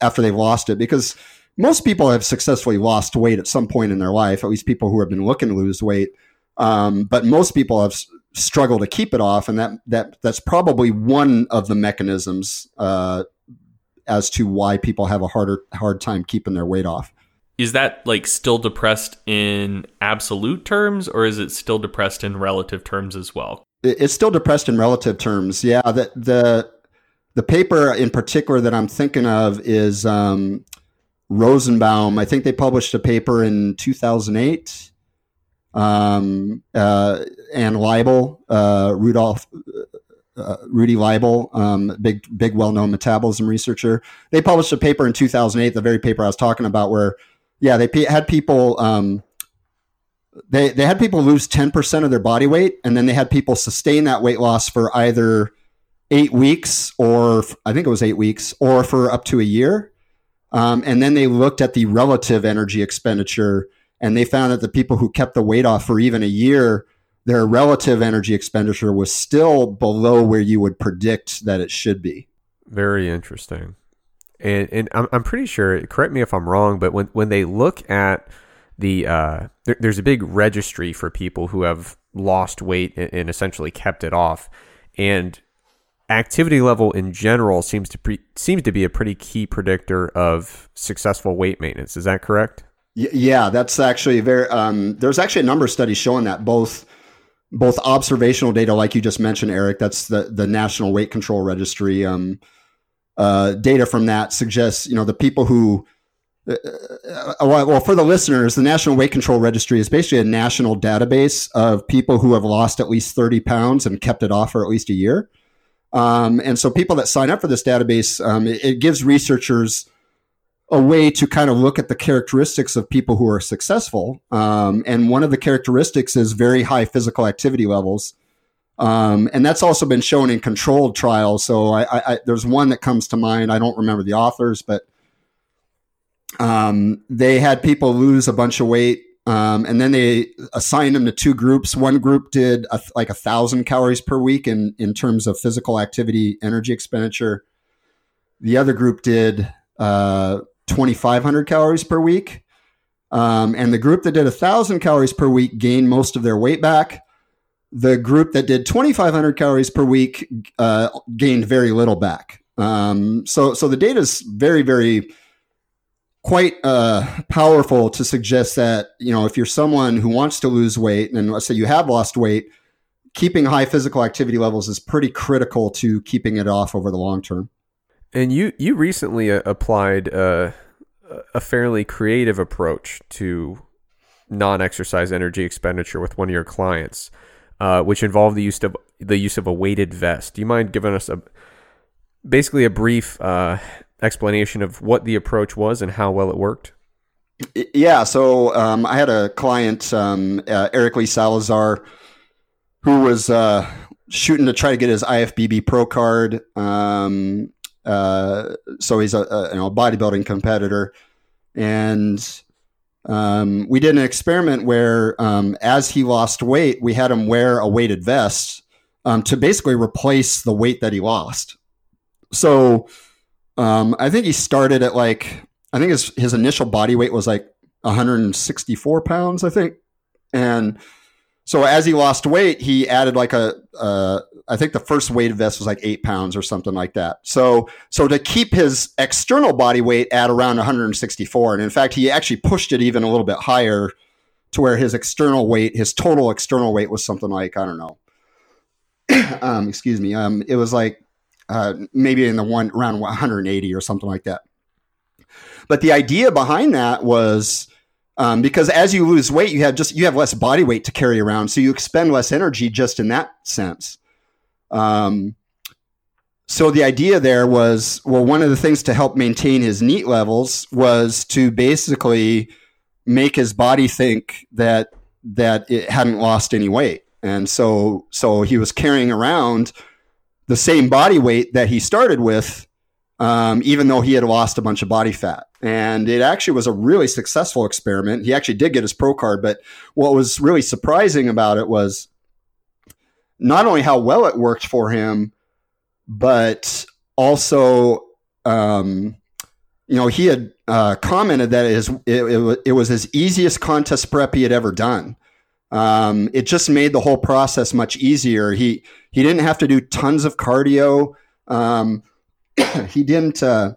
after they've lost it because most people have successfully lost weight at some point in their life, at least people who have been looking to lose weight. Um, but most people have struggled to keep it off, and that that that's probably one of the mechanisms uh, as to why people have a harder hard time keeping their weight off. Is that like still depressed in absolute terms, or is it still depressed in relative terms as well? It's still depressed in relative terms. Yeah, the the the paper in particular that I'm thinking of is um, Rosenbaum. I think they published a paper in 2008. Um, uh, and Leibel, uh, Rudolf, uh, Rudy Leibel, um, big, big, well-known metabolism researcher. They published a paper in 2008, the very paper I was talking about, where, yeah, they had people, um, they they had people lose 10% of their body weight, and then they had people sustain that weight loss for either eight weeks, or I think it was eight weeks, or for up to a year. Um, and then they looked at the relative energy expenditure, and they found that the people who kept the weight off for even a year, their relative energy expenditure was still below where you would predict that it should be. Very interesting. And, and I'm, I'm pretty sure, correct me if I'm wrong, but when, when they look at the uh, there, there's a big registry for people who have lost weight and, and essentially kept it off, and activity level in general seems to pre- seems to be a pretty key predictor of successful weight maintenance. Is that correct? Yeah, that's actually very. Um, there's actually a number of studies showing that both both observational data, like you just mentioned, Eric. That's the the National Weight Control Registry. Um, uh, data from that suggests you know the people who. Uh, uh well, for the listeners, the National Weight Control Registry is basically a national database of people who have lost at least 30 pounds and kept it off for at least a year. Um, and so people that sign up for this database, um, it, it, gives researchers a way to kind of look at the characteristics of people who are successful. Um, and one of the characteristics is very high physical activity levels. Um, and that's also been shown in controlled trials. So I, I, I, there's one that comes to mind. I don't remember the authors, but um, they had people lose a bunch of weight um, and then they assigned them to two groups. One group did a, like a thousand calories per week in, in terms of physical activity energy expenditure. The other group did uh, 2,500 calories per week. Um, and the group that did a thousand calories per week gained most of their weight back. The group that did 2,500 calories per week uh, gained very little back. Um, so, so the data is very, very quite uh, powerful to suggest that you know if you're someone who wants to lose weight and let's say you have lost weight keeping high physical activity levels is pretty critical to keeping it off over the long term and you you recently uh, applied uh, a fairly creative approach to non-exercise energy expenditure with one of your clients uh, which involved the use of the use of a weighted vest do you mind giving us a basically a brief uh, explanation of what the approach was and how well it worked? Yeah, so um, I had a client, um, uh, Eric Lee Salazar, who was uh, shooting to try to get his IFBB Pro card. Um, uh, so he's a, a, you know bodybuilding competitor, and um, we did an experiment where, um, as he lost weight, we had him wear a weighted vest um, to basically replace the weight that he lost. So um, I think he started at like I think his his initial body weight was like 164 pounds, I think, and so as he lost weight, he added like a uh, I think the first weight vest was like eight pounds or something like that. So so to keep his external body weight at around 164, and in fact he actually pushed it even a little bit higher to where his external weight, his total external weight was something like I don't know. *clears throat* um, excuse me. Um, it was like uh, maybe in the one around 180 or something like that. But the idea behind that was um, because as you lose weight, you have just you have less body weight to carry around, so you expend less energy just in that sense. Um, so the idea there was well, one of the things to help maintain his NEAT levels was to basically make his body think that that it hadn't lost any weight, and so so he was carrying around the same body weight that he started with, um, even though he had lost a bunch of body fat. And it actually was a really successful experiment. He actually did get his pro card, but what was really surprising about it was not only how well it worked for him, but also, um, you know, he had uh, commented that it, it, it was his easiest contest prep he had ever done. Um, it just made the whole process much easier. He he didn't have to do tons of cardio. Um, *coughs* he didn't. Uh,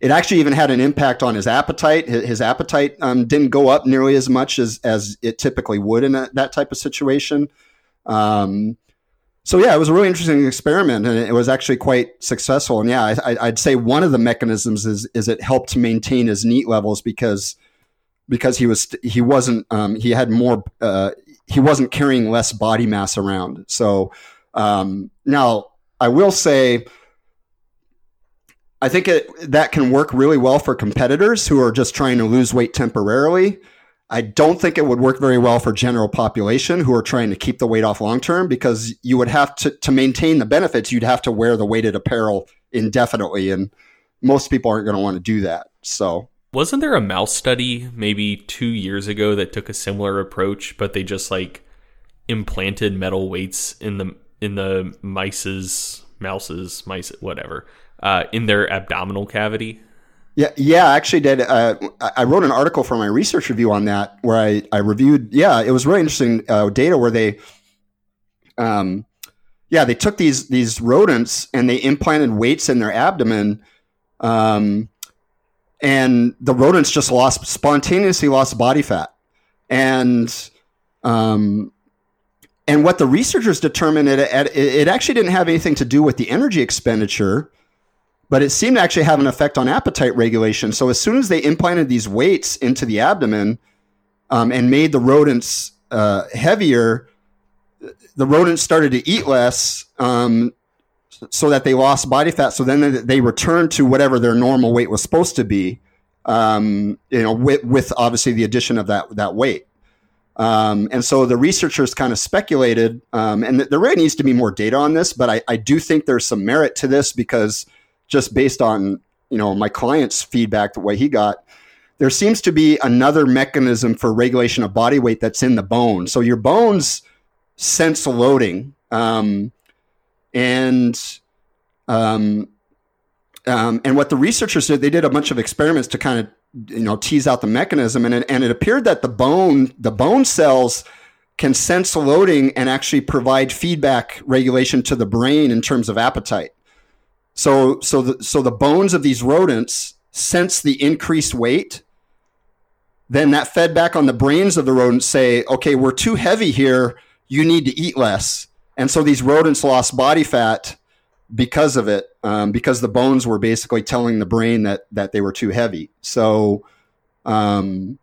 it actually even had an impact on his appetite. His, his appetite um, didn't go up nearly as much as as it typically would in a, that type of situation. Um, so yeah, it was a really interesting experiment, and it was actually quite successful. And yeah, I, would say one of the mechanisms is is it helped maintain his NEAT levels because because he was he wasn't um, he had more uh, he wasn't carrying less body mass around. So um, now I will say. I think it, that can work really well for competitors who are just trying to lose weight temporarily. I don't think it would work very well for general population who are trying to keep the weight off long term because you would have to to maintain the benefits. You'd have to wear the weighted apparel indefinitely, and most people aren't going to want to do that. So wasn't there a mouse study maybe two years ago that took a similar approach, but they just like implanted metal weights in the in the mice's mouses mice whatever uh, in their abdominal cavity? Yeah, yeah, I actually did. Uh, I wrote an article for my research review on that, where I, I reviewed. Yeah, it was really interesting uh, data where they, um, yeah, they took these these rodents and they implanted weights in their abdomen, um, and the rodents just lost spontaneously lost body fat, and um, and what the researchers determined it, it, it actually didn't have anything to do with the energy expenditure but it seemed to actually have an effect on appetite regulation. So as soon as they implanted these weights into the abdomen um, and made the rodents uh, heavier, the rodents started to eat less, um, so that they lost body fat. So then they returned to whatever their normal weight was supposed to be. Um, you know, with, with, obviously the addition of that that weight. Um, and so the researchers kind of speculated, um, and there really needs to be more data on this, but I, I do think there's some merit to this because just based on you know my client's feedback, the way he got, there seems to be another mechanism for regulation of body weight that's in the bone. So your bones sense loading, um, and um, um, and what the researchers did, they did a bunch of experiments to kind of you know tease out the mechanism, and it, and it appeared that the bone the bone cells can sense loading and actually provide feedback regulation to the brain in terms of appetite. So so the so the bones of these rodents sense the increased weight. Then that fed back on the brains of the rodents say, okay, we're too heavy here. You need to eat less. And so these rodents lost body fat because of it, um, because the bones were basically telling the brain that that they were too heavy. So, um,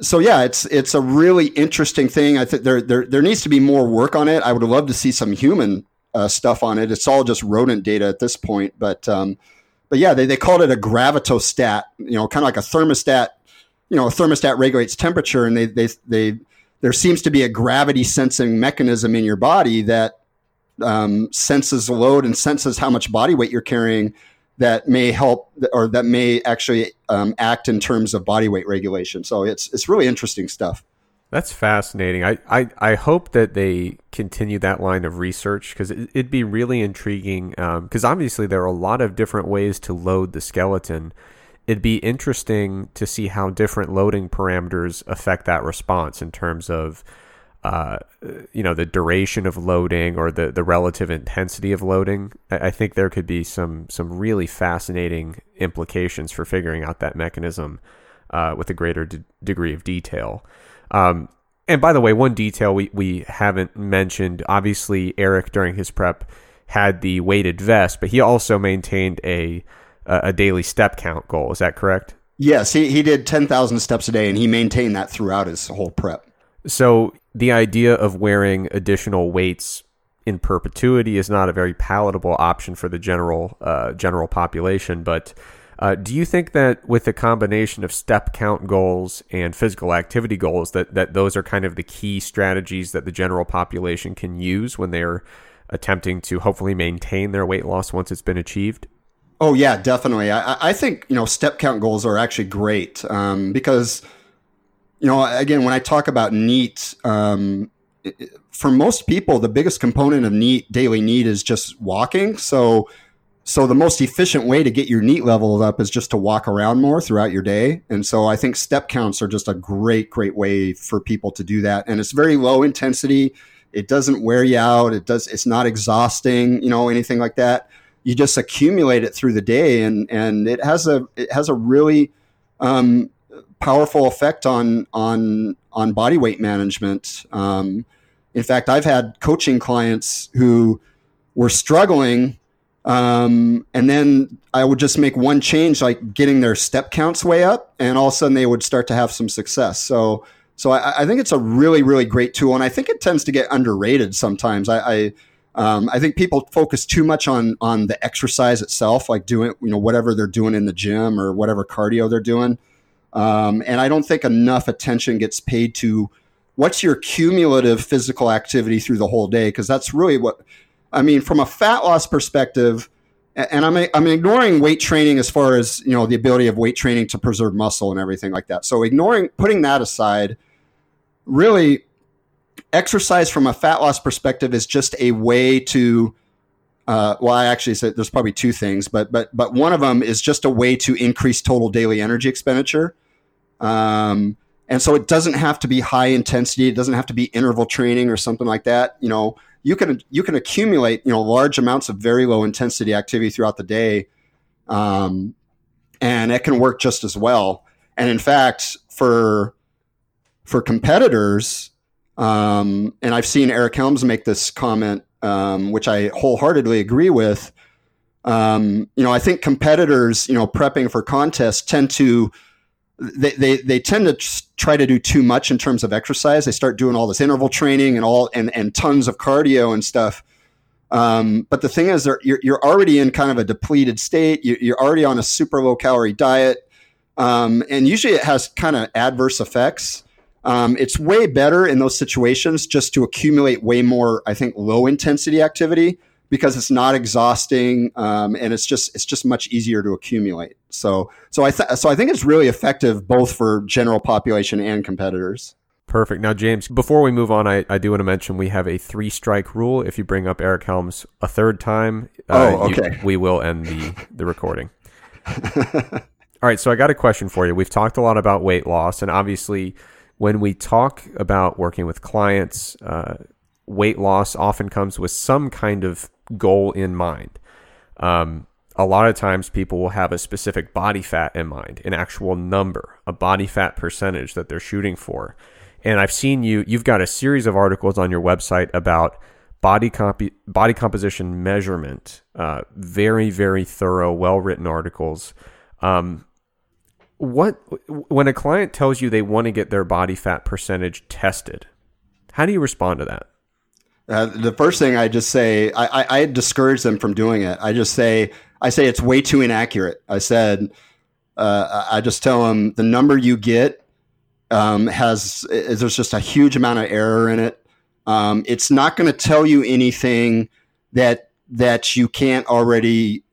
so yeah, it's it's a really interesting thing. I think there there there needs to be more work on it. I would love to see some human uh, stuff on it. It's all just rodent data at this point, but um, but yeah, they, they called it a gravitostat. You know, kind of like a thermostat. You know, a thermostat regulates temperature, and they they they there seems to be a gravity sensing mechanism in your body that um, senses load and senses how much body weight you're carrying that may help or that may actually um, act in terms of body weight regulation. So it's it's really interesting stuff. That's fascinating. I, I, I hope that they continue that line of research because it, would be really intriguing. Because um, obviously, there are a lot of different ways to load the skeleton. It'd be interesting to see how different loading parameters affect that response in terms of, uh, you know, the duration of loading or the, the relative intensity of loading. I, I think there could be some some really fascinating implications for figuring out that mechanism uh, with a greater d- degree of detail. Um, and by the way, one detail we, we haven't mentioned obviously, Eric during his prep had the weighted vest, but he also maintained a, a daily step count goal. Is that correct? Yes, he, he did 10,000 steps a day and he maintained that throughout his whole prep. So the idea of wearing additional weights in perpetuity is not a very palatable option for the general uh, general population, but uh, do you think that with a combination of step count goals and physical activity goals, that, that those are kind of the key strategies that the general population can use when they're attempting to hopefully maintain their weight loss once it's been achieved? Oh yeah, definitely. I, I think you know step count goals are actually great um, because you know again when I talk about NEAT, um, for most people the biggest component of NEAT daily need is just walking. So so the most efficient way to get your NEAT leveled up is just to walk around more throughout your day. And so I think step counts are just a great, great way for people to do that. And it's very low intensity. It doesn't wear you out. It does. It's not exhausting, you know, anything like that. You just accumulate it through the day, and and it has a it has a really um, powerful effect on on on body weight management. Um, in fact, I've had coaching clients who were struggling um, and then I would just make one change, like getting their step counts way up, and all of a sudden they would start to have some success. So, so I, I think it's a really, really great tool, and I think it tends to get underrated sometimes. I, I, um, I think people focus too much on on the exercise itself, like doing you know whatever they're doing in the gym or whatever cardio they're doing, um, and I don't think enough attention gets paid to what's your cumulative physical activity through the whole day, because that's really what I mean, from a fat loss perspective, and I'm I'm ignoring weight training as far as you know the ability of weight training to preserve muscle and everything like that. So ignoring putting that aside, really, exercise from a fat loss perspective is just a way to uh, well, I actually said there's probably two things, but but but one of them is just a way to increase total daily energy expenditure. Um, and so it doesn't have to be high intensity. It doesn't have to be interval training or something like that. You know, you can you can accumulate you know large amounts of very low intensity activity throughout the day, um, and it can work just as well. And in fact, for for competitors, um, and I've seen Eric Helms make this comment, um, which I wholeheartedly agree with. Um, you know, I think competitors, you know, prepping for contests tend to they, they, they tend to try to do too much in terms of exercise. They start doing all this interval training and all and, and tons of cardio and stuff. Um, but the thing is, you're, you're already in kind of a depleted state. You're already on a super low calorie diet. Um, and usually it has kind of adverse effects. Um, it's way better in those situations just to accumulate way more, I think, low intensity activity because it's not exhausting um, and it's just it's just much easier to accumulate. So so I th- so I think it's really effective both for general population and competitors. Perfect. Now, James, before we move on, I, I do want to mention we have a three strike rule. If you bring up Eric Helms a third time, uh, oh, okay. You, we will end the, the recording. *laughs* All right. So I got a question for you. We've talked a lot about weight loss, and obviously, when we talk about working with clients, uh, weight loss often comes with some kind of goal in mind. Um, a lot of times people will have a specific body fat in mind, an actual number, a body fat percentage that they're shooting for. And I've seen you, you've got a series of articles on your website about body comp- body composition measurement. Uh, very, very thorough, well written articles. Um, what when a client tells you they want to get their body fat percentage tested, how do you respond to that? Uh, the first thing I just say, I, I, I, discourage them from doing it. I just say, I say it's way too inaccurate. I said, uh, I just tell them the number you get um, has there's just a huge amount of error in it. Um, it's not going to tell you anything that that you can't already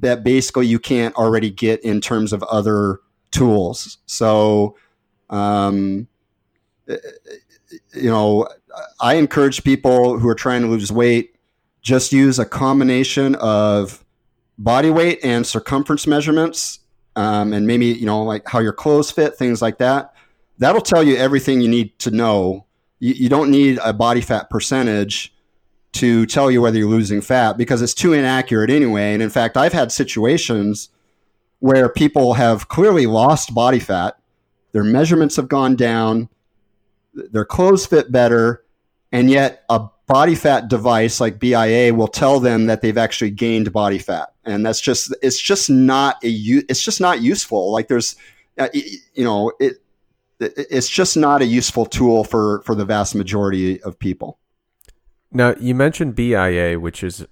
that basically you can't already get in terms of other tools. So, um, you know, I encourage people who are trying to lose weight just use a combination of body weight and circumference measurements, um, and maybe you know like how your clothes fit, things like that. That'll tell you everything you need to know. You, you don't need a body fat percentage to tell you whether you're losing fat because it's too inaccurate anyway. And in fact, I've had situations where people have clearly lost body fat, their measurements have gone down their clothes fit better, and yet a body fat device like BIA will tell them that they've actually gained body fat, and that's just it's just not a it's just not useful. Like there's, uh, you know, it it's just not a useful tool for for the vast majority of people. Now you mentioned BIA, which is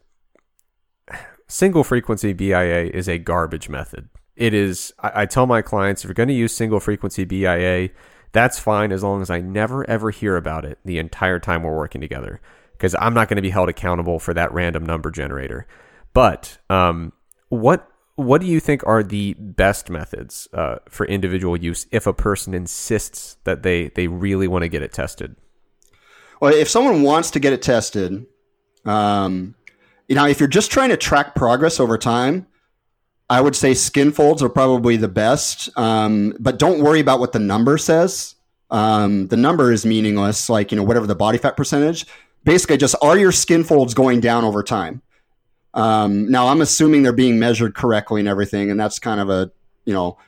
single frequency BIA is a garbage method. It is. I, I tell my clients if you're going to use single frequency BIA that's fine as long as I never ever hear about it the entire time we're working together because I'm not going to be held accountable for that random number generator. But um, what what do you think are the best methods uh, for individual use if a person insists that they they really want to get it tested? Well, if someone wants to get it tested, um, you know, if you're just trying to track progress over time, I would say skin folds are probably the best, um, but don't worry about what the number says. Um, the number is meaningless, like you know whatever the body fat percentage. Basically, just are your skin folds going down over time? Um, now, I'm assuming they're being measured correctly and everything, and that's kind of a you know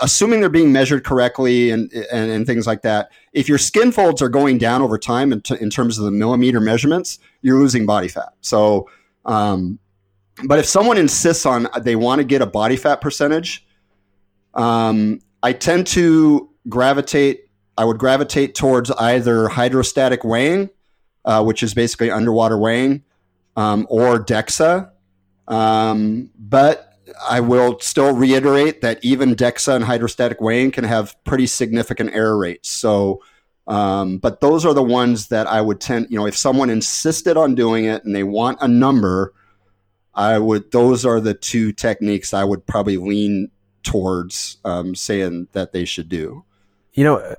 assuming they're being measured correctly and, and, and things like that. If your skin folds are going down over time in, t- in terms of the millimeter measurements, you're losing body fat. So um, but if someone insists on they want to get a body fat percentage, um, I tend to gravitate. I would gravitate towards either hydrostatic weighing, uh, which is basically underwater weighing, um, or DEXA. Um, but I will still reiterate that even DEXA and hydrostatic weighing can have pretty significant error rates. So, um, but those are the ones that I would tend, you know, if someone insisted on doing it and they want a number, I would. Those are the two techniques I would probably lean towards um, saying that they should do. You know,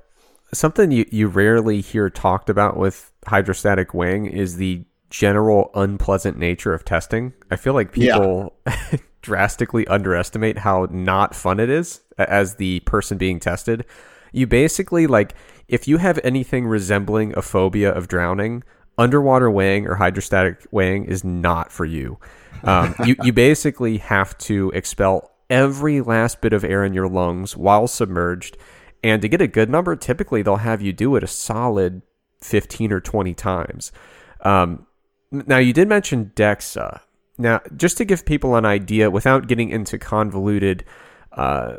something you, you rarely hear talked about with hydrostatic weighing is the general unpleasant nature of testing. I feel like people yeah. *laughs* drastically underestimate how not fun it is as the person being tested. You basically like if you have anything resembling a phobia of drowning, underwater weighing or hydrostatic weighing is not for you. Um, you you basically have to expel every last bit of air in your lungs while submerged, and to get a good number, typically they'll have you do it a solid fifteen or twenty times. Um, now you did mention DEXA. Now, just to give people an idea, without getting into convoluted uh,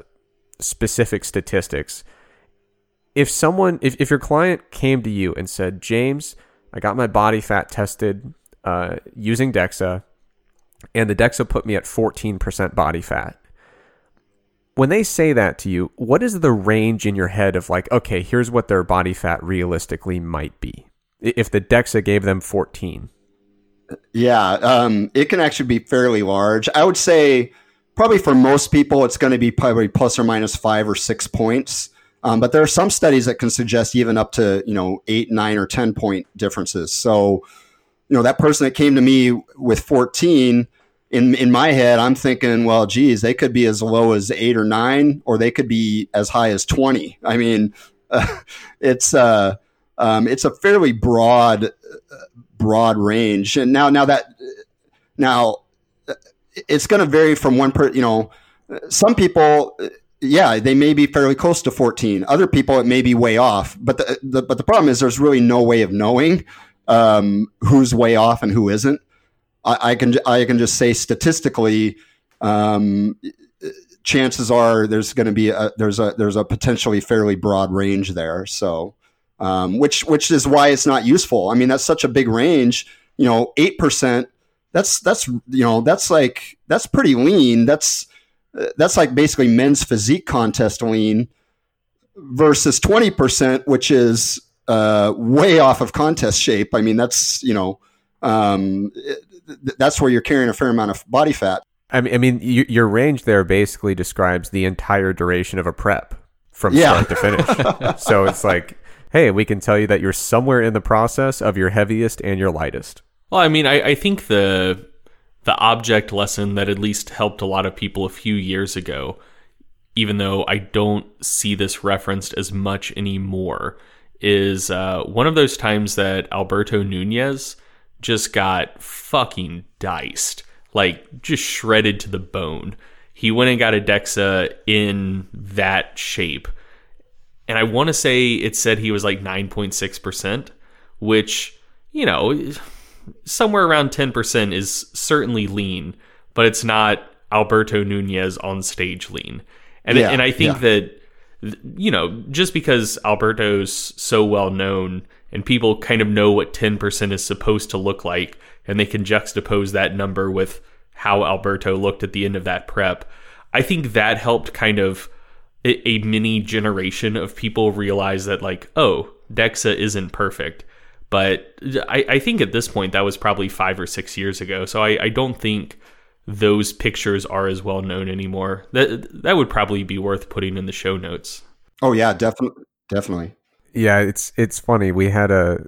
specific statistics, if someone, if, if your client came to you and said, James, I got my body fat tested uh, using DEXA, and the DEXA put me at 14% body fat. When they say that to you, what is the range in your head of like, okay, here's what their body fat realistically might be? If the DEXA gave them 14. Yeah, um, it can actually be fairly large. I would say probably for most people, it's going to be probably plus or minus five or six points. Um, but there are some studies that can suggest even up to you know eight, nine, or ten point differences. So, you know, that person that came to me with 14, in in my head, I'm thinking, well, geez, they could be as low as eight or nine, or they could be as high as 20. I mean, uh, *laughs* it's uh, um, it's a fairly broad broad range. And now now that now it's going to vary from one per you know some people yeah, they may be fairly close to 14. Other people, it may be way off. But the, the but the problem is there's really no way of knowing um, who's way off and who isn't. I, I, can I can just say statistically, um, chances are there's going to be a, there's a there's a potentially fairly broad range there. So, um, which which is why it's not useful. I mean, that's such a big range. You know, eight percent. That's that's you know that's like that's pretty lean. That's that's like basically men's physique contest lean versus 20%, which is uh, way off of contest shape. I mean, that's, you know, um, that's where you're carrying a fair amount of body fat. I mean, I mean, your range there basically describes the entire duration of a prep from yeah. start to finish. *laughs* so it's like, hey, we can tell you that you're somewhere in the process of your heaviest and your lightest. Well, I mean, I, I think the the object lesson that at least helped a lot of people a few years ago, even though I don't see this referenced as much anymore, is uh, one of those times that Alberto Nunez just got fucking diced, like just shredded to the bone. He went and got a Dexa in that shape. And I want to say it said he was like 9.6%, which, you know, somewhere around 10% is certainly lean, but it's not Alberto Nunez on stage lean. And yeah, and I think yeah. that you know, just because Alberto's so well known and people kind of know what 10% is supposed to look like and they can juxtapose that number with how Alberto looked at the end of that prep. I think that helped kind of a, a mini generation of people realize that like, oh, Dexa isn't perfect but I, I, think at this point that was probably five or six years ago. So I, I, don't think those pictures are as well known anymore. That that would probably be worth putting in the show notes. Oh yeah, definitely, definitely. Yeah, it's it's funny. We had a.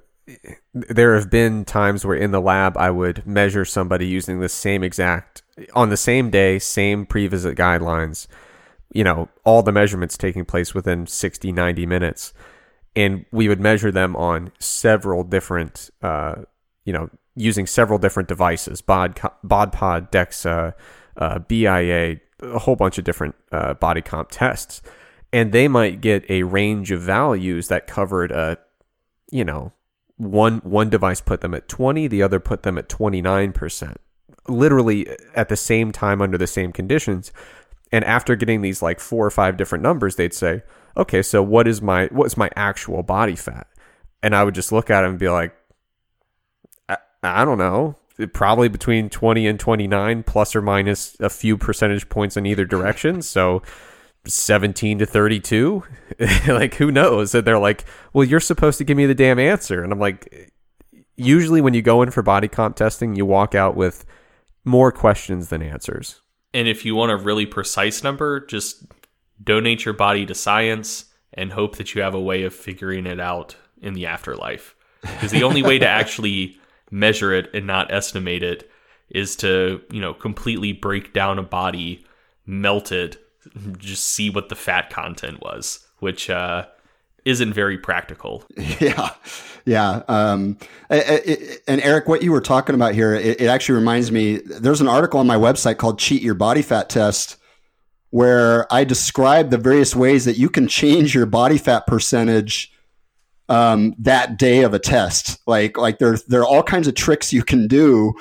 There have been times where in the lab I would measure somebody using the same exact on the same day, same pre-visit guidelines. You know, all the measurements taking place within 60, 90 minutes and we would measure them on several different, uh, you know, using several different devices, bod, BodPod, DEXA, uh, BIA, a whole bunch of different uh, body comp tests, and they might get a range of values that covered a, you know, one one device put them at 20, the other put them at 29%, literally uh, at the same time under the same conditions. And after getting these like four or five different numbers, they'd say, okay, so what is my what's my actual body fat? And I would just look at them and be like, I, I don't know, probably between 20 and 29 plus or minus a few percentage points in either direction. So 17 to 32, *laughs* like who knows? And they're like, well, you're supposed to give me the damn answer. And I'm like, usually when you go in for body comp testing, you walk out with more questions than answers. And if you want a really precise number, just donate your body to science and hope that you have a way of figuring it out in the afterlife. Because the only way to *laughs* actually measure it and not estimate it is to, you know, completely break down a body, melt it, just see what the fat content was, which uh, isn't very practical. *laughs* Yeah, yeah. Um, and Eric, what you were talking about here, it, it actually reminds me. There's an article on my website called "Cheat Your Body Fat Test." Where I describe the various ways that you can change your body fat percentage um, that day of a test. Like like there there are all kinds of tricks you can do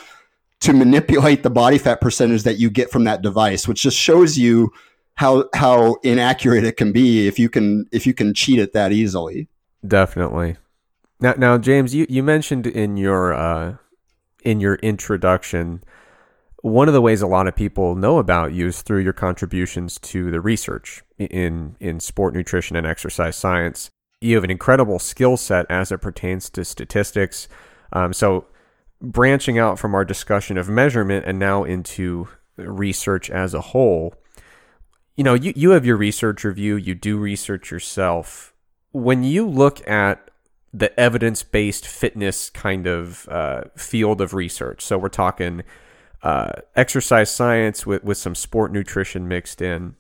to manipulate the body fat percentage that you get from that device, which just shows you how how inaccurate it can be if you can if you can cheat it that easily. Definitely. Now now James, you, you mentioned in your uh, in your introduction one of the ways a lot of people know about you is through your contributions to the research in in sport nutrition and exercise science. You have an incredible skill set as it pertains to statistics. Um, so branching out from our discussion of measurement and now into research as a whole, you know, you, you have your research review, you do research yourself. When you look at the evidence based fitness kind of uh, field of research, so we're talking uh, exercise science with, with some sport nutrition mixed in.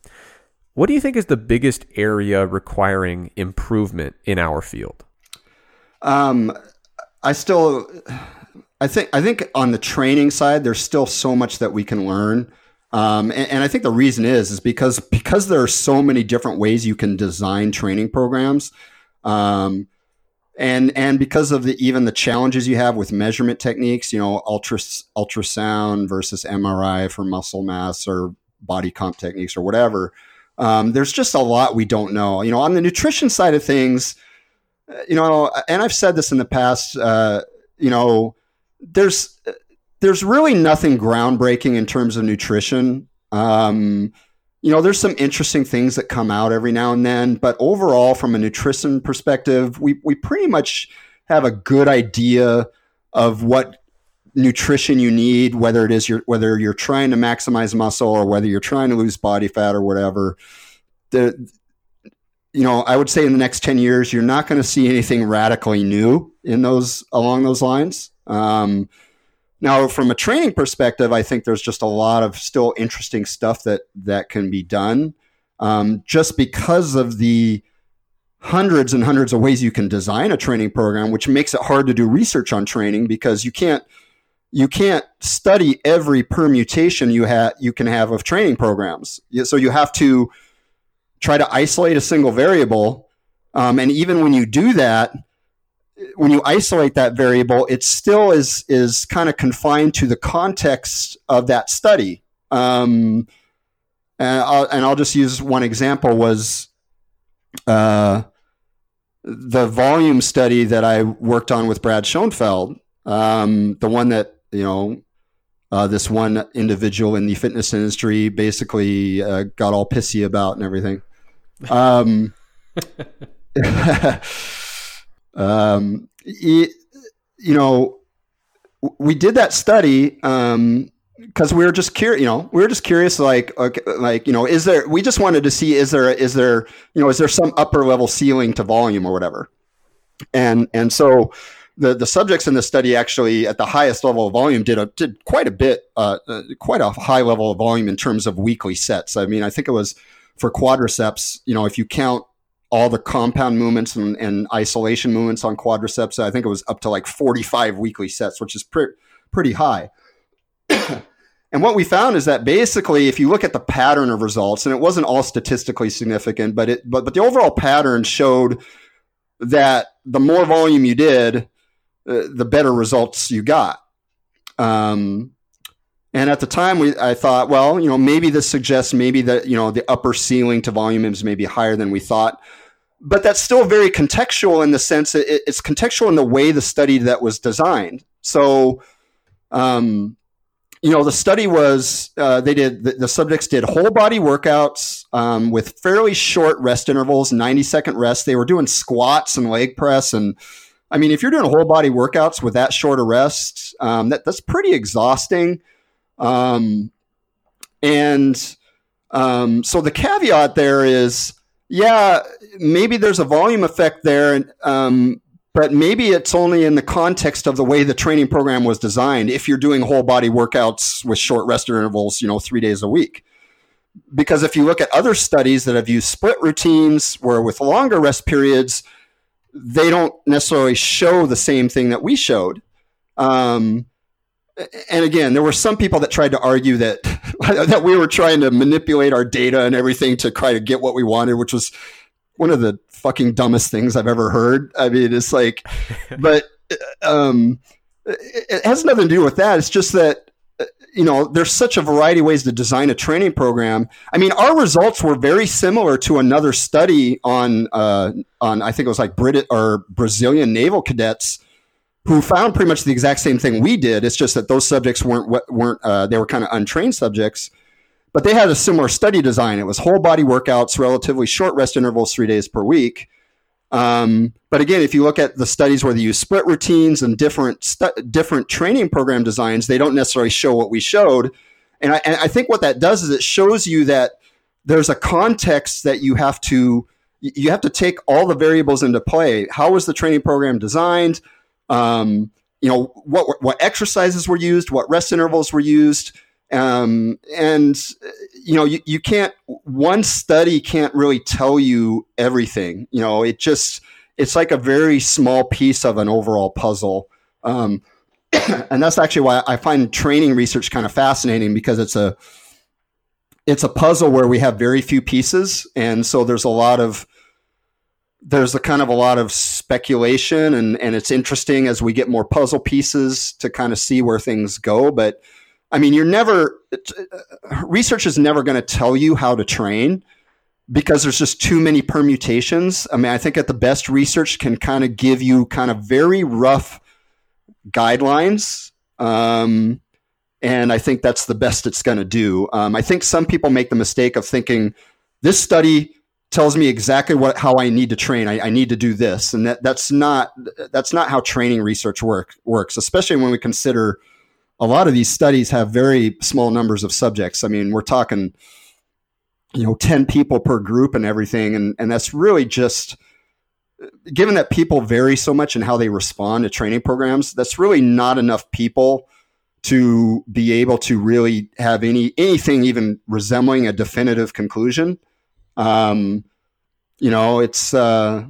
What do you think is the biggest area requiring improvement in our field? Um, I still I think I think on the training side, there's still so much that we can learn. Um, and, and, I think the reason is is because because there are so many different ways you can design training programs, um, and and because of the even the challenges you have with measurement techniques, you know, ultra ultrasound versus MRI for muscle mass or body comp techniques or whatever. Um, there's just a lot we don't know. You know, on the nutrition side of things, uh, you know, and I've said this in the past. Uh, you know there's there's really nothing groundbreaking in terms of nutrition. Um, you know, there's some interesting things that come out every now and then, but overall, from a nutrition perspective, we we pretty much have a good idea of what nutrition you need, whether it is your whether you're trying to maximize muscle or whether you're trying to lose body fat or whatever. The you know, I would say in the next 10 years, you're not going to see anything radically new in those along those lines. Um, now, from a training perspective, I think there's just a lot of still interesting stuff that that can be done, um, just because of the hundreds and hundreds of ways you can design a training program, which makes it hard to do research on training because you can't you can't study every permutation you have you can have of training programs. So you have to try to isolate a single variable, um, and even when you do that, when you isolate that variable, it still is is kind of confined to the context of that study. Um, and, I'll, and I'll just use one example was uh, the volume study that I worked on with Brad Schoenfeld, um, the one that you know uh, this one individual in the fitness industry basically uh, got all pissy about and everything. Um, *laughs* *laughs* Um, it, you know, we did that study um, because we were just curious. You know, we were just curious. Like, okay, like you know, is there? We just wanted to see is there is there you know is there some upper level ceiling to volume or whatever? And and so the the subjects in the study actually at the highest level of volume did a did quite a bit, uh, uh, quite a high level of volume in terms of weekly sets. I mean, I think it was for quadriceps. You know, if you count all the compound movements and, and, isolation movements on quadriceps. I think it was up to like 45 weekly sets, which is pre- pretty high. *clears throat* and what we found is that basically, if you look at the pattern of results, and it wasn't all statistically significant, but it but but the overall pattern showed that the more volume you did, uh, the better results you got. Um, and at the time, we I thought, well, you know, maybe this suggests maybe that you know the upper ceiling to volume is maybe higher than we thought, but that's still very contextual in the sense that it, it's contextual in the way the study that was designed. So, um, you know, the study was uh, they did the, the, subjects did whole body workouts um, with fairly short rest intervals, ninety second rest. They were doing squats and leg press and. I mean, if you're doing whole body workouts with that short a rest, um, that, that's pretty exhausting. Um, and um, so the caveat there is, yeah, maybe there's a volume effect there, um, but maybe it's only in the context of the way the training program was designed. If you're doing whole body workouts with short rest intervals, you know, three days a week. Because if you look at other studies that have used split routines where with longer rest periods, they don't necessarily show the same thing that we showed. Um, and again, there were some people that tried to argue that *laughs* that we were trying to manipulate our data and everything to try to get what we wanted, which was one of the fucking dumbest things I've ever heard. I mean, it's like, *laughs* but um, it has nothing to do with that. It's just that you know there's such a variety of ways to design a training program. I mean, our results were very similar to another study on uh, on I think it was like Brit or Brazilian naval cadets who found pretty much the exact same thing we did. It's just that those subjects weren't weren't uh, they were kind of untrained subjects, but they had a similar study design. It was whole body workouts, relatively short rest intervals, three days per week. Um, but again, if you look at the studies where they use split routines and different stu- different training program designs, they don't necessarily show what we showed. And I, and I think what that does is it shows you that there's a context that you have to you have to take all the variables into play. How was the training program designed? Um, you know what what exercises were used, what rest intervals were used, um, and you know you, you can't one study can't really tell you everything. You know it just it's like a very small piece of an overall puzzle. Um, *clears throat* and that's actually why I find training research kind of fascinating because it's a it's a puzzle where we have very few pieces, and so there's a lot of there's a kind of a lot of speculation and, and it's interesting as we get more puzzle pieces to kind of see where things go. But I mean, you're never, uh, research is never going to tell you how to train because there's just too many permutations. I mean, I think at the best research can kind of give you kind of very rough guidelines. Um, and I think that's the best it's going to do. Um, I think some people make the mistake of thinking this study tells me exactly what how I need to train. I, I, need to do this, and that that's not that's not how training research work works. Especially when we consider a lot of these studies have very small numbers of subjects. I mean, we're talking you know ten people per group and everything, and and that's really just given that people vary so much in how they respond to training programs. That's really not enough people to be able to really have any anything even resembling a definitive conclusion. Um, you know, it's uh,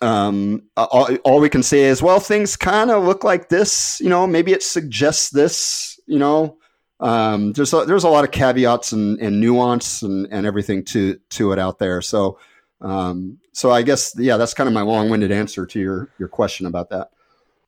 um, all, all we can say is, well, things kind of look like this. You know, maybe it suggests this. You know, um, there's a, there's a lot of caveats and, and nuance and, and everything to to it out there. So um, so I guess yeah, that's kind of my long-winded answer to your your question about that.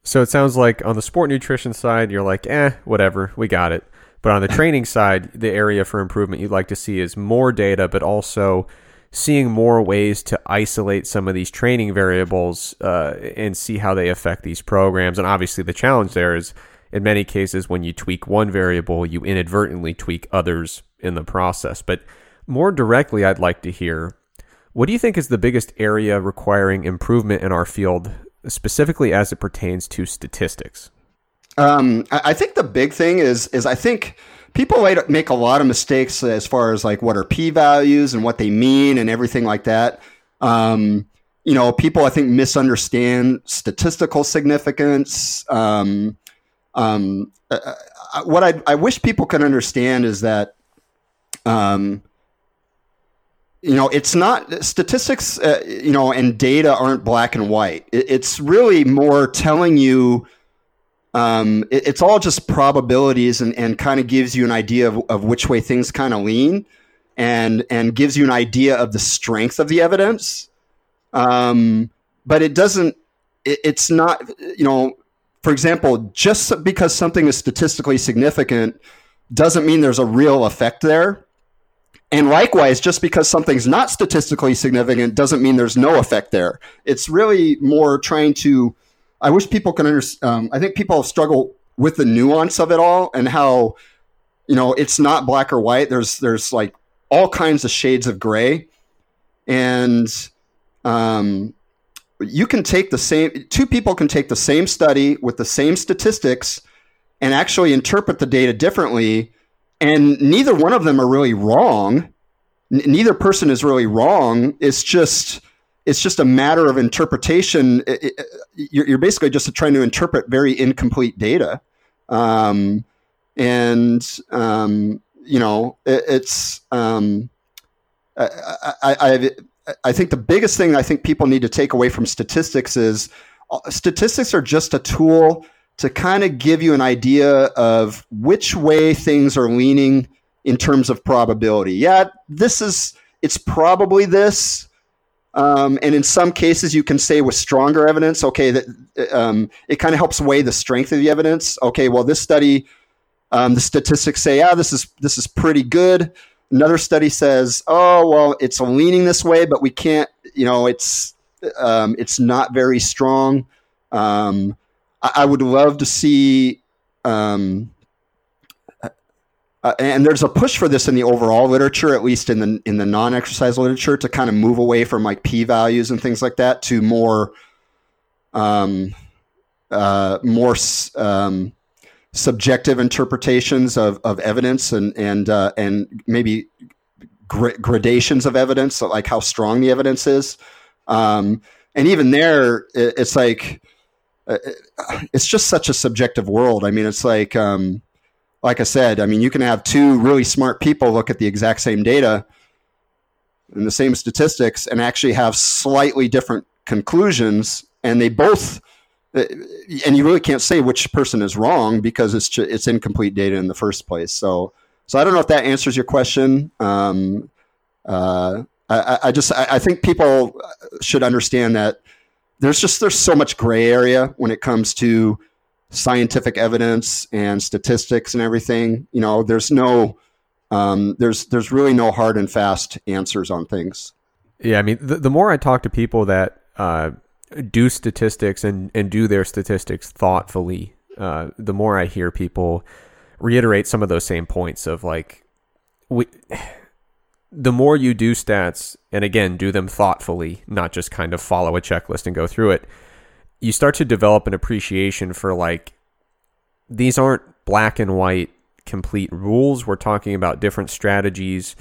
So it sounds like on the sport nutrition side, you're like, eh, whatever, we got it. But on the training side, the area for improvement you'd like to see is more data, but also seeing more ways to isolate some of these training variables uh, and see how they affect these programs. And obviously, the challenge there is in many cases, when you tweak one variable, you inadvertently tweak others in the process. But more directly, I'd like to hear what do you think is the biggest area requiring improvement in our field, specifically as it pertains to statistics? Um, I, think the big thing is is I think people make a lot of mistakes as far as like what are p values and what they mean and everything like that. Um, you know, people I think misunderstand statistical significance. Um, um, uh, uh what I, I wish people could understand is that, um, you know, it's not statistics. Uh, you know, and data aren't black and white. It, it's really more telling you um, it, it's all just probabilities and, and kind of gives you an idea of, of which way things kind of lean and and gives you an idea of the strength of the evidence um, but it doesn't it, it's not you know for example just because something is statistically significant doesn't mean there's a real effect there and likewise, just because something's not statistically significant doesn't mean there's no effect there. It's really more trying to I wish people can understand. Um, I think people struggle with the nuance of it all and how, you know, it's not black or white. There's there's like all kinds of shades of gray, and um, you can take the same. Two people can take the same study with the same statistics and actually interpret the data differently, and neither one of them are really wrong. N- neither person is really wrong. It's just it's just a matter of interpretation. It, it, you're, you're, basically just trying to interpret very incomplete data, um, and um, you know it, it's. Um, I, I, I, I think the biggest thing I think people need to take away from statistics is uh, statistics are just a tool to kind of give you an idea of which way things are leaning in terms of probability. Yeah, this is it's probably this. Um, and in some cases, you can say with stronger evidence, okay, that um, it kind of helps weigh the strength of the evidence. Okay, well, this study, um, the statistics say, yeah, this is this is pretty good. Another study says, oh, well, it's leaning this way, but we can't, you know, it's um, it's not very strong. Um, I, I, would love to see um, uh, and there's a push for this in the overall literature, at least in the in the non-exercise literature, to kind of move away from like p-values and things like that to more, um, uh, more um, subjective interpretations of, of evidence and and uh, and maybe gra- gradations of evidence, like how strong the evidence is. Um, and even there, it, it's like uh, it's just such a subjective world. I mean, it's like. Um, like I said, I mean, you can have two really smart people look at the exact same data and the same statistics and actually have slightly different conclusions, and they both. Uh, and you really can't say which person is wrong because it's it's incomplete data in the first place. So, so I don't know if that answers your question. Um, uh, I, I, just I, I think people should understand that there's just there's so much gray area when it comes to scientific evidence and statistics and everything. You know, there's no, um, there's there's really no hard and fast answers on things. Yeah, I mean, the, the more I talk to people that uh, do statistics and and do their statistics thoughtfully, uh, the more I hear people reiterate some of those same points of like, we. *sighs* The more you do stats, and again, do them thoughtfully, not just kind of follow a checklist and go through it you start to develop an appreciation for like these aren't black and white complete rules. We're talking about different strategies.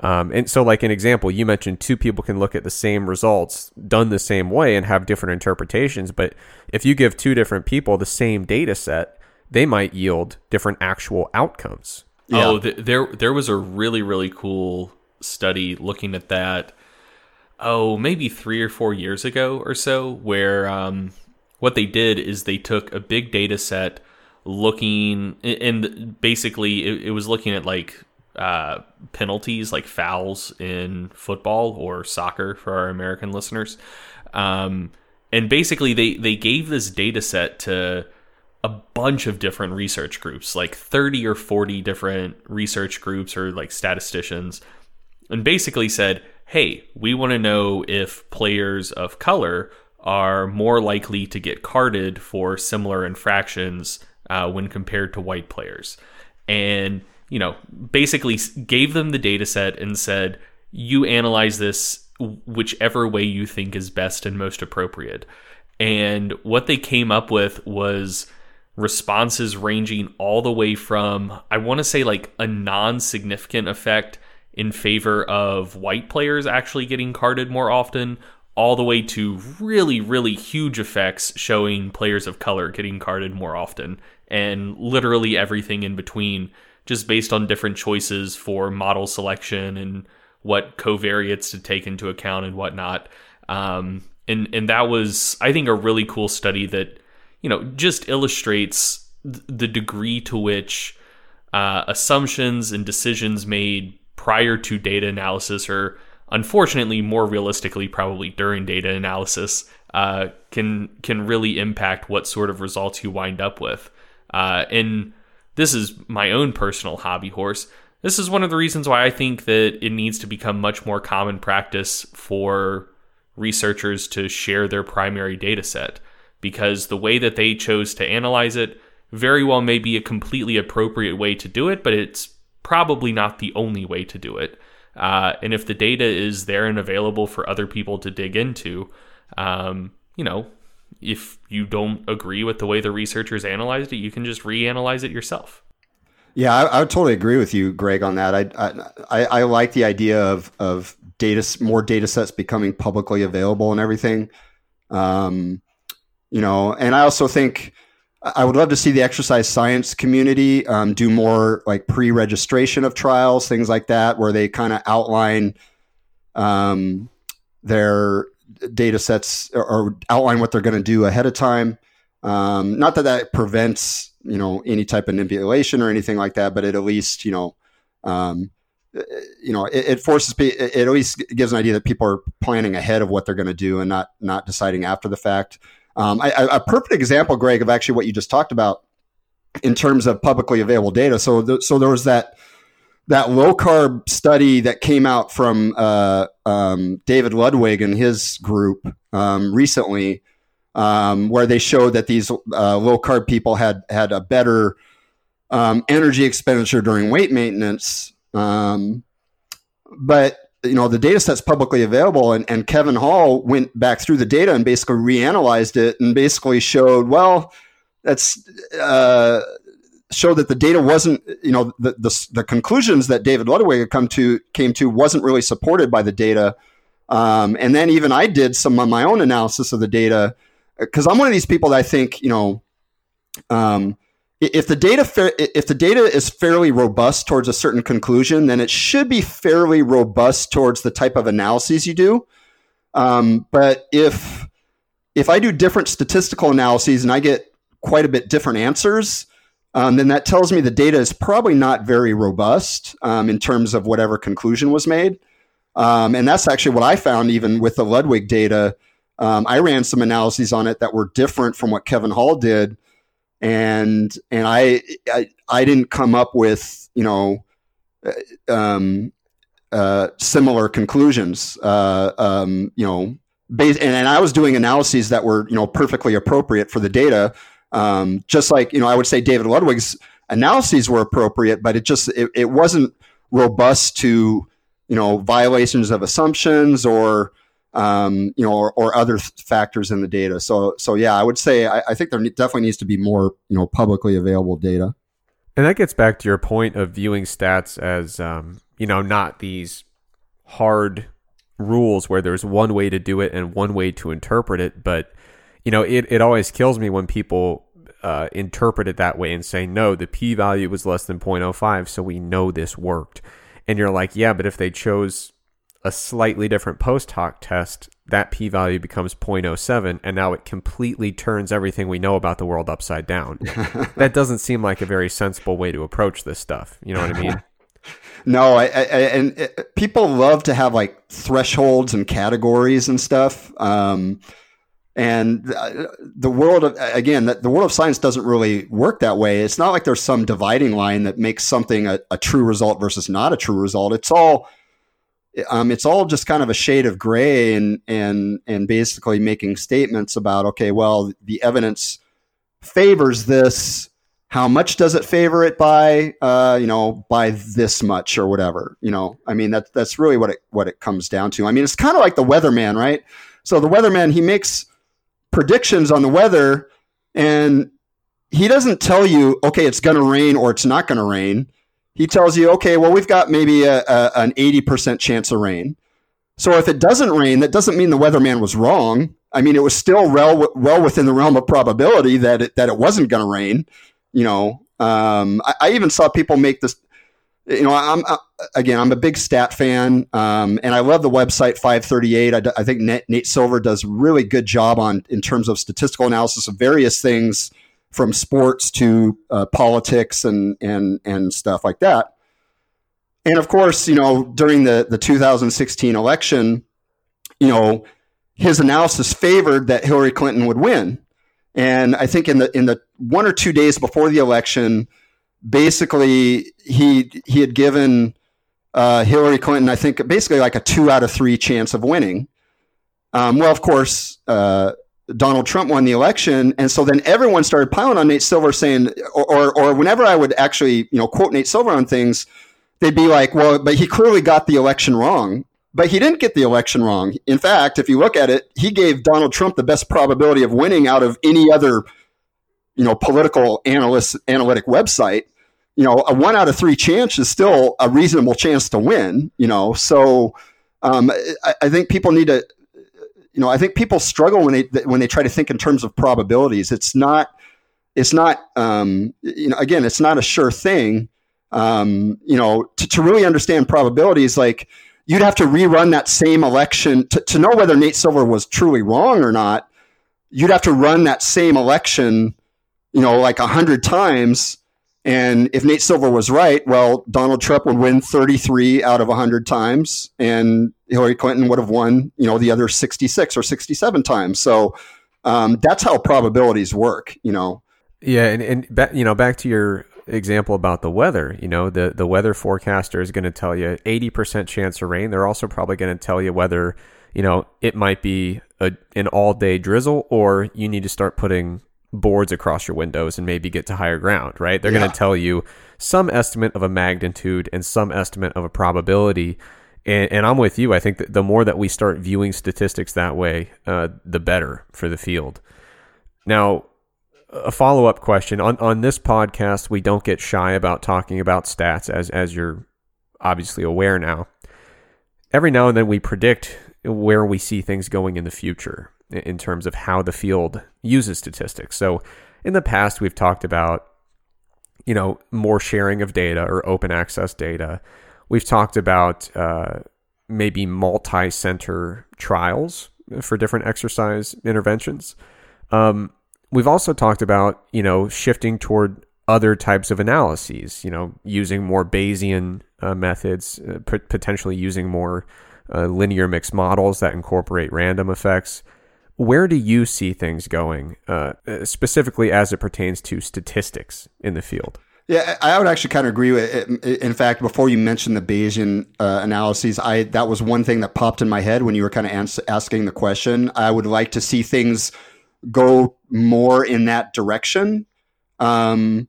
Um, and so, like an example, you mentioned two people can look at the same results done the same way and have different interpretations. But if you give two different people the same data set, they might yield different actual outcomes. Yeah. Oh, th- there there was a really really cool study looking at that. Oh, maybe three or four years ago or so, where um, what they did is they took a big data set looking and basically it, it was looking at like uh, penalties like fouls in football or soccer for our American listeners. Um, and basically they, they gave this data set to a bunch of different research groups, like 30 or 40 different research groups or like statisticians, and basically said, hey, we want to know if players of color are more likely to get carded for similar infractions uh, when compared to white players. And, you know, basically gave them the data set and said, you analyze this whichever way you think is best and most appropriate. And what they came up with was responses ranging all the way from, I want to say, like a non significant effect in favor of white players actually getting carded more often, all the way to really, really huge effects showing players of color getting carded more often, and literally everything in between, just based on different choices for model selection and what covariates to take into account and whatnot. Um, and and that was, I think, a really cool study that you know just illustrates the degree to which uh, assumptions and decisions made prior to data analysis are unfortunately, more realistically, probably during data analysis, uh, can can really impact what sort of results you wind up with. Uh, and this is my own personal hobby horse. This is one of the reasons why I think that it needs to become much more common practice for researchers to share their primary data set because the way that they chose to analyze it very well may be a completely appropriate way to do it, but it's probably not the only way to do it. Uh, and if the data is there and available for other people to dig into, um, you know, if you don't agree with the way the researchers analyzed it, you can just reanalyze it yourself. Yeah, I, I, would totally agree with you, Greg, on that. I, I, I like the idea of of data more data sets becoming publicly available and everything. Um, you know, and I also think I would love to see the exercise science community um, do more like pre-registration of trials, things like that, where they kind of outline um, their data sets or, or outline what they're going to do ahead of time. Um, not that that prevents you know any type of manipulation or anything like that, but it at least you know um, you know it, it, forces it, it at least gives an idea that people are planning ahead of what they're going to do and not not deciding after the fact. Um, I, I, a perfect example, Greg, of actually what you just talked about in terms of publicly available data. So the, so there was that that low carb study that came out from uh, um, David Ludwig and his group um, recently, um, where they showed that these uh, low carb people had had a better um, energy expenditure during weight maintenance. Um, but you know the data set's publicly available, and, and Kevin Hall went back through the data and basically reanalyzed it and basically showed well that's uh, showed that the data wasn't, you know, the, the, the conclusions that David Ludwig had come to came to wasn't really supported by the data. Um, and then even I did some of my own analysis of the data because I'm one of these people that I think, you know, um, if the data fa- if the data is fairly robust towards a certain conclusion, then it should be fairly robust towards the type of analyses you do. Um, but if if I do different statistical analyses and I get quite a bit different answers, um, then that tells me the data is probably not very robust um, in terms of whatever conclusion was made. Um, and that's actually what I found even with the Ludwig data. Um, I ran some analyses on it that were different from what Kevin Hall did. And and I I, I didn't come up with you know uh, um, uh, similar conclusions. Uh, um, you know, based, and, and I was doing analyses that were you know perfectly appropriate for the data um, just like you know, I would say David Ludwig's analyses were appropriate, but it just it, it wasn't robust to you know violations of assumptions or um, you know or, or, other factors in the data. So so yeah, I would say I, I think there definitely needs to be more you know publicly available data. And that gets back to your point of viewing stats as um, you know not these hard rules where there's one way to do it and one way to interpret it, but you know, it, it always kills me when people uh, interpret it that way and say, no, the p value was less than 0.05, so we know this worked. And you're like, yeah, but if they chose a slightly different post hoc test, that p value becomes 0.07, and now it completely turns everything we know about the world upside down. *laughs* that doesn't seem like a very sensible way to approach this stuff. You know what I mean? *laughs* no, I, I, and it, people love to have like thresholds and categories and stuff. Um, and the world of again the world of science doesn't really work that way it's not like there's some dividing line that makes something a, a true result versus not a true result it's all um, it's all just kind of a shade of gray and and and basically making statements about okay well the evidence favors this. How much does it favor it by uh, you know by this much or whatever you know? I mean that that's really what it what it comes down to. I mean it's kind of like the weatherman right? So the weatherman he makes predictions on the weather and he doesn't tell you, okay, it's going to rain or it's not going to rain. He tells you, okay, well, we've got maybe a, a, an 80% chance of rain. So if it doesn't rain, that doesn't mean the weatherman was wrong. I mean, it was still well, well within the realm of probability that it, that it wasn't going to rain. You know, um, I, I, even saw people make this you know, I'm uh, again, I'm a big stat fan, um, and I love the website 538. I, I think Nate, Nate, Silver does really good job on in terms of statistical analysis of various things, from sports to uh, politics and and and stuff like that. And of course, you know, during the the 2016 election, you know, his analysis favored that Hillary Clinton would win, and I think in the in the one or two days before the election basically he he had given uh, Hillary Clinton, I think, basically like a two out of three chance of winning. Um, well, of course, uh, Donald Trump won the election, and so then everyone started piling on Nate Silver, saying, or, or, or whenever I would actually, you know, quote Nate Silver on things, they'd be like, "Well, but he clearly got the election wrong." But he didn't get the election wrong. In fact, if you look at it, he gave Donald Trump the best probability of winning out of any other, you know, political analyst analytic website you know, a one out of three chance is still a reasonable chance to win. You know, so um, I, I think people need to you know, I think people struggle when they when they try to think in terms of probabilities. It's not, it's not, um, you know, again, it's not a sure thing. Um, you know, to, to really understand probabilities, like you'd have to rerun that same election to, to know whether Nate Silver was truly wrong or not. You'd have to run that same election, you know, like a hundred times. And if Nate Silver was right, well, Donald Trump would win 33 out of 100 times, and Hillary Clinton would have won, you know, the other 66 or 67 times. So um, that's how probabilities work, you know. Yeah, and and ba- you know, back to your example about the weather, you know, the the weather forecaster is going to tell you 80% chance of rain. They're also probably going to tell you whether, you know, it might be a, an all-day drizzle or you need to start putting boards across your windows and maybe get to higher ground, right? They're yeah. going to tell you some estimate of a magnitude and some estimate of a probability. And, and I'm with you. I think that the more that we start viewing statistics that way, uh, the better for the field. Now, a follow up question on on this podcast, we don't get shy about talking about stats, as as you're obviously aware now. Every now and then, we predict where we see things going in the future in terms of how the field uses statistics. So, in the past, we've talked about you know more sharing of data or open access data. We've talked about uh, maybe multi-center trials for different exercise interventions. Um, we've also talked about you know shifting toward other types of analyses. You know, using more Bayesian uh, methods, uh, p- potentially using more uh, linear mixed models that incorporate random effects. Where do you see things going, uh, specifically as it pertains to statistics in the field? Yeah, I would actually kind of agree with it. In fact, before you mentioned the Bayesian uh, analyses, I that was one thing that popped in my head when you were kind of ans- asking the question. I would like to see things go more in that direction, um,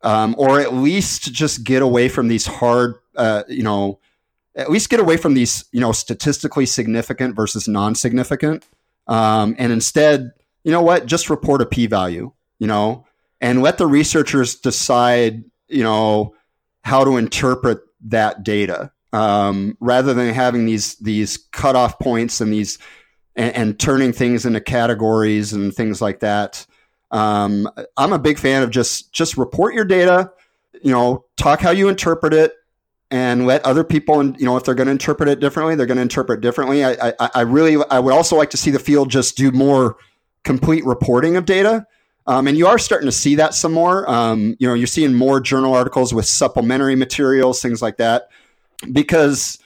um, or at least just get away from these hard, uh, you know, at least get away from these, you know, statistically significant versus non-significant um, and instead, you know what? Just report a p-value, you know, and let the researchers decide, you know, how to interpret that data um, rather than having these these cutoff points and these and, and, turning things into categories and things like that. Um, I'm a big fan of just just report your data, you know, talk how you interpret it, and let other people, and you know, if they're going to interpret it differently, they're going to interpret differently. I, I, I, really, I would also like to see the field just do more complete reporting of data. Um, and you are starting to see that some more. Um, you know, you're seeing more journal articles with supplementary materials, things like that, because,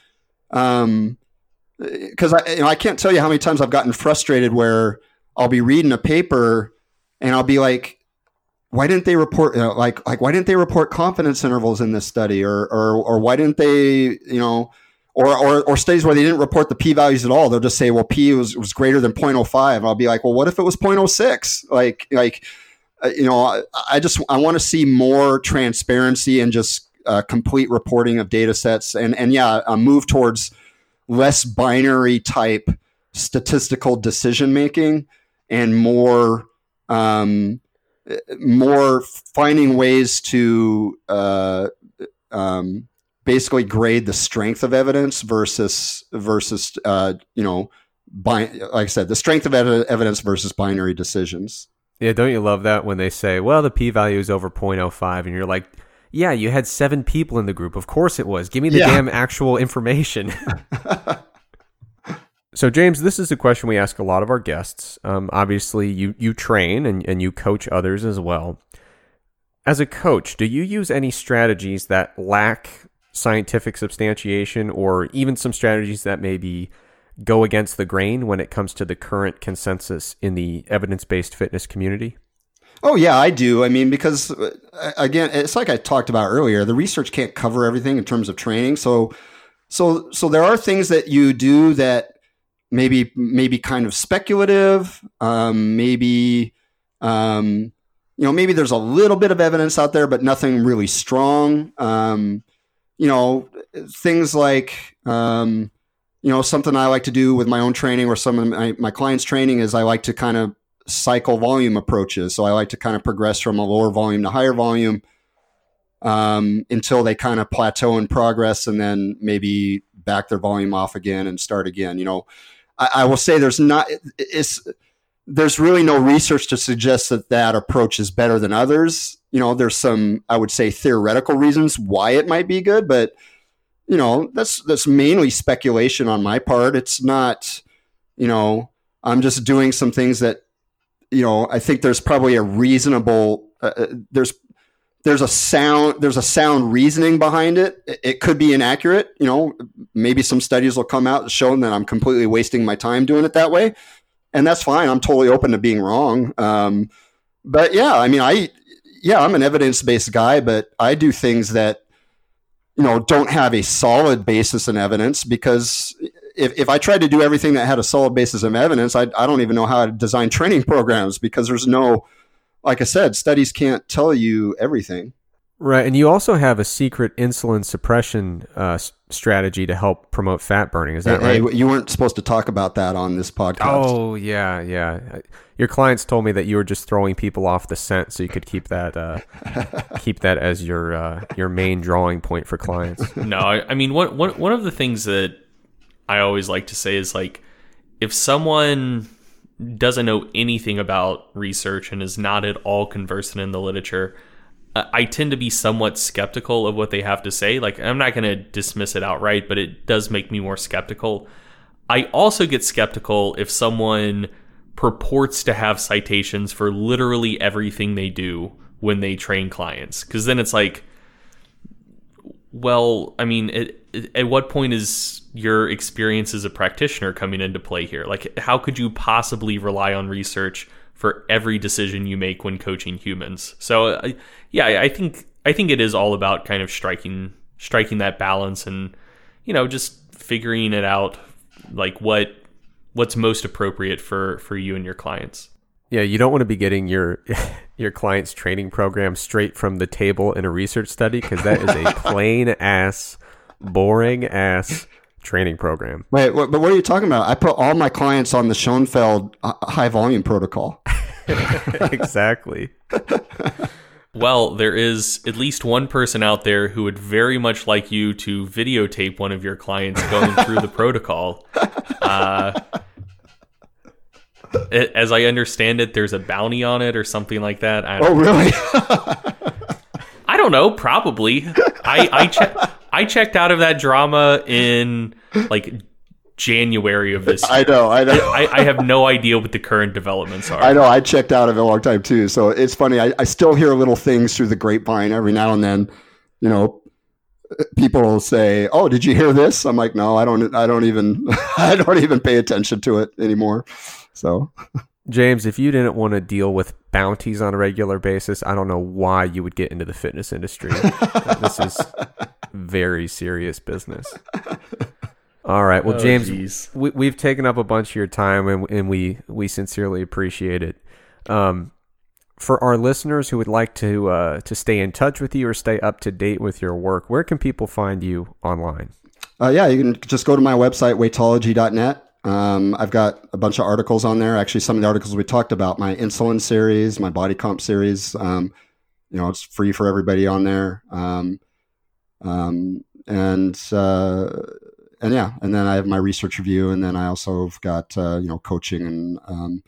um, because I, you know, I can't tell you how many times I've gotten frustrated where I'll be reading a paper and I'll be like, why didn't they report you know, like like why didn't they report confidence intervals in this study or or or why didn't they you know or, or, or studies where they didn't report the p values at all? They'll just say well p was, was greater than 0.05 and i'll be like well what if it was 0.06 like like uh, you know I, I, just i want to see more transparency and just uh, complete reporting of data sets and and yeah a move towards less binary type statistical decision making and more um, more finding ways to uh, um, basically grade the strength of evidence versus versus uh, you know, like I said, the strength of ev- evidence versus binary decisions. Yeah, don't you love that when they say, "Well, the p-value is over 0.05," and you're like, "Yeah, you had seven people in the group. Of course it was. Give me the yeah. damn actual information." *laughs* *laughs* So, James, this is a question we ask a lot of our guests. Um, obviously, you, you train and, and you coach others as well. As a coach, do you use any strategies that lack scientific substantiation or even some strategies that maybe go against the grain when it comes to the current consensus in the evidence based fitness community? Oh yeah, I do. I mean, because uh, again, it's like I talked about earlier. The research can't cover everything in terms of training. So, so, so there are things that you do that maybe maybe kind of speculative. Um, maybe um, you know maybe there's a little bit of evidence out there, but nothing really strong. Um, you know things like um, you know something I like to do with my own training or some of my, my clients' training is I like to kind of cycle volume approaches. So I like to kind of progress from a lower volume to higher volume. um, until they kind of plateau in progress and then maybe back their volume off again and start again. You know, I, I will say there's not it's there's really no research to suggest that that approach is better than others. You know, there's some I would say theoretical reasons why it might be good, but you know that's that's mainly speculation on my part. It's not, you know, I'm just doing some things that you know I think there's probably a reasonable uh, uh there's there's a sound there's a sound reasoning behind it. It could be inaccurate. You know, maybe some studies will come out showing that I'm completely wasting my time doing it that way, and that's fine. I'm totally open to being wrong. Um, but yeah, I mean, I yeah, I'm an evidence based guy, but I do things that you know don't have a solid basis in evidence because if, if I tried to do everything that had a solid basis of evidence, I, I don't even know how to design training *laughs* programs because there's no like I said, studies can't tell you everything. Right, and you also have a secret insulin suppression uh, strategy to help promote fat burning. Is that hey, right? Hey, you weren't supposed to talk about that on this podcast. Oh yeah, yeah. Your clients told me that you were just throwing people off the scent, so you could keep that uh, *laughs* keep that as your uh, your main drawing point for clients. *laughs* No, I, I mean one, one one of the things that I always like to say is like if someone doesn't know anything about research and is not at all conversant in the literature, I tend to be somewhat skeptical of what they have to say. Like, I'm not going to dismiss it outright, but it does make me more skeptical. I also get skeptical if someone purports to have citations for literally everything they do when they train clients. Because then it's like, well, I mean, it, at what point is your experience as a practitioner coming into play here? Like, how could you possibly rely on research for every decision you make when coaching humans? So, uh, yeah, I think I think it is all about kind of striking striking that balance and you know just figuring it out, like what what's most appropriate for for you and your clients. Yeah, you don't want to be getting your *laughs* your client's training program straight from the table in a research study because that is a *laughs* plain ass, boring ass training program. Wait, what, but what are you talking about? I put all my clients on the Schoenfeld uh, high volume protocol. *laughs* *laughs* exactly. well, there is at least one person out there who would very much like you to videotape one of your clients going through the protocol. Uh, it, as I understand it, there's a bounty on it or something like that. oh, really? *laughs* I don't know. Probably. I I, che- I checked out of that drama in like January of this year. I know, I know. I, I, have no idea what the current developments are. I know. I checked out of it a long time too. So it's funny. I, I still hear little things through the grapevine every now and then. You know, people will say, "Oh, did you hear this?" I'm like, "No, I don't. I don't even. *laughs* I don't even pay attention to it anymore." So. James, if you didn't want to deal with bounties on a regular basis, I don't know why you would get into the fitness industry. *laughs* this is very serious business. All right. Well, oh, James, we, have taken up a bunch of your time, and, and, we we sincerely appreciate it. Um, for our listeners who would like to uh, to stay in touch with you or stay up to date with your work, where can people find you online? Uh, yeah, you can just go to my website, weightology.net. Um, I've got a bunch of articles on there. Actually, some of the articles we talked about, my insulin series, my body comp series. Um, you know, it's free for everybody on there. Um, um, and uh, and yeah, and then I have my research review, and then I also have got uh, you know coaching and um,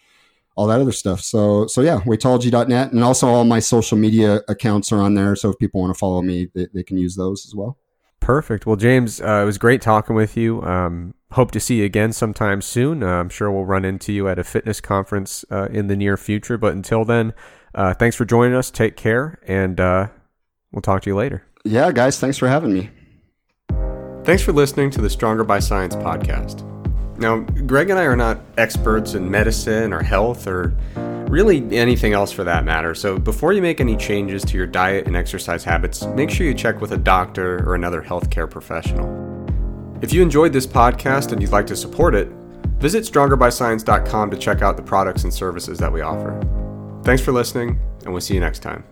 all that other stuff. So so yeah, weightology.net, and also all my social media accounts are on there. So if people want to follow me, they, they can use those as well. Perfect. Well, James, uh, it was great talking with you. Um, hope to see you again sometime soon. Uh, I'm sure we'll run into you at a fitness conference uh, in the near future. But until then, uh, thanks for joining us. Take care, and uh, we'll talk to you later. Yeah, guys, thanks for having me. Thanks for listening to the Stronger by Science podcast. Now, Greg and I are not experts in medicine or health or really anything else for that matter. So, before you make any changes to your diet and exercise habits, make sure you check with a doctor or another healthcare professional. If you enjoyed this podcast and you'd like to support it, visit strongerbyscience.com to check out the products and services that we offer. Thanks for listening, and we'll see you next time.